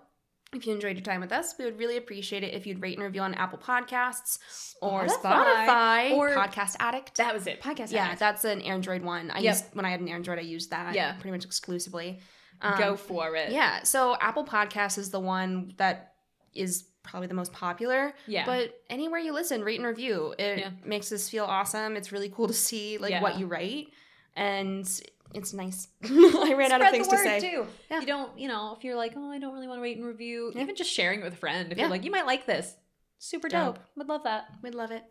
Speaker 1: if you enjoyed your time with us, we would really appreciate it if you'd rate and review on Apple Podcasts or Spotify,
Speaker 2: or-
Speaker 1: Podcast Addict.
Speaker 2: That was it. Podcast. Addict.
Speaker 1: Yeah,
Speaker 2: Addict.
Speaker 1: that's an Android one. I
Speaker 2: Yep.
Speaker 1: used when I had an Android, I used that.
Speaker 2: Yeah.
Speaker 1: pretty much exclusively.
Speaker 2: Go
Speaker 1: Um,
Speaker 2: for it.
Speaker 1: Yeah. So Apple Podcasts is the one that is probably the most popular.
Speaker 2: Yeah.
Speaker 1: But anywhere you listen, rate and review. It
Speaker 2: Yeah.
Speaker 1: makes us feel awesome. It's really cool to see like
Speaker 2: Yeah.
Speaker 1: what you write, and it's nice. I ran out of things to say.
Speaker 2: too.
Speaker 1: Yeah.
Speaker 2: You don't, you know, if you're like, oh, I don't really want to rate and review,
Speaker 1: Yeah.
Speaker 2: even just sharing it with a friend. If
Speaker 1: Yeah.
Speaker 2: you're like, you might like this, super
Speaker 1: Dope.
Speaker 2: dope. Would love that.
Speaker 1: We'd love it.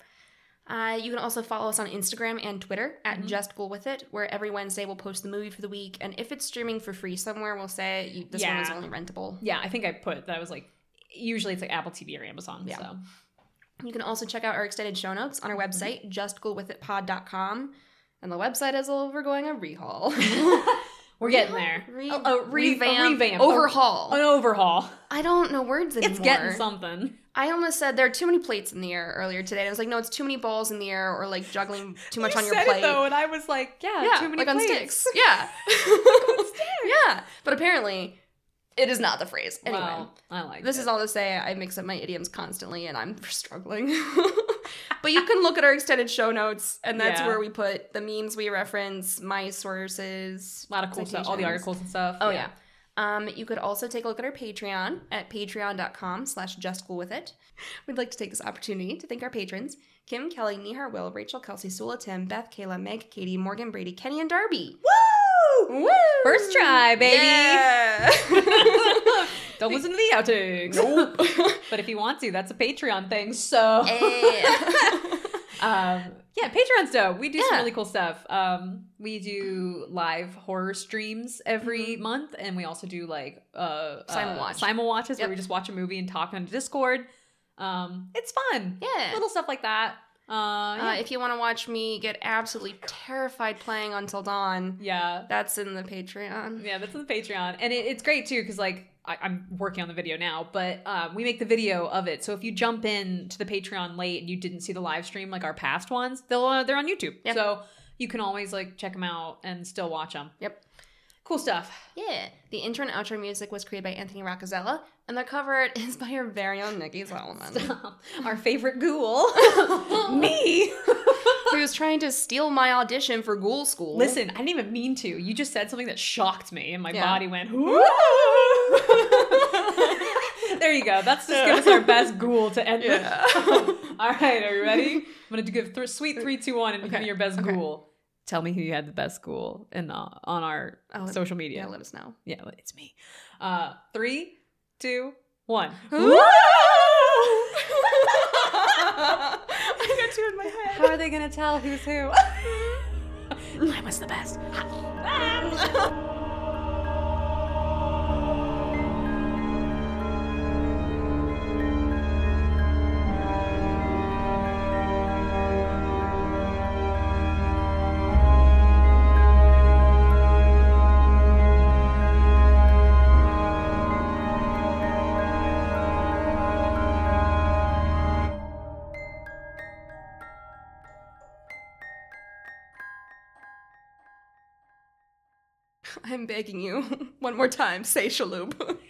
Speaker 1: Uh, you can also follow us on Instagram and Twitter at
Speaker 2: Mhm.
Speaker 1: Just Cool With It, where every Wednesday we'll post the movie for the week. And if it's streaming for free somewhere, we'll say you, this one is only rentable.
Speaker 2: Yeah, I think I put that. I was like, usually it's like Apple TV or Amazon.
Speaker 1: Yeah.
Speaker 2: So
Speaker 1: You can also check out our extended show notes on our website, justcoolwithitpod.com. And the website is overgoing a rehaul.
Speaker 2: we're getting there.
Speaker 1: Re-
Speaker 2: A- a re- a
Speaker 1: revamp,
Speaker 2: revamp.
Speaker 1: overhaul.
Speaker 2: An overhaul.
Speaker 1: I don't know words anymore.
Speaker 2: It's getting something.
Speaker 1: I almost said there are too many plates in the air earlier today. And I was like, no, it's too many balls in the air or like juggling too much
Speaker 2: You
Speaker 1: on your plate.
Speaker 2: It, though, and I was like, yeah,
Speaker 1: yeah,
Speaker 2: too many
Speaker 1: like on sticks. Yeah. yeah. But apparently, it is not the phrase. Anyway,
Speaker 2: Well, I like
Speaker 1: this
Speaker 2: it.
Speaker 1: is all to say I mix up my idioms constantly and I'm struggling. But you can look at our extended show notes, and that's
Speaker 2: Yeah.
Speaker 1: where we put the memes we reference, my sources,
Speaker 2: a lot of cool stuff. All the articles and stuff.
Speaker 1: Oh yeah. Um, you could also take a look at our Patreon at patreon.com slash justcoolwithit. We'd like to take this opportunity to thank our patrons, Kim, Kelly, Nihar, Will, Rachel, Kelsey, Sula, Tim, Beth, Kayla, Meg, Katie, Morgan, Brady, Kenny, and Darby.
Speaker 2: Woo!
Speaker 1: Woo!
Speaker 2: First try, baby.
Speaker 1: Yeah.
Speaker 2: Don't listen to the outtakes.
Speaker 1: nope.
Speaker 2: but if you want to, that's a Patreon thing. So, um, yeah, Patreon's dope. We do
Speaker 1: Yeah.
Speaker 2: some really cool stuff. Um, we do live horror streams every
Speaker 1: Mm-hmm.
Speaker 2: month, and we also do like uh, uh, simul watches
Speaker 1: Yep.
Speaker 2: where we just watch a movie and talk on Discord. Um, it's fun.
Speaker 1: yeah.
Speaker 2: Little stuff like that. Uh,
Speaker 1: Uh, if you want to watch me get absolutely terrified playing Until Dawn,
Speaker 2: yeah.
Speaker 1: that's in the Patreon.
Speaker 2: Yeah, that's in the Patreon, and it, it's great too because like I, I'm working on the video now, but uh, we make the video of it. So if you jump in to the Patreon late and you didn't see the live stream like our past ones, they'll uh, they're on YouTube.
Speaker 1: Yeah.
Speaker 2: So you can always like check them out and still watch them.
Speaker 1: Yep.
Speaker 2: Cool stuff.
Speaker 1: Yeah. The intro and outro music was created by Anthony Roccazella, and the cover is by our very own Nikki Solomon,
Speaker 2: our favorite ghoul, me.
Speaker 1: who was trying to steal my audition for Ghoul School.
Speaker 2: Listen, I didn't even mean to. You just said something that shocked me, and my
Speaker 1: Yeah.
Speaker 2: body went. there you go. That's just give us our best ghoul to end with.
Speaker 1: Yeah.
Speaker 2: All right, are you ready? I'm gonna give th- sweet three, two, one, and give me your best
Speaker 1: okay.
Speaker 2: ghoul. Tell me who you had the best ghoul in uh, on our
Speaker 1: Oh,
Speaker 2: social media.
Speaker 1: yeah, let us know.
Speaker 2: Yeah, it's me. Uh, three, two, one.
Speaker 1: I got two in my head.
Speaker 2: How are they gonna tell who's who? I was the best. Ah.
Speaker 1: I'm begging you, one more time, say Shaloop.